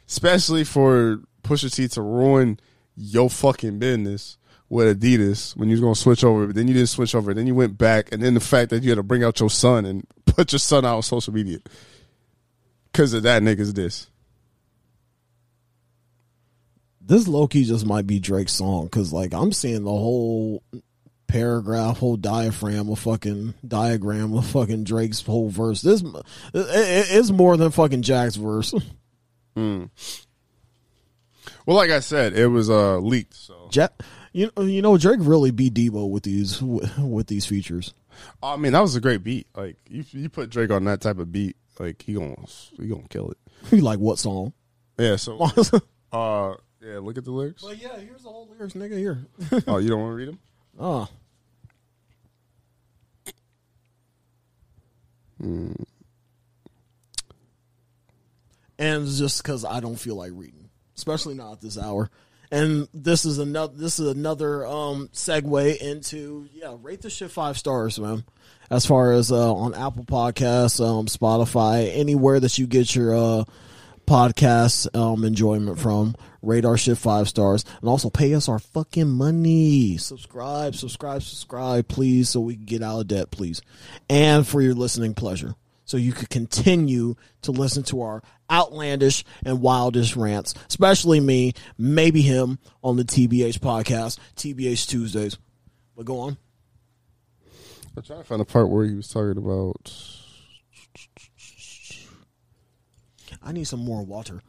A: especially for Pusha T to ruin your fucking business with Adidas when you was gonna switch over, but then you didn't switch over, then you went back, and then the fact that you had to bring out your son and <laughs> put your son out on social media because of that nigga's diss.
B: This low key just might be Drake's song because like I'm seeing the whole paragraph, whole diaphragm, a fucking diagram of fucking Drake's whole verse. This it, it, it's more than fucking Jack's verse. <laughs>
A: Well, like I said, it was uh leaked, so
B: Jack, you you know Drake really beat Debo with these with these features.
A: I mean that was a great beat. Like you, you put Drake on that type of beat, like he gonna he gonna kill it.
B: He <laughs> like what song?
A: Yeah. So <laughs> uh yeah, look at the lyrics.
B: But yeah, here's the whole lyrics, nigga. Here.
A: Oh, you don't want to read them?
B: oh. And just because I don't feel like reading, especially not at this hour. And this is another. This is another um, segue into yeah. Rate the shit five stars, man. As far as uh, on Apple Podcasts, um, Spotify, anywhere that you get your uh, podcast um, enjoyment from. Rate our shit five stars and also pay us our fucking money. Subscribe, subscribe, subscribe, please, so we can get out of debt, please. And for your listening pleasure. So you could continue to listen to our outlandish and wildish rants, especially me, maybe him on the TBH podcast, TBH Tuesdays. But go on.
A: I'm trying to find the part where he was talking about.
B: I need some more water.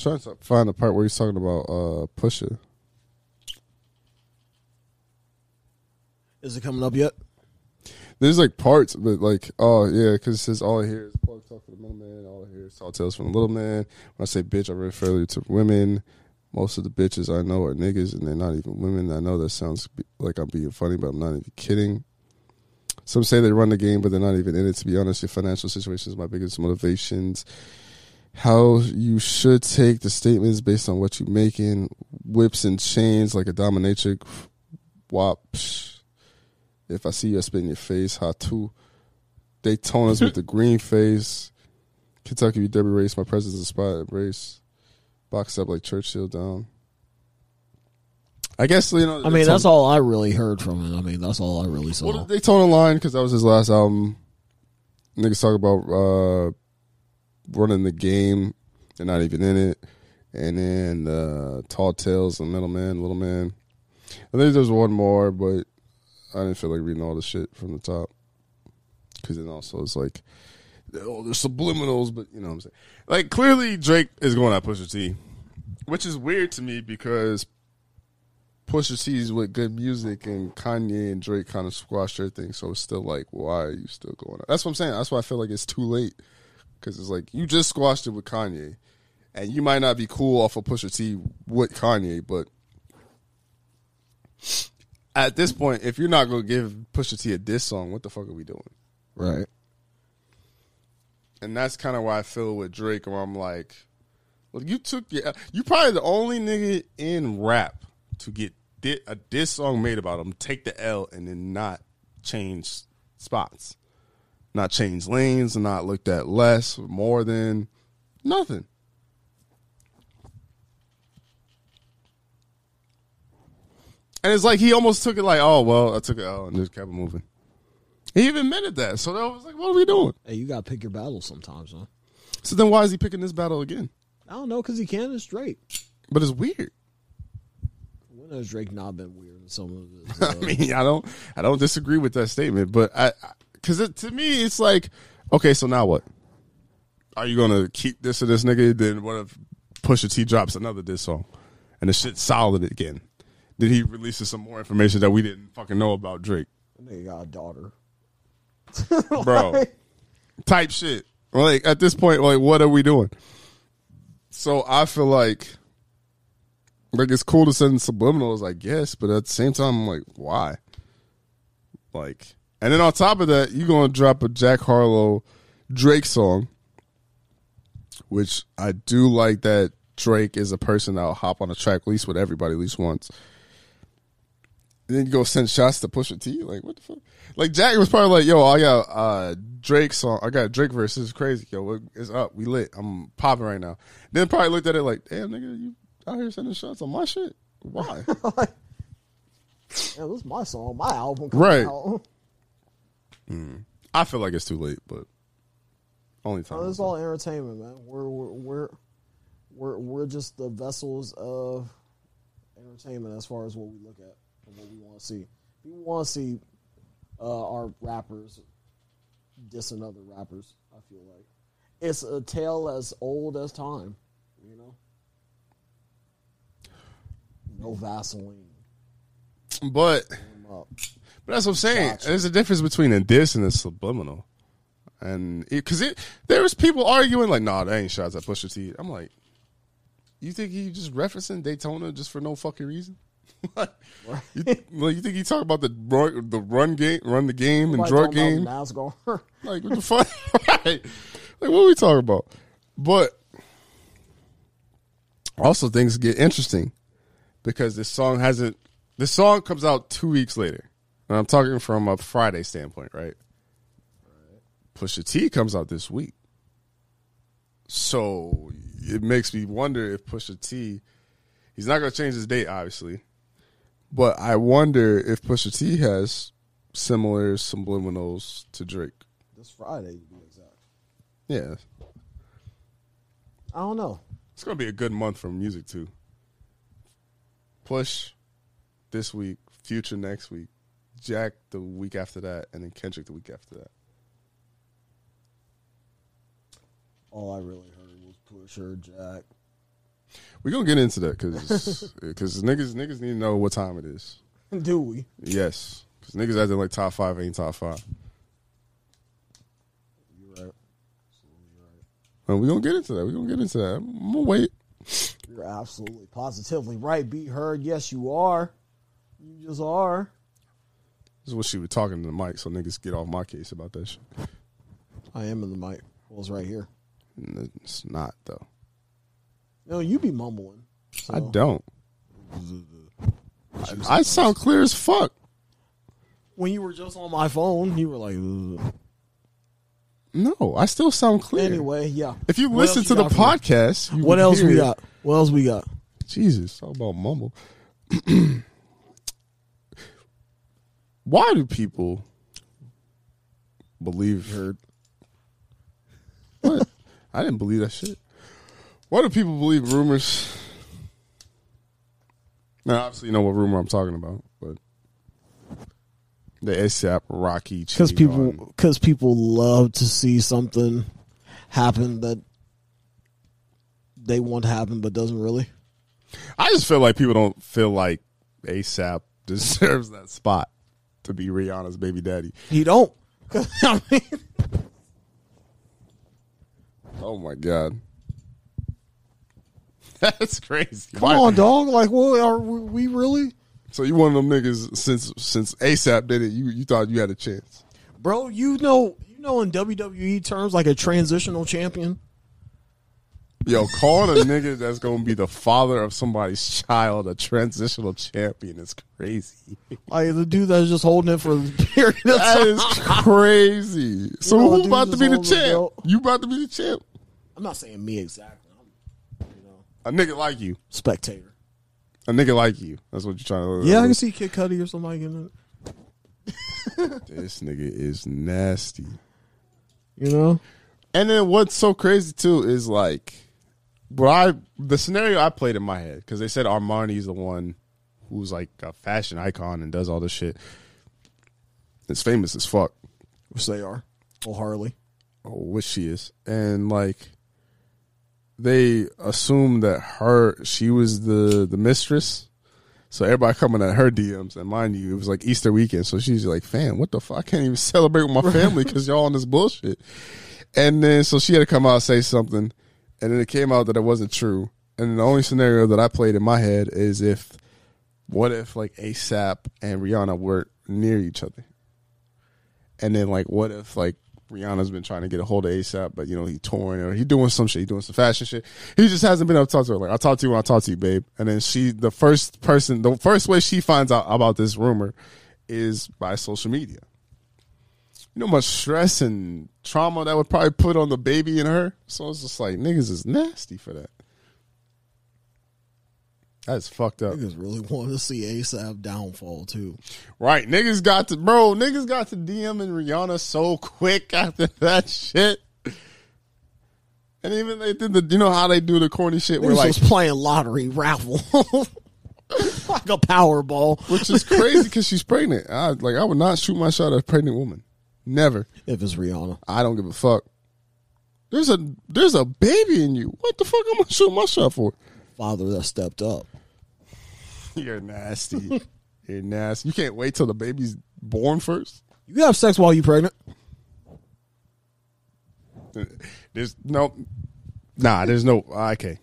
A: Trying to find the part where he's talking about uh Pusha.
B: Is it coming up yet?
A: There's like parts, but like, oh yeah, because it says all I hear is Plug talk for the middleman. All I hear is tall tales from the little man. When I say bitch, I refer to women. Most of the bitches I know are niggas, and they're not even women. I know that sounds like I'm being funny, but I'm not even kidding. Some say they run the game, but they're not even in it. To be honest, your financial situation is my biggest motivations. How you should take the statements based on what you're making. Whips and chains like a dominatrix. Wop. If I see you, I spit in your face. How too. Daytona's with the <laughs> green face. Kentucky, Derby race. My presence is spot race. Boxed up like Churchill down. I guess you know.
B: I mean, that's all I really heard from it. I mean, that's all I really saw.
A: Well, Daytona line because that was his last album. Niggas talk about uh, running the game. They're not even in it. And then uh, Tall Tales and Middleman, Little Man. I think there's one more, but I didn't feel like reading all the shit from the top. Because then also it's like, oh, there's subliminals, but you know what I'm saying. Like, clearly Drake is going at Pusha T, which is weird to me because Pusha T's with good music and Kanye and Drake kind of squashed everything. So it's still like, why are you still going? That's what I'm saying. That's why I feel like it's too late because it's like you just squashed it with Kanye, and you might not be cool off of Pusha T with Kanye, but at this point, if you're not gonna give Pusha T a diss song, what the fuck are we doing?
B: right.
A: And that's kind of why I feel with Drake, where I'm like, well, you took your, you probably the only nigga in rap to get di- a diss song made about him, take the L, and then not change spots, not change lanes, and not looked at less, more than nothing. And it's like he almost took it like, oh well, I took it L and just kept moving. He even admitted that, so that was like, what are we doing?
B: Hey, you got to pick your battles sometimes, huh?
A: So then why is he picking this battle again?
B: I don't know because he can. It's Drake.
A: But it's weird.
B: When has Drake not been weird in some of his? <laughs>
A: I
B: Uh,
A: mean, I don't, I don't disagree with that statement, but I, because to me, it's like, okay, so now what? Are you gonna keep this to this nigga? Then what if Pusha T drops another diss song, and the shit's solid again? Did he releases some more information that we didn't fucking know about Drake,
B: nigga got a daughter. <laughs>
A: bro? type shit. Like at this point, like what are we doing? So I feel like Like it's cool to send subliminals, I guess, but at the same time, I'm like, why? Like, and then on top of that, you're gonna drop a Jack Harlow Drake song, which I do like that Drake is a person that'll hop on a track at least with everybody at least once. And then you go send shots to Pusha T. Like what the fuck? Like Jack was probably like, "Yo, I got uh Drake song. I got Drake verse. This is crazy. Yo, it's up. We lit. I'm popping right now." Then probably looked at it like, "Damn, nigga, you out here sending shots on my shit? Why?" <laughs>
B: yeah, this is my song, my album.
A: Right.
B: out. <laughs>
A: I feel like it's too late, but only time.
B: No,
A: will
B: this is all entertainment, man. We're we're we're we're we're just the vessels of entertainment as far as what we look at and what we want to see. We want to see uh, our rappers dissing other rappers. I feel like it's a tale as old as time. You know, no Vaseline.
A: But
B: Them up.
A: But that's what I'm saying.
B: Gotcha.
A: There's a difference between a diss and a subliminal. And because it, there was people arguing like, "Nah, that ain't shots at Pusha T." I'm like, you think he just referencing Daytona just for no fucking reason? <laughs> Like, you, like, you think he talk about the run, the run game, run the game, and drug game?
B: NASCAR. <laughs>
A: Like what the fuck? <laughs> right? Like what are we talking about? But also things get interesting because this song hasn't. This song comes out two weeks later, and I'm talking from a Friday standpoint, right? Pusha T comes out this week, so it makes me wonder if Pusha T. He's not going to change his date, obviously, but I wonder if Pusha T has similar subliminals to Drake.
B: this Friday, to be exact.
A: Yeah,
B: I don't know.
A: it's gonna be a good month for music too. Push this week, Future next week, Jack the week after that, and then Kendrick the week after that.
B: All I really heard was Pusher Jack.
A: We're gonna get into that because because <laughs> niggas niggas need to know what time it is.
B: Do we?
A: Yes, because niggas acting like top five ain't top five.
B: You're right. Absolutely right.
A: And we're gonna get into that. We're gonna get into that. I'm gonna wait.
B: You're absolutely positively right. Be heard. Yes, you are. You just are.
A: This is what she was talking to the mic, so niggas get off my case about that shit.
B: I am in the mic. Well, it's right here.
A: It's not though.
B: No, you be mumbling. So.
A: I don't. I, I sound clear as fuck.
B: When you were just on my phone, you were like, "Ugh."
A: No, I still sound clear.
B: anyway, yeah.
A: If you
B: What
A: listen
B: else
A: to the
B: got for me?
A: podcast, you
B: What
A: would
B: else we
A: hear-
B: got? What else we got?
A: Jesus, it's all about mumble. <clears throat> Why do people believe her? What? <laughs> I didn't believe that shit. Why do people believe rumors? Now, obviously, you know what rumor I'm talking about, but the ASAP Rocky
B: Because people, because people love to see something happen that they want to happen, but doesn't really.
A: I just feel like people don't feel like ASAP <laughs> deserves that spot to be Rihanna's baby daddy.
B: He don't. <laughs> I mean,
A: Oh my god, <laughs> that's crazy.
B: come on, dog. Like, what are we really,
A: So you one of them niggas since since ASAP did it, you you thought you had a chance.
B: bro? You know, you know, in WWE terms, like a transitional champion.
A: Yo, calling a nigga that's gonna be the father of somebody's <laughs> child a transitional champion is crazy.
B: Like the dude that's just holding it for a period of
A: That
B: time.
A: is crazy. So
B: know,
A: who about to be the
B: holding the
A: champ?
B: belt.
A: You about to be the champ?
B: I'm not saying me exactly. I'm, you know,
A: A nigga like you.
B: spectator.
A: A nigga like you. That's what you're trying to.
B: Yeah, I can see Kid Cudi or somebody in it. <laughs>
A: This nigga is nasty.
B: You know,
A: And then what's so crazy too is like, what I the scenario I played in my head because they said Armani's the one who's like a fashion icon and does all this shit. It's famous as fuck.
B: which they are. Oh, Harley.
A: Oh, which she is, and like they assumed that her she was the the mistress. So everybody coming at her DMs, and mind you, it was like Easter weekend. So she's like, "Fam, what the fuck? I can't even <laughs> celebrate with my <laughs> family because y'all on this bullshit." And then so she had to come out and say something, and then it came out that it wasn't true. and the only scenario that I played in my head is if, what if like ASAP and Rihanna were near each other, and then like what if like Rihanna's been trying to get a hold of ASAP, but you know he touring or he doing some shit, he doing some fashion shit. He just hasn't been able to talk to her. Like I talk to you when I talk to you, babe. And then she, the first person, the first way she finds out about this rumor is by social media. You know how much stress and trauma that would probably put on the baby and her. So it's just like niggas is nasty for that. That's fucked up.
B: Niggas really want to see ASAP downfall too.
A: Right. Niggas got to bro, niggas got to DM and Rihanna so quick <laughs> after that shit. And even they did the you know how they do the corny shit where like
B: was playing lottery raffle <laughs> like a Powerball.
A: which is crazy because she's pregnant. I like I would not shoot my shot at a pregnant woman. Never.
B: If it's Rihanna,
A: I don't give a fuck. There's a there's a baby in you. What the fuck am I shooting my shot for?
B: father that stepped up. <laughs>
A: You're nasty. <laughs> You're nasty. You can't wait till the baby's born first.
B: You have sex while you're pregnant. <laughs>
A: There's no, nah. There's no. Ah, okay.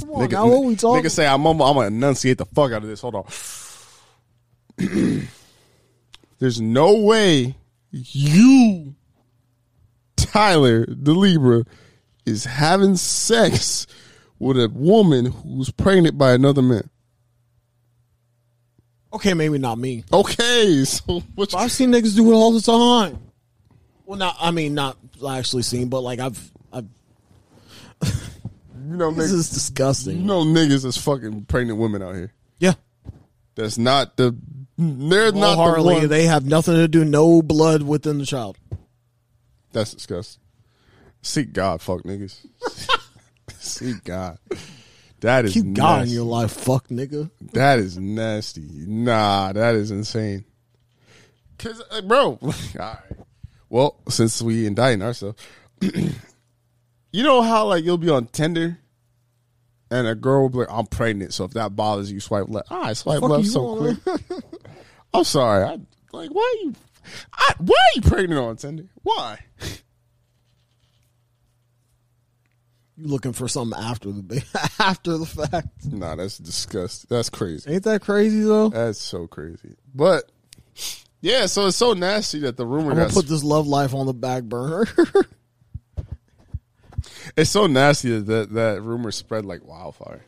B: Come on, now what we talking?
A: Nigga say I'm. I'm gonna enunciate the fuck out of this. Hold on. <clears throat> There's no way you, Tyler the Libra, is having sex with a woman who's pregnant by another man.
B: Okay, maybe not me.
A: Okay, so what?
B: I've seen niggas do it all the time. Well, not I mean not actually seen, but like I've I've
A: You know, <laughs>
B: this
A: niggas,
B: is disgusting.
A: you know, niggas is fucking pregnant women out here.
B: Yeah.
A: That's not the. They're not the one.
B: they have nothing to do, no blood within the child.
A: That's disgusting. Seek God, fuck niggas. <laughs> Seek God. That is
B: Keep God in your life, fuck nigga.
A: That is nasty. Nah, that is insane. Cause, uh, bro, <laughs> all right. Well, since we indicting ourselves, <clears throat> you know how like you'll be on Tinder, and a girl will be like, "I'm pregnant," so if that bothers you, swipe left. Ah, I swipe left so quick. <laughs> <laughs> I'm sorry. I like why are you? I, why are you pregnant on Tinder? Why?
B: You looking for something after the <laughs> after the fact?
A: Nah, that's disgusting. That's crazy.
B: Ain't that crazy though?
A: That's so crazy. But yeah, so it's so nasty that the rumor
B: I'm gonna put this love life on the back burner.
A: It's so nasty that, that rumor spread like wildfire.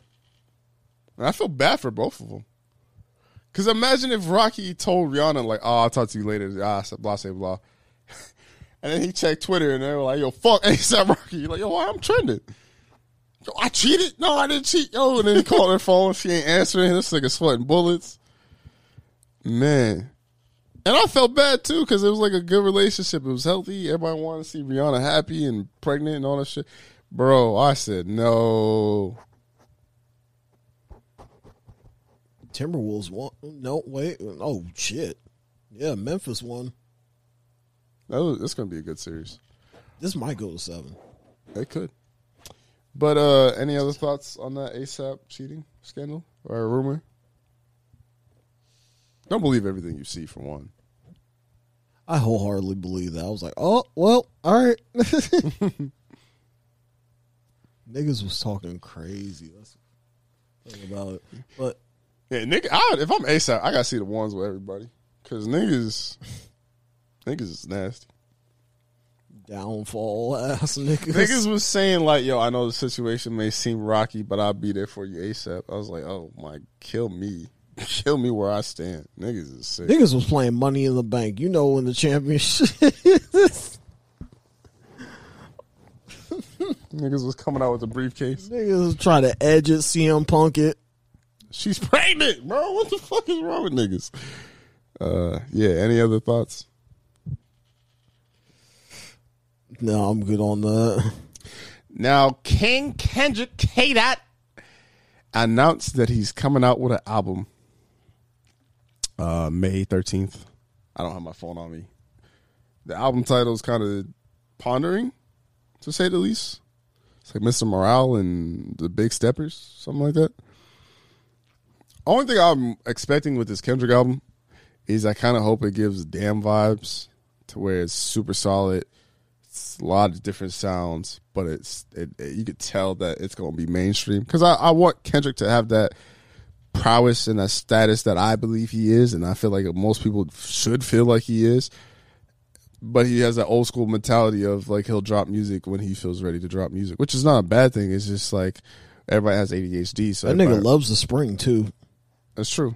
A: And I feel bad for both of them. Cause imagine if Rocky told Rihanna like, "Oh, I'll talk to you later," ah, blah, blah, blah, <laughs> and then he checked Twitter and they were like, "Yo, fuck <laughs> ASAP Rocky." You're like, "Yo, why I'm trending?" Yo, I cheated? No, I didn't cheat. Yo, and then he called her phone. She ain't answering. This nigga sweating bullets. Man, and I felt bad too because it was like a good relationship. It was healthy. Everybody wanted to see Rihanna happy and pregnant and all that shit. Bro, I said no.
B: Timberwolves won. No, wait. Oh shit. Yeah, Memphis won.
A: That was, it's gonna be a good series.
B: This might go to seven.
A: It could. But uh any other thoughts on that ASAP cheating scandal or rumor? Don't believe everything you see for one.
B: I wholeheartedly believe that. I was like, oh well, all right. <laughs> <laughs> Niggas was talking crazy. That's about it. But
A: Yeah, nigga. I, if I'm ASAP, I gotta see the ones with everybody because niggas, niggas is nasty.
B: downfall ass niggas.
A: Niggas was saying like, "Yo, I know the situation may seem rocky, but I'll be there for you ASAP." I was like, "Oh my, kill me, <laughs> kill me where I stand." Niggas is sick.
B: Niggas was playing money in the bank. You know when the championship <laughs>
A: Niggas was coming out with a briefcase.
B: Niggas was trying to edge it, CM Punk it.
A: She's pregnant, bro. What the fuck is wrong with niggas? Uh, yeah. Any other thoughts?
B: No, I'm good on that.
A: Now, King Kendrick K. Dot announced that he's coming out with an album uh, May 13th. I don't have my phone on me. The album title is kind of pondering, to say the least. It's like Mr. Morale and the Big Steppers, something like that. Only thing I'm expecting with this Kendrick album is I kind of hope it gives damn vibes to where it's super solid. It's a lot of different sounds, but it's it, it- you could tell that it's going to be mainstream because I, I want Kendrick to have that prowess and that status that I believe he is, and I feel like most people should feel like he is. But he has that old school mentality of like he'll drop music when he feels ready to drop music, which is not a bad thing. It's just like everybody has ADHD, so
B: That nigga loves the spring too.
A: that's true.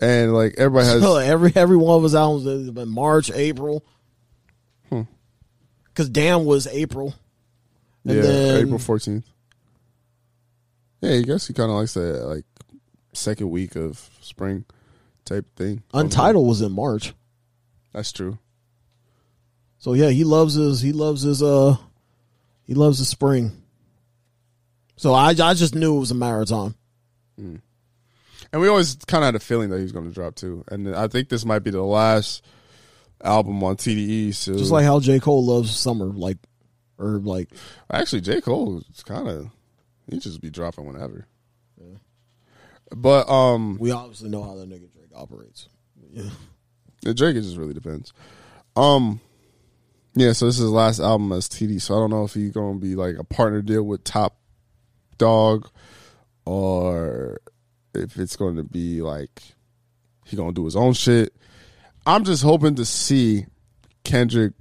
A: And like everybody has
B: So <laughs> every every one of his albums has been March, April.
A: Hmm.
B: Because Damn was April. And
A: yeah,
B: then
A: April fourteenth. Yeah, I guess he kind of likes that like second week of spring type thing.
B: Untitled was in March.
A: That's true.
B: So yeah, he loves his he loves his uh he loves the spring. So I I just knew it was a marathon.
A: And we always kind of had a feeling that he was going to drop too. And I think this might be the last album on TDE. So
B: Just like how J. Cole loves summer, like or like
A: actually, J Cole is kind of he just be dropping whenever. But um,
B: we obviously know how that nigga Drake operates. Yeah.
A: The Drake it just really depends. Um yeah, so this is his last album as TD, so I don't know if he's gonna be like a partner deal with Top Dawg or if it's gonna be like he gonna do his own shit. I'm just hoping to see Kendrick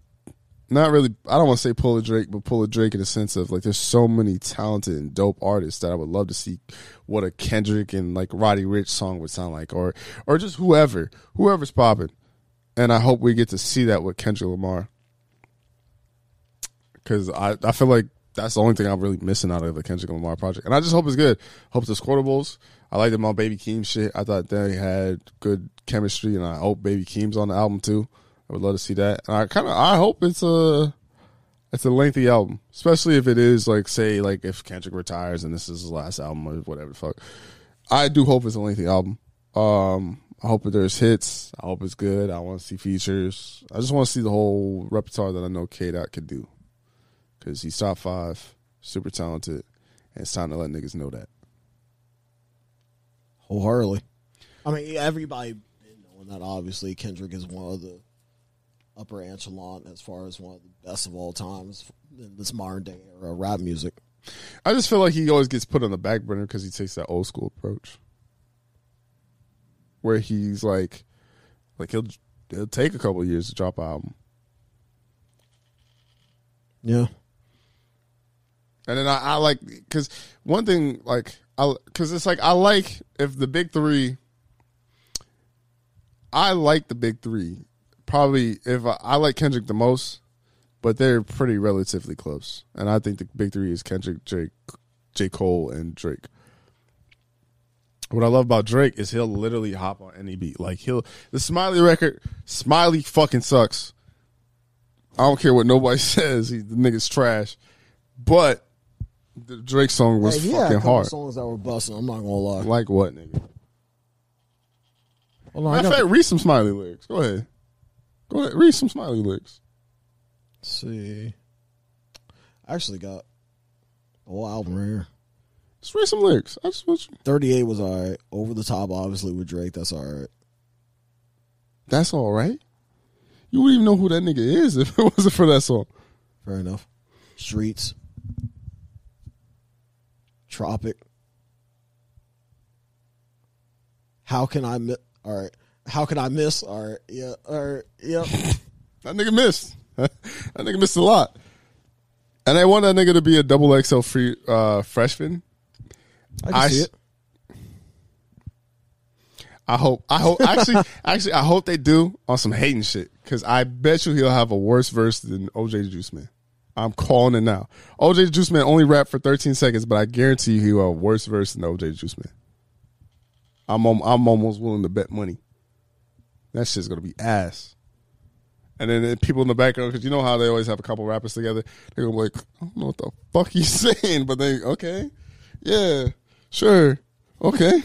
A: not really I don't want to say pull a Drake, but pull a Drake in the sense of like there's so many talented and dope artists that I would love to see what a Kendrick and like Roddy Ricch song would sound like or or just whoever. Whoever's popping. And I hope we get to see that with Kendrick Lamar. Cause I, I feel like that's the only thing I'm really missing out of the Kendrick Lamar project. And I just hope it's good. Hope it's quotables. I like them on Baby Keem shit. I thought they had good chemistry and I hope Baby Keem's on the album too. I would love to see that. And I kind of I hope it's a it's a lengthy album, especially if it is like say like if Kendrick retires and this is his last album or whatever the fuck. I do hope it's a lengthy album. Um, I hope there's hits. I hope it's good. I want to see features. I just want to see the whole repertoire that I know K Dot could do because he's top five, super talented, and it's time to let niggas know that.
B: Wholeheartedly. I mean, everybody been knowing that obviously Kendrick is one of the upper echelon as far as one of the best of all times in this modern day era of rap music.
A: I just feel like he always gets put on the back burner because he takes that old school approach, where he's like, like he'll he'll take a couple years to drop an album,
B: Yeah.
A: And then I, I like because one thing like I because it's like I like if the big three. I like the big three. Probably if I, I like Kendrick the most, but they're pretty relatively close, and I think the big three is Kendrick, Drake, J Cole, and Drake. What I love about Drake is he'll literally hop on any beat. Like he'll the Smiley record, Smiley fucking sucks. I don't care what nobody <laughs> says. He, the nigga's trash. But the Drake song was
B: Hey, he had a
A: fucking hard.
B: songs that were busting. I'm not gonna lie.
A: Like what, nigga?
B: Hold on, I
A: Matter of fact, read some Smiley lyrics. Go ahead. Go ahead. Read some Smiley lyrics.
B: let's see. I actually got the whole album right here.
A: Just read some lyrics. I just want you.
B: 38 was all right. Over the top, obviously, with Drake. That's all right.
A: That's all right. You wouldn't even know who that nigga is <laughs> if it wasn't for that song.
B: Fair enough. Streets. Tropic. How can I miss? All right. How can I miss? All right. Yeah. All right. Yep. <laughs>
A: That nigga missed. <laughs> that nigga missed a lot. And I want that nigga to be a double XL free uh, freshman.
B: I
A: I
B: see
A: s-
B: it.
A: I hope. I hope. Actually, <laughs> actually, I hope they do on some hating shit because I bet you he'll have a worse verse than OJ Juice Man. I'm calling it now. OJ Juice Man only rapped for 13 seconds, but I guarantee you he'll have a worse verse than OJ the Juice Man. I'm I'm almost willing to bet money. That shit's gonna be ass. And then the people in the background, because you know how they always have a couple rappers together. They're gonna be like, I don't know what the fuck he's <laughs> saying, but they okay, yeah, sure, okay.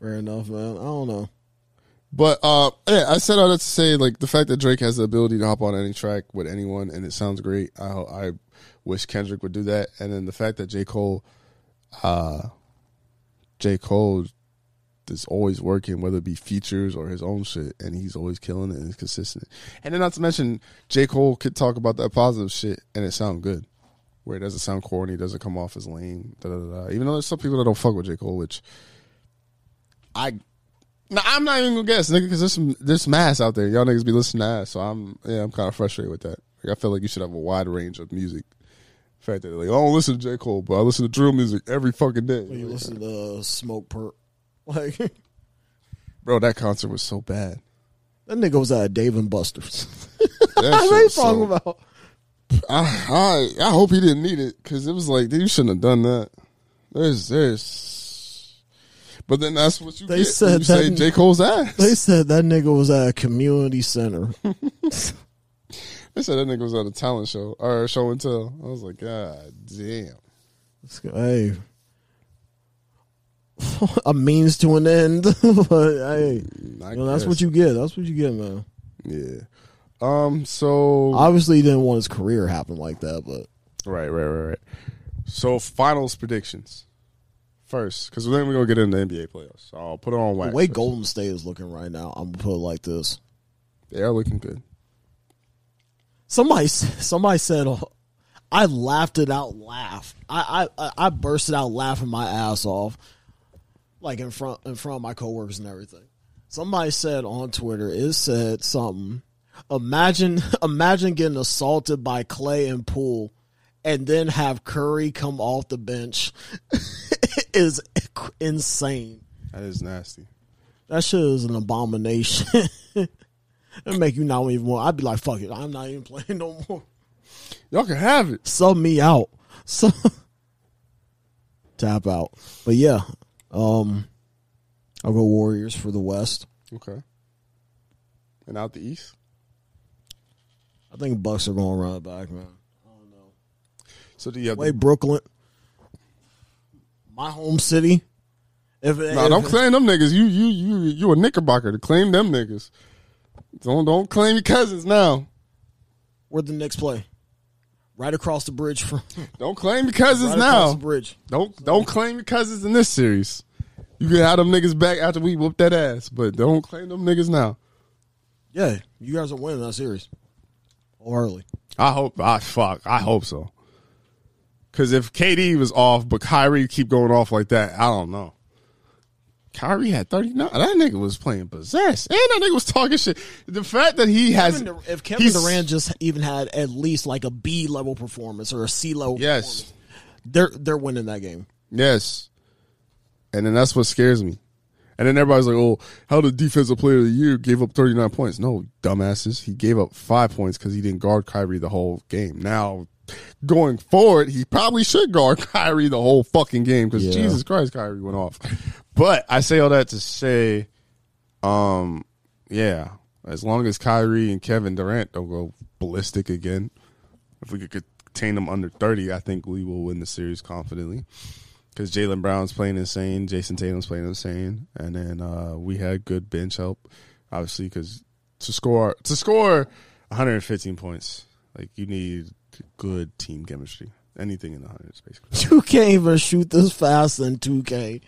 B: Fair enough, man. I don't know.
A: But uh, yeah, I said all that to say like the fact that Drake has the ability to hop on any track with anyone and it sounds great. I I wish Kendrick would do that. And then the fact that J Cole, uh, J Cole is always working, whether it be features or his own shit, and he's always killing it and consistent. And then not to mention, J. Cole could talk about that positive shit and it sound good. Where it doesn't sound corny, doesn't come off as lame, da da. da. Even though there's some people that don't fuck with J. Cole, which I no, I'm not even gonna guess, nigga, because there's some there's some ass out there. Y'all niggas be listening to ass, so I'm yeah, I'm kind of frustrated with that. Like, I feel like you should have a wide range of music. The fact that like, I don't listen to J Cole, but I listen to drill music every fucking day.
B: You listen to uh, Smokepurpp, <laughs> like
A: Bro, that concert was so bad.
B: that nigga was at Dave and Buster's. <laughs> <laughs> What are you talking about?
A: I, I I hope he didn't need it because it was like dude, you shouldn't have done that. There's there's, but then that's what you
B: They
A: get.
B: said
A: you say J Cole's ass.
B: They said that nigga was at a community center. <laughs>
A: They said that nigga was at a talent show or show and tell. I was like, God damn.
B: Let's go- Hey, <laughs> a means to an end. <laughs> but hey, you know, that's what you get. That's what you get, man.
A: Yeah. Um. So
B: Obviously, he didn't want his career to happen like that, but
A: right, right, right, right. So finals predictions first, because then we're gonna get into the NBA playoffs. So I'll put it on
B: the way. Golden State is looking right now, I'm gonna put it like this.
A: They are looking good.
B: Somebody, somebody said, oh, I laughed it out. Laugh. I, I, I bursted out laughing my ass off, like in front, in front of my coworkers and everything. Somebody said on Twitter, it said something. Imagine, <laughs> imagine getting assaulted by Klay and Poole, and then have Curry come off the bench. <laughs> is <laughs> insane.
A: That is nasty.
B: That shit is an abomination. <laughs> it make you not even want. I'd be like, fuck it, I'm not even <laughs> playing no more.
A: Y'all can have it.
B: Sub me out. So tap out. But yeah, um, I'll go Warriors for the West.
A: Okay. And out the east.
B: I think Bucks are going to run it back, man.
A: So do you have?
B: Wait, Brooklyn, my home city. If,
A: no,
B: if-
A: don't claim them niggas. You you you you a knickerbocker to claim them niggas. Don't don't claim your cousins now.
B: where the Knicks play, right across the bridge from <laughs>
A: Don't claim your cousins
B: right across
A: now.
B: the bridge.
A: Don't don't claim your cousins in this series. You can have them niggas back after we whoop that ass, but don't claim them niggas now.
B: Yeah, you guys are winning that series. Early.
A: I hope. I fuck. I hope so. Because if KD was off, but Kyrie keep going off like that, I don't know. Kyrie had thirty nine. That nigga was playing possessed, and that nigga was talking shit. The fact that he has,
B: Kevin Dur- if Kevin Durant just even had at least like a B level performance or a C level,
A: yes,
B: performance, they're they're winning that game.
A: yes, and then that's what scares me. And then everybody's like, "Oh, how the defensive player of the year gave up thirty nine points?" No, dumbasses. He gave up five points because he didn't guard Kyrie the whole game. Now, going forward, he probably should guard <laughs> Kyrie the whole fucking game because
B: Yeah.
A: Jesus Christ, Kyrie went off. But I say all that to say, um, yeah, as long as Kyrie and Kevin Durant don't go ballistic again, if we could contain them under thirty, I think we will win the series confidently. Because Jaylen Brown's playing insane, Jayson Tatum's playing insane, and then uh, we had good bench help, obviously. Because to score to score 115 points, like you need good team chemistry. Anything in the hundreds, basically. <laughs>
B: You can't even shoot this fast in 2K.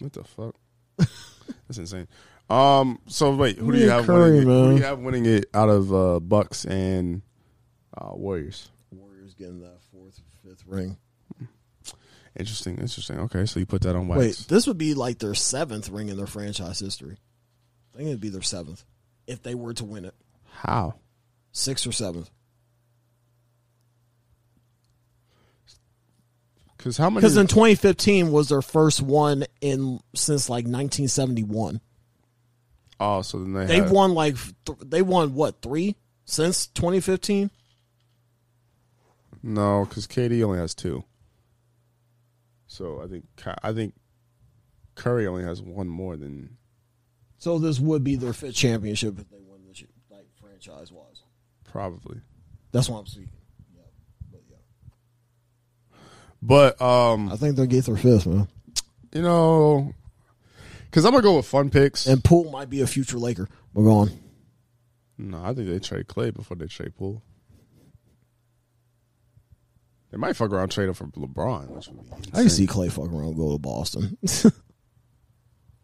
A: What the fuck? <laughs> That's insane. Um. So wait, who do you have
B: Curry,
A: winning? It? Who do you have winning it out of uh, Bucks and uh, Warriors?
B: Warriors getting that fourth, fifth ring.
A: Interesting. Interesting. Okay, so you put that on wax.
B: Wait, this would be like their seventh ring in their franchise history. I think it'd be their seventh if they were to win it.
A: How?
B: Sixth or seventh.
A: Because how many?
B: Because in 2015 was their first one in since like 1971.
A: oh, so then they
B: They
A: had-
B: won like th- they won what three since 2015.
A: No, because KD only has two. So I think I think Curry only has one more than
B: So this would be their fifth championship if they win this year, like franchise wise.
A: Probably.
B: That's what I'm speaking. Yeah, but yeah,
A: But um,
B: I think they'll get their fifth, man.
A: you know, because I'm gonna go with fun picks.
B: And Poole might be a future Laker. We're going.
A: no, I think they trade Klay before they trade Poole. They might fuck around trade him for LeBron, which would be
B: I can see Klay fuck around go to Boston. <laughs>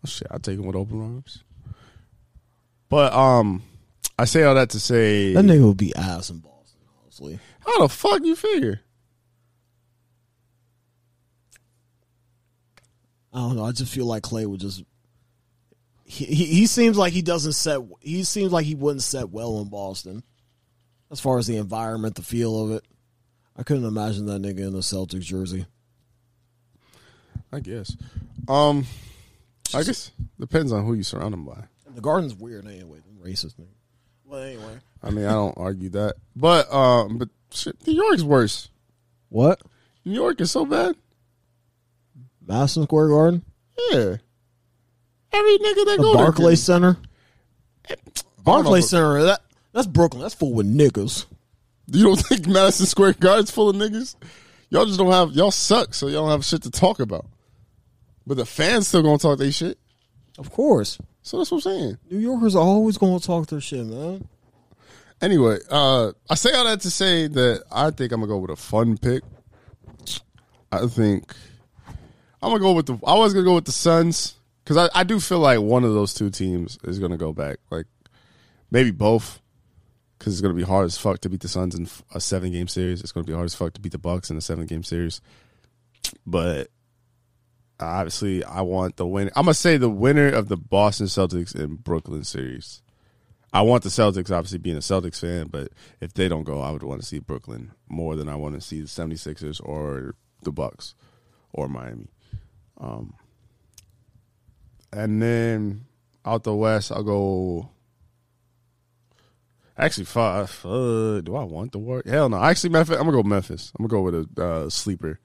A: Oh, shit, I'll take him with open arms. But um, I say all that to say,
B: That nigga would be ass in Boston, honestly.
A: how the fuck you figure?
B: I don't know. I just feel like Klay would just. He, he he seems like he doesn't set. He seems like he wouldn't set well in Boston, as far as the environment, the feel of it. I couldn't imagine that nigga in a Celtics jersey.
A: I guess. Um, I guess depends on who you surround him by.
B: The Garden's weird anyway. Racist nigga. Well, anyway,
A: I mean, I don't argue that, but um, but shit, New York's worse.
B: what
A: New York is so bad.
B: Madison Square Garden,
A: Yeah, every nigga that
B: the
A: go there
B: Barclays Center,
A: I
B: Barclays Center. That that's Brooklyn. That's full with niggas.
A: You don't <laughs> think Madison Square Garden's full of niggas? Y'all just don't have y'all suck, so y'all don't have shit to talk about. But the fans still gonna talk they shit.
B: Of course,
A: So that's what I'm saying.
B: New Yorkers are always going to talk their shit, man.
A: Anyway, uh, I say all that to say that I think I'm gonna go with a fun pick. I think I'm gonna go with the. I was gonna go with the Suns because I, I do feel like one of those two teams is gonna go back. Like maybe both, because it's gonna be hard as fuck to beat the Suns in a seven game series. It's gonna be hard as fuck to beat the Bucks in a seven game series. But obviously, I want the winner. I'm gonna say the winner of the Boston Celtics and Brooklyn series. I want the Celtics, obviously being a Celtics fan, but if they don't go, I would want to see Brooklyn more than I want to see the 76ers or the Bucks or Miami. Um, and then out the West, I'll go. Actually, five. Uh, do I want the War? Hell no. Actually, Memphis. I'm gonna go Memphis. I'm gonna go with a uh, sleeper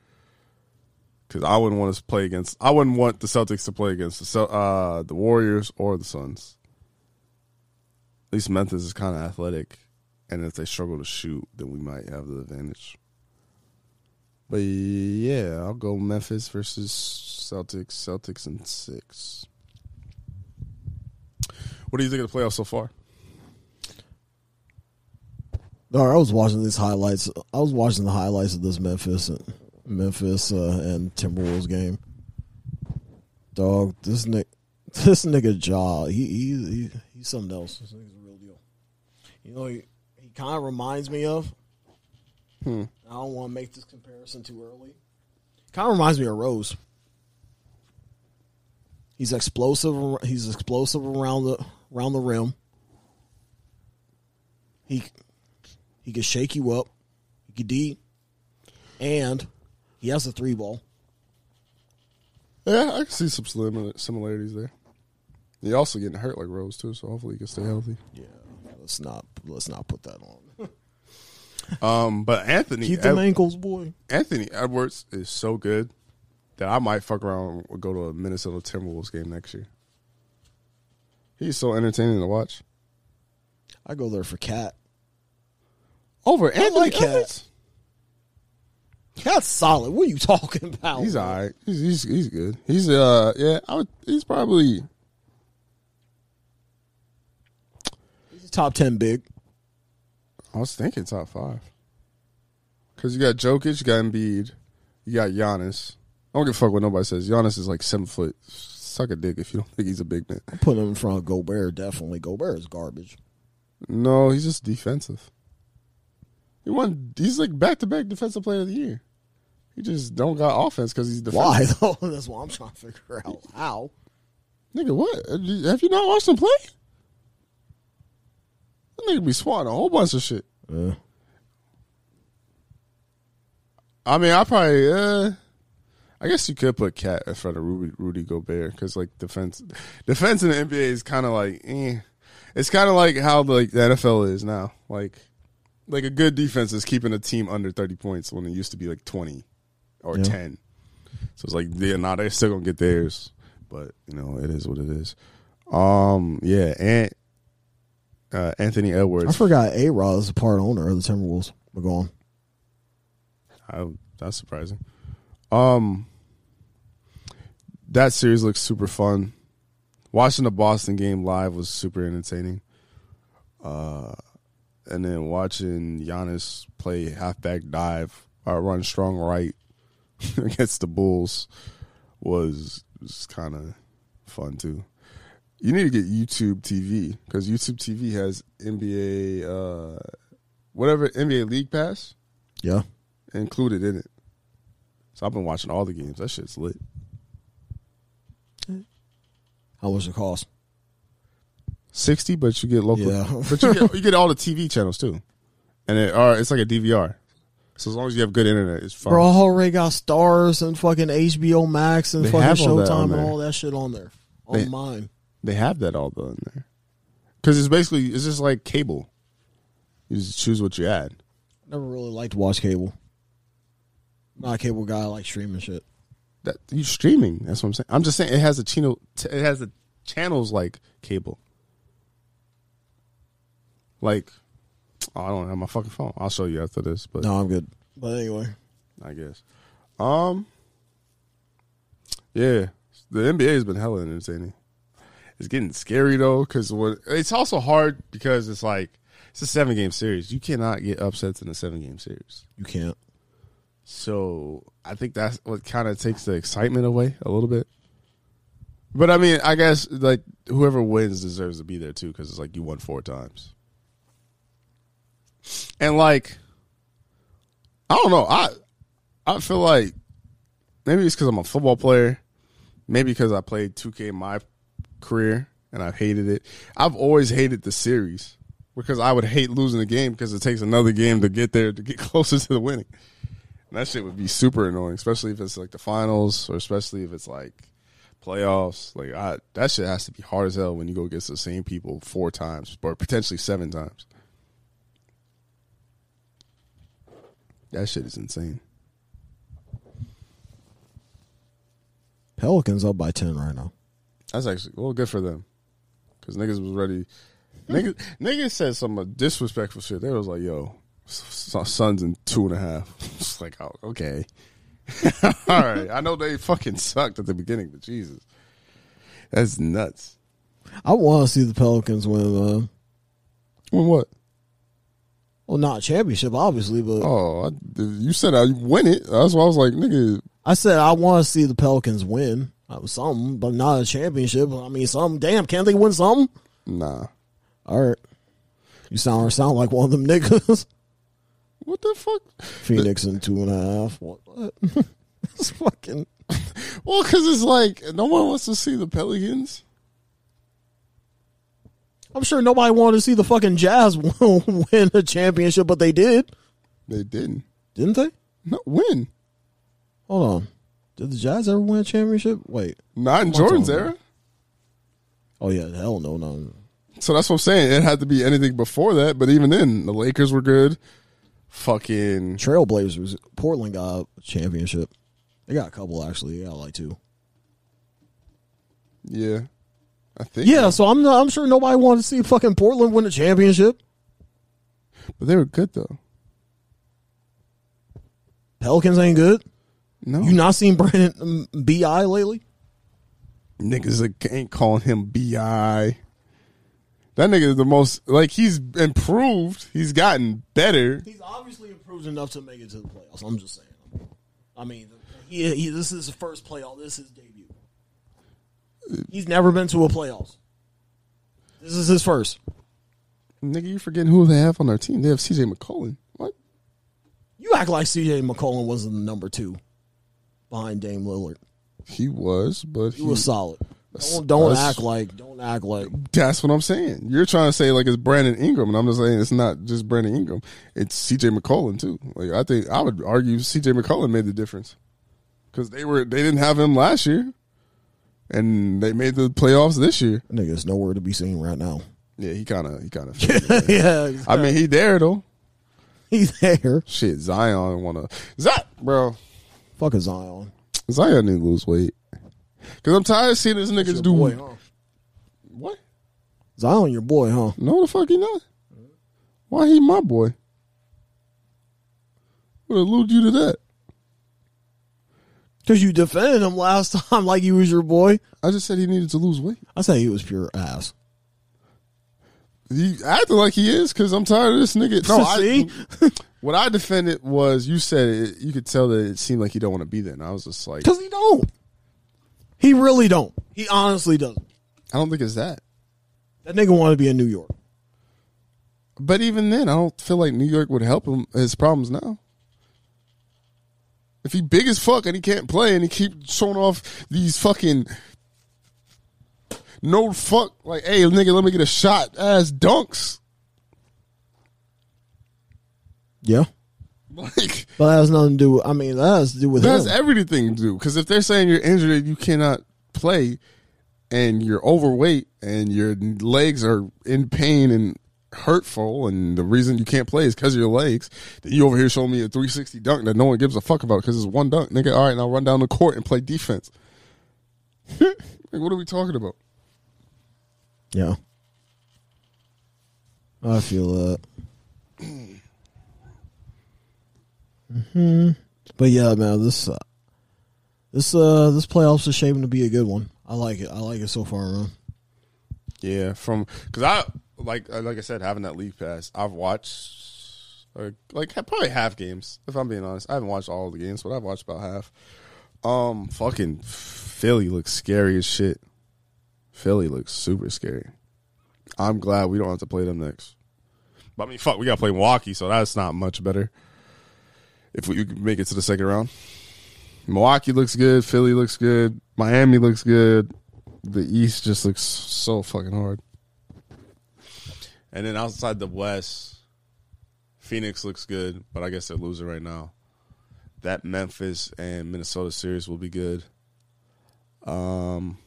A: because I wouldn't want to play against. I wouldn't want the Celtics to play against the uh, the Warriors or the Suns. At least Memphis is kind of athletic, and if they struggle to shoot, then we might have the advantage. But yeah, I'll go Memphis versus Celtics. Celtics in six. What do you think of the playoffs so far?
B: No, I was watching these highlights. I was watching the highlights of this Memphis, Memphis uh, and Timberwolves game. Dog, this nigga, <laughs> this nigga Ja, he he, he he's something else. This nigga's a real deal. You know, he, he kind of reminds me of.
A: Hmm.
B: I don't want to make this comparison too early. Kind of reminds me of Rose. He's explosive. He's explosive around the around the rim. He he can shake you up. He can D, and he has a three ball.
A: Yeah, I can see some similarities there. He also getting hurt like Rose too, so hopefully he can stay healthy.
B: Yeah, let's not let's not put that on. <laughs>
A: Um, but Anthony
B: Keep them
A: Ed-
B: ankles, boy.
A: Anthony Edwards is so good that I might fuck around and go to a Minnesota Timberwolves game next year. He's so entertaining to watch.
B: I go there for KAT.
A: Over Anthony
B: like
A: KAT.
B: KAT's solid. What are you <laughs> talking about?
A: he's all right. He's, he's he's good. He's uh yeah, I would. He's probably
B: He's top ten big.
A: I was thinking top five. Because you got Jokic, you got Embiid, you got Giannis. I don't give a fuck what nobody says. Giannis is like seven foot. Suck a dick if you don't <laughs> think he's a big man.
B: I'm putting him in front of Gobert. Definitely, Gobert is garbage.
A: No, he's just defensive. He won. He's like back to back defensive player of the year. He just don't got offense because he's defensive.
B: Why though? <laughs> That's what I'm trying to figure out. How?
A: Nigga, what? Have you not watched him play? That nigga be swatting a whole bunch of shit. I mean, I probably. Uh, I guess you could put KAT in front of Rudy, Rudy Gobert because like defense, defense in the NBA is kind of like, eh. It's kind of like how like the NFL is now. Like, like a good defense is keeping a team under thirty points when it used to be like twenty or
B: Yeah.
A: ten. So it's like, yeah, nah, they're still gonna get theirs, but you know, it is what it is. Um, yeah, and uh, Anthony Edwards.
B: I forgot A Rod is a part owner of the Timberwolves. We're going.
A: I, that's surprising. Um, that series looks super fun. Watching the Boston game live was super entertaining. Uh, and then watching Giannis play halfback dive, uh, run strong right <laughs> against the Bulls was, was kind of fun too. You need to get YouTube TV because YouTube TV has NBA, uh, whatever NBA League Pass
B: Yeah.
A: included in it. So I've been watching all the games. That shit's lit.
B: How much it cost?
A: Sixty, but you get local.
B: Yeah.
A: but you get, <laughs> you get all the TV channels too, and it, or it's like a DVR. So as long as you have good internet, it's fine.
B: Bro, I already got Starz and fucking HBO Max and
A: They
B: fucking
A: have all that on
B: Showtime and
A: there.
B: all that shit on there. On
A: They-
B: mine.
A: They have that all though in there because it's basically it's just like cable. You just choose what you add.
B: Never really liked to watch cable. Not a cable guy. I like streaming shit.
A: That you streaming. That's what I'm saying. I'm just saying it has a channel. It has the channels like cable. Like, oh, I don't have my fucking phone. I'll show you after this, but
B: No, I'm good. But anyway,
A: I guess. Um. Yeah, the NBA has been hella entertaining. It's getting scary though, because what it's also hard because it's like it's a seven game series. You cannot get upsets in a seven game series.
B: you can't.
A: So I think that's what kind of takes the excitement away a little bit. But I mean, I guess like whoever wins deserves to be there too, because it's like you won four times. And like, I don't know. I I feel like maybe it's because I'm a football player. Maybe because I played 2K in my career and I hated it. I've always hated the series because I would hate losing the game because it takes another game to get there to get <laughs> closer to the winning. And that shit would be super annoying, especially if it's like the finals or especially if it's like playoffs. Like I, that shit has to be hard as hell when you go against the same people four times or potentially seven times. That shit is insane.
B: Pelicans up by ten right now.
A: That's actually well good for them because niggas was ready. Niggas, niggas said some disrespectful shit. They was like, "Yo, Suns in two and a half." <laughs> It's like, oh, okay, <laughs> all right. I know they fucking sucked at the beginning, but Jesus, that's nuts.
B: I want to see the Pelicans win. Uh,
A: When what?
B: Well, not a championship, obviously, but
A: Oh, I, you said I win it. That's why I was like, nigga.
B: I said I want to see the Pelicans win. Something, but not a championship. I mean, something. Damn, can't they win something?
A: Nah.
B: All right. You sound sound like one of them niggas. <laughs>
A: What the fuck?
B: Phoenix in two and a half. What? what? <laughs> it's fucking. <laughs>
A: Well, because it's like no one wants to see the Pelicans.
B: I'm sure nobody wanted to see the fucking Jazz <laughs> win a championship, but they did,
A: They didn't.
B: didn't they?
A: No, win.
B: Hold on. Did the Jazz ever win a championship? Wait.
A: Not in Jordan's era.
B: Oh yeah, hell no, no.
A: So that's what I'm saying. It had to be anything before that, but even then, the Lakers were good. Fucking
B: Trailblazers. Portland got a championship. They got a couple actually. They got like two.
A: yeah, I think.
B: Yeah, so I'm not, I'm sure nobody wanted to see fucking Portland win a championship.
A: but they were good though.
B: Pelicans ain't good.
A: No,
B: You not seen Brandon um, Bi lately?
A: niggas like, ain't calling him bi. That nigga is the most like he's improved. He's gotten better.
B: He's obviously improved enough to make it to the playoffs. I'm just saying. I mean, he, he this is his first playoff. This is his debut. He's never been to a playoffs. This is his first.
A: Nigga, you forgetting who they have on their team? They have C.J. McCollum. What?
B: You act like C.J. McCollum wasn't the number two behind Dame Lillard.
A: He was, but
B: He
A: he,
B: was solid. Don't, don't act like don't act like
A: That's what I'm saying. You're trying to say like it's Brandon Ingram, and I'm just saying it's not just Brandon Ingram. It's C.J. McCollum too. Like I think I would argue C.J. McCollum made the difference because they were they didn't have him last year, and they made the playoffs this year.
B: niggas nowhere to be seen right now.
A: Yeah, he kind of he kind of. <laughs>
B: yeah,
A: I mean, he there though.
B: he's there.
A: Shit, Zion wanna Zach, bro.
B: Fuck a Zion.
A: Zion need to lose weight because I'm tired of seeing this niggas do
B: boy, huh?
A: what?
B: Zion, your boy, huh?
A: No, the fuck he not. Why he my boy? What allude you to that?
B: Because you defended him last <laughs> time like he was your boy.
A: I just said he needed to lose weight.
B: I say he was pure ass.
A: He acting like he is because I'm tired of this nigga. No, <laughs>
B: See?
A: I, <laughs> what I defended was you said it, you could tell that it seemed like he don't want to be there, and I was just like,
B: Because he don't. He really don't. He honestly doesn't.
A: I don't think it's that.
B: That nigga want to be in New York.
A: But even then, I don't feel like New York would help him his problems now. If he big as fuck and he can't play and he keep showing off these fucking no fuck like, hey nigga, let me get a shot ass dunks.
B: Yeah. <laughs>
A: Like
B: But that has nothing to do with, I mean, that has to do with
A: that's
B: him.
A: everything to do. Because if they're saying you're injured and you cannot play, and you're overweight and your legs are in pain and hurtful, and the reason you can't play is because of your legs, then you over here showing me a 360 dunk that no one gives a fuck about because it's one dunk, nigga. All right, now run down the court and play defense. <laughs> like, what are we talking about?
B: Yeah. I feel that. hmm But yeah, man, this uh, this uh this playoffs is shaping to be a good one. I like it. I like it so far, man.
A: Yeah, from because I like like I said, having that league pass, I've watched uh, like probably half games. If I'm being honest, I haven't watched all the games, but I've watched about half. Um, fucking Philly looks scary as shit. Philly looks super scary. I'm glad we don't have to play them next. But I mean, fuck, we got to play Milwaukee, so that's not much better. If we make it to the second round, Milwaukee looks good. Philly looks good. Miami looks good. The East just looks so fucking hard. And then outside the West, Phoenix looks good, but I guess they're losing right now. That Memphis and Minnesota series will be good. Um,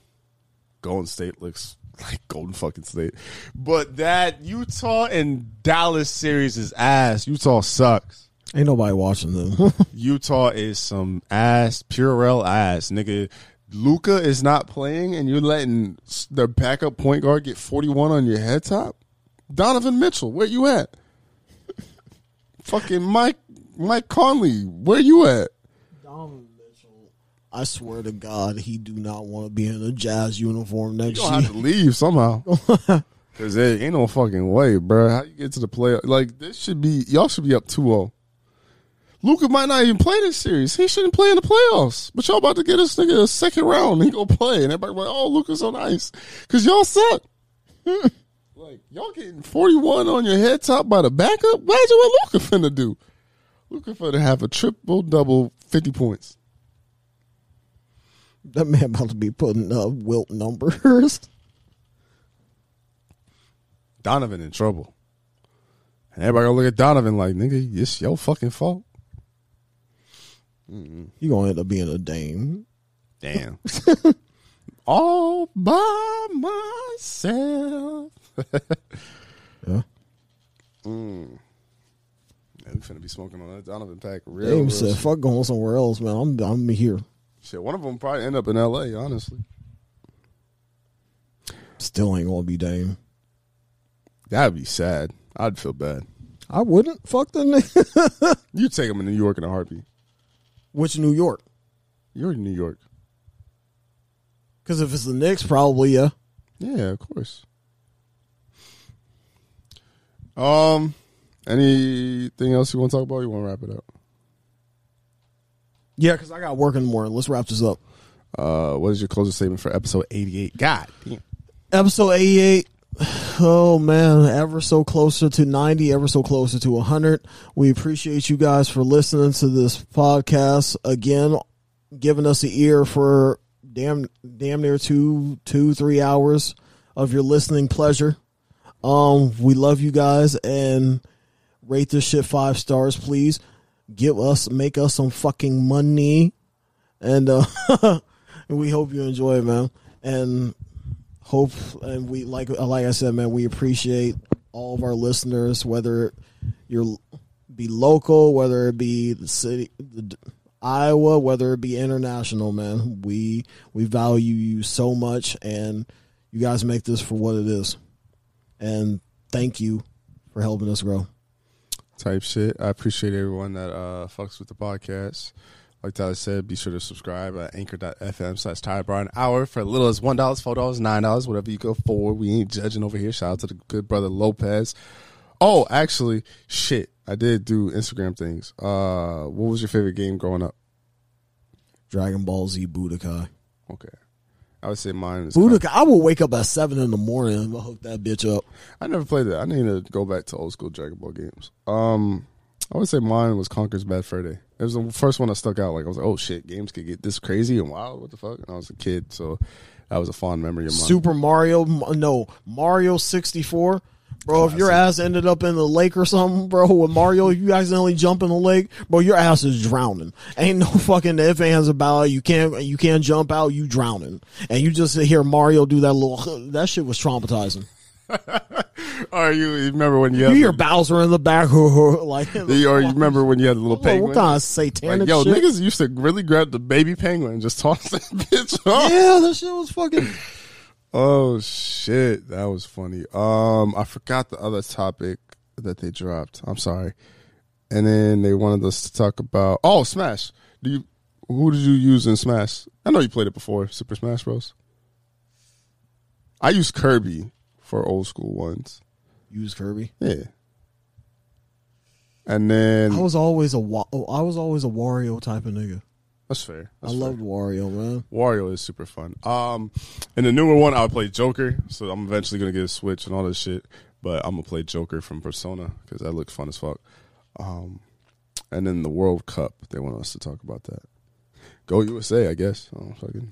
A: Golden State looks <laughs> like Golden fucking State, but that Utah and Dallas series is ass. Utah sucks.
B: Ain't nobody watching them. <laughs>
A: Utah is some ass, Purell ass, nigga. Luka is not playing, and you're letting the backup point guard get 41 on your head top. Donovan Mitchell, where you at? Fucking Mike Mike Conley, where you at?
B: Donovan Mitchell. I swear to God, he do not want to be in a jazz uniform next year.
A: have to leave somehow. <laughs> Cause there ain't no fucking way, bro. How you get to the play? Like this should be y'all should be up 2-0. Luka might not even play this series. He shouldn't play in the playoffs. But y'all about to get this nigga a second round. And he go play, and everybody like, "Oh, Luka's so nice," because y'all suck. <laughs> like y'all getting forty one on your head top by the backup. Imagine what Luka finna do. Luka finna have a triple double, fifty points.
B: That man about to be putting up Wilt numbers. <laughs>
A: Donovan in trouble. And everybody gonna look at Donovan like, nigga, it's your fucking fault.
B: You gonna end up being a Dame.
A: Damn. <laughs> All by myself. <laughs>
B: Yeah.
A: Mm. Yeah, we finna be smoking on that Donovan pack real,
B: Dame
A: real
B: said,
A: soon.
B: "Fuck going somewhere else, man. I'm I'm here."
A: Shit, one of them probably end up in L.A., honestly.
B: Still ain't gonna be Dame.
A: That'd be sad. I'd feel bad.
B: I wouldn't. Fuck the nigga. <laughs>
A: You'd take him in New York in a heartbeat.
B: Which New York?
A: You're in New York.
B: Because if it's the Knicks, probably yeah.
A: Yeah, of course. Um, anything else you want to talk about? You want to wrap it up?
B: Yeah, because I got work in the morning. Let's wrap this up.
A: Uh, what is your closing statement for episode eighty-eight? God damn.
B: Episode 88. <sighs> Oh man, ever so closer to 90, ever so closer to 100. We appreciate you guys for listening to this podcast again, giving us the ear for damn damn near 2 2 3 hours of your listening pleasure. Um we love you guys and rate this shit 5 stars please. Give us make us some fucking money and uh <laughs> we hope you enjoy it, man. And hope and we like like I said, man, we appreciate all of our listeners, whether you're be local, whether it be the city, the, Iowa, whether it be international, man. We we value you so much, and you guys make this for what it is. And thank you for helping us grow.
A: type shit. I appreciate everyone that uh fucks with the podcast. Like Tyler said, be sure to subscribe at anchor.fm slash Tyler Brown Hour for as little as $1, $4, $9, whatever you go for. We ain't judging over here. Shout out to the good brother Lopez. Oh, actually, shit. I did do Instagram things. Uh, what was your favorite game growing up?
B: Dragon Ball Z Budokai.
A: Okay. I would say mine is.
B: Budokai. I will wake up at seven in the morning and hook that bitch up.
A: I never played that. I need to go back to old school Dragon Ball games. Um, I would say mine was Conker's Bad Fur Day. It was the first one that stuck out. Like I was like, oh shit, games could get this crazy and wild. What the fuck? And I was a kid, so that was a fond memory of mine.
B: Super Mario, no Mario sixty four. Bro, if your ass ended up in the lake or something, bro, with Mario, if you accidentally jump in the lake, bro, your ass is drowning. Ain't no <laughs> fucking if ands about it. You can't you can't jump out, you drowning. And you just hear Mario do that little <laughs> that shit was traumatizing. <laughs>
A: or oh, you, you remember when you
B: You
A: had
B: hear
A: the,
B: Bowser in the back like
A: or you remember when you had the little penguin?
B: what kind of satanic
A: Like, yo,
B: shit?
A: niggas used to really grab the baby penguin and just toss that bitch off.
B: Yeah, that shit was fucking
A: Oh shit, that was funny. Um, I forgot the other topic that they dropped. I'm sorry. And then they wanted us to talk about oh Smash. Do you who did you use in Smash? I know you played it before, Super Smash Bros. I used Kirby for old school ones.
B: use Kirby.
A: Yeah. And then
B: I was always a Wa- I was always a Wario type of nigga.
A: That's fair. That's
B: I
A: fair.
B: loved Wario, man.
A: Wario is super fun. Um, and the newer one, I would play Joker. So I'm eventually gonna get a Switch and all this shit. But I'm gonna play Joker from Persona because that looks fun as fuck. Um, and then the World Cup, they want us to talk about that. Go USA, I guess. <laughs> I, fucking,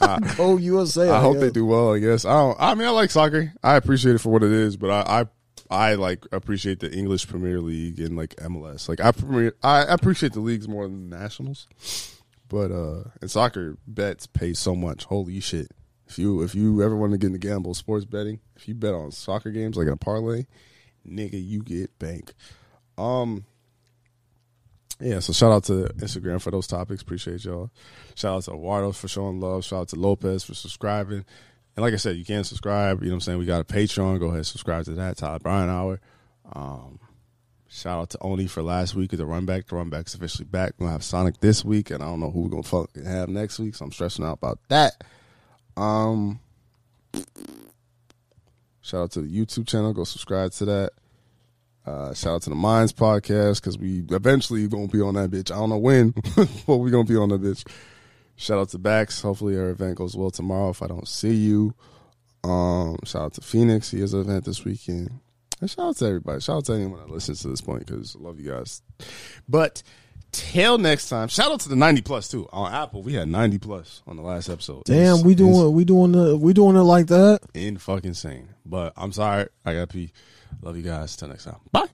A: I,
B: Oh, USA.
A: I hope
B: guess.
A: they do well. I guess. I don't. I mean, I like soccer. I appreciate it for what it is, but I. I I like appreciate the English Premier League and like MLS. Like I premier, I appreciate the leagues more than the nationals. But uh in soccer, bets pay so much. Holy shit! If you if you ever want to get into gamble sports betting, if you bet on soccer games like in a parlay, nigga, you get bank. Um. Yeah, so shout out to Instagram for those topics. Appreciate y'all. Shout out to Eduardo for showing love. Shout out to Lopez for subscribing. And like I said, you can subscribe. You know what I'm saying? We got a Patreon. Go ahead, subscribe to that. Todd Bryan Hour. Um, shout out to Oni for last week at the run back. The run back's officially back. We're gonna have Sonic this week, and I don't know who we're gonna fucking have next week, so I'm stressing out about that. Um shout out to the YouTube channel. Go subscribe to that. Uh, shout out to the Minds podcast because we eventually gonna be on that bitch. I don't know when, <laughs> but we gonna be on that bitch. Shout out to Bax. Hopefully our event goes well tomorrow. If I don't see you, um, shout out to Phoenix. He has an event this weekend. And shout out to everybody. Shout out to anyone that listens to this point because I love you guys. But till next time, shout out to the ninety plus too on Apple. We had ninety plus on the last episode.
B: Damn,
A: It's-
B: we doing we doing the we doing it like that.
A: in fucking insane. But I'm sorry, I got to pee. Love you guys. Till next time. Bye.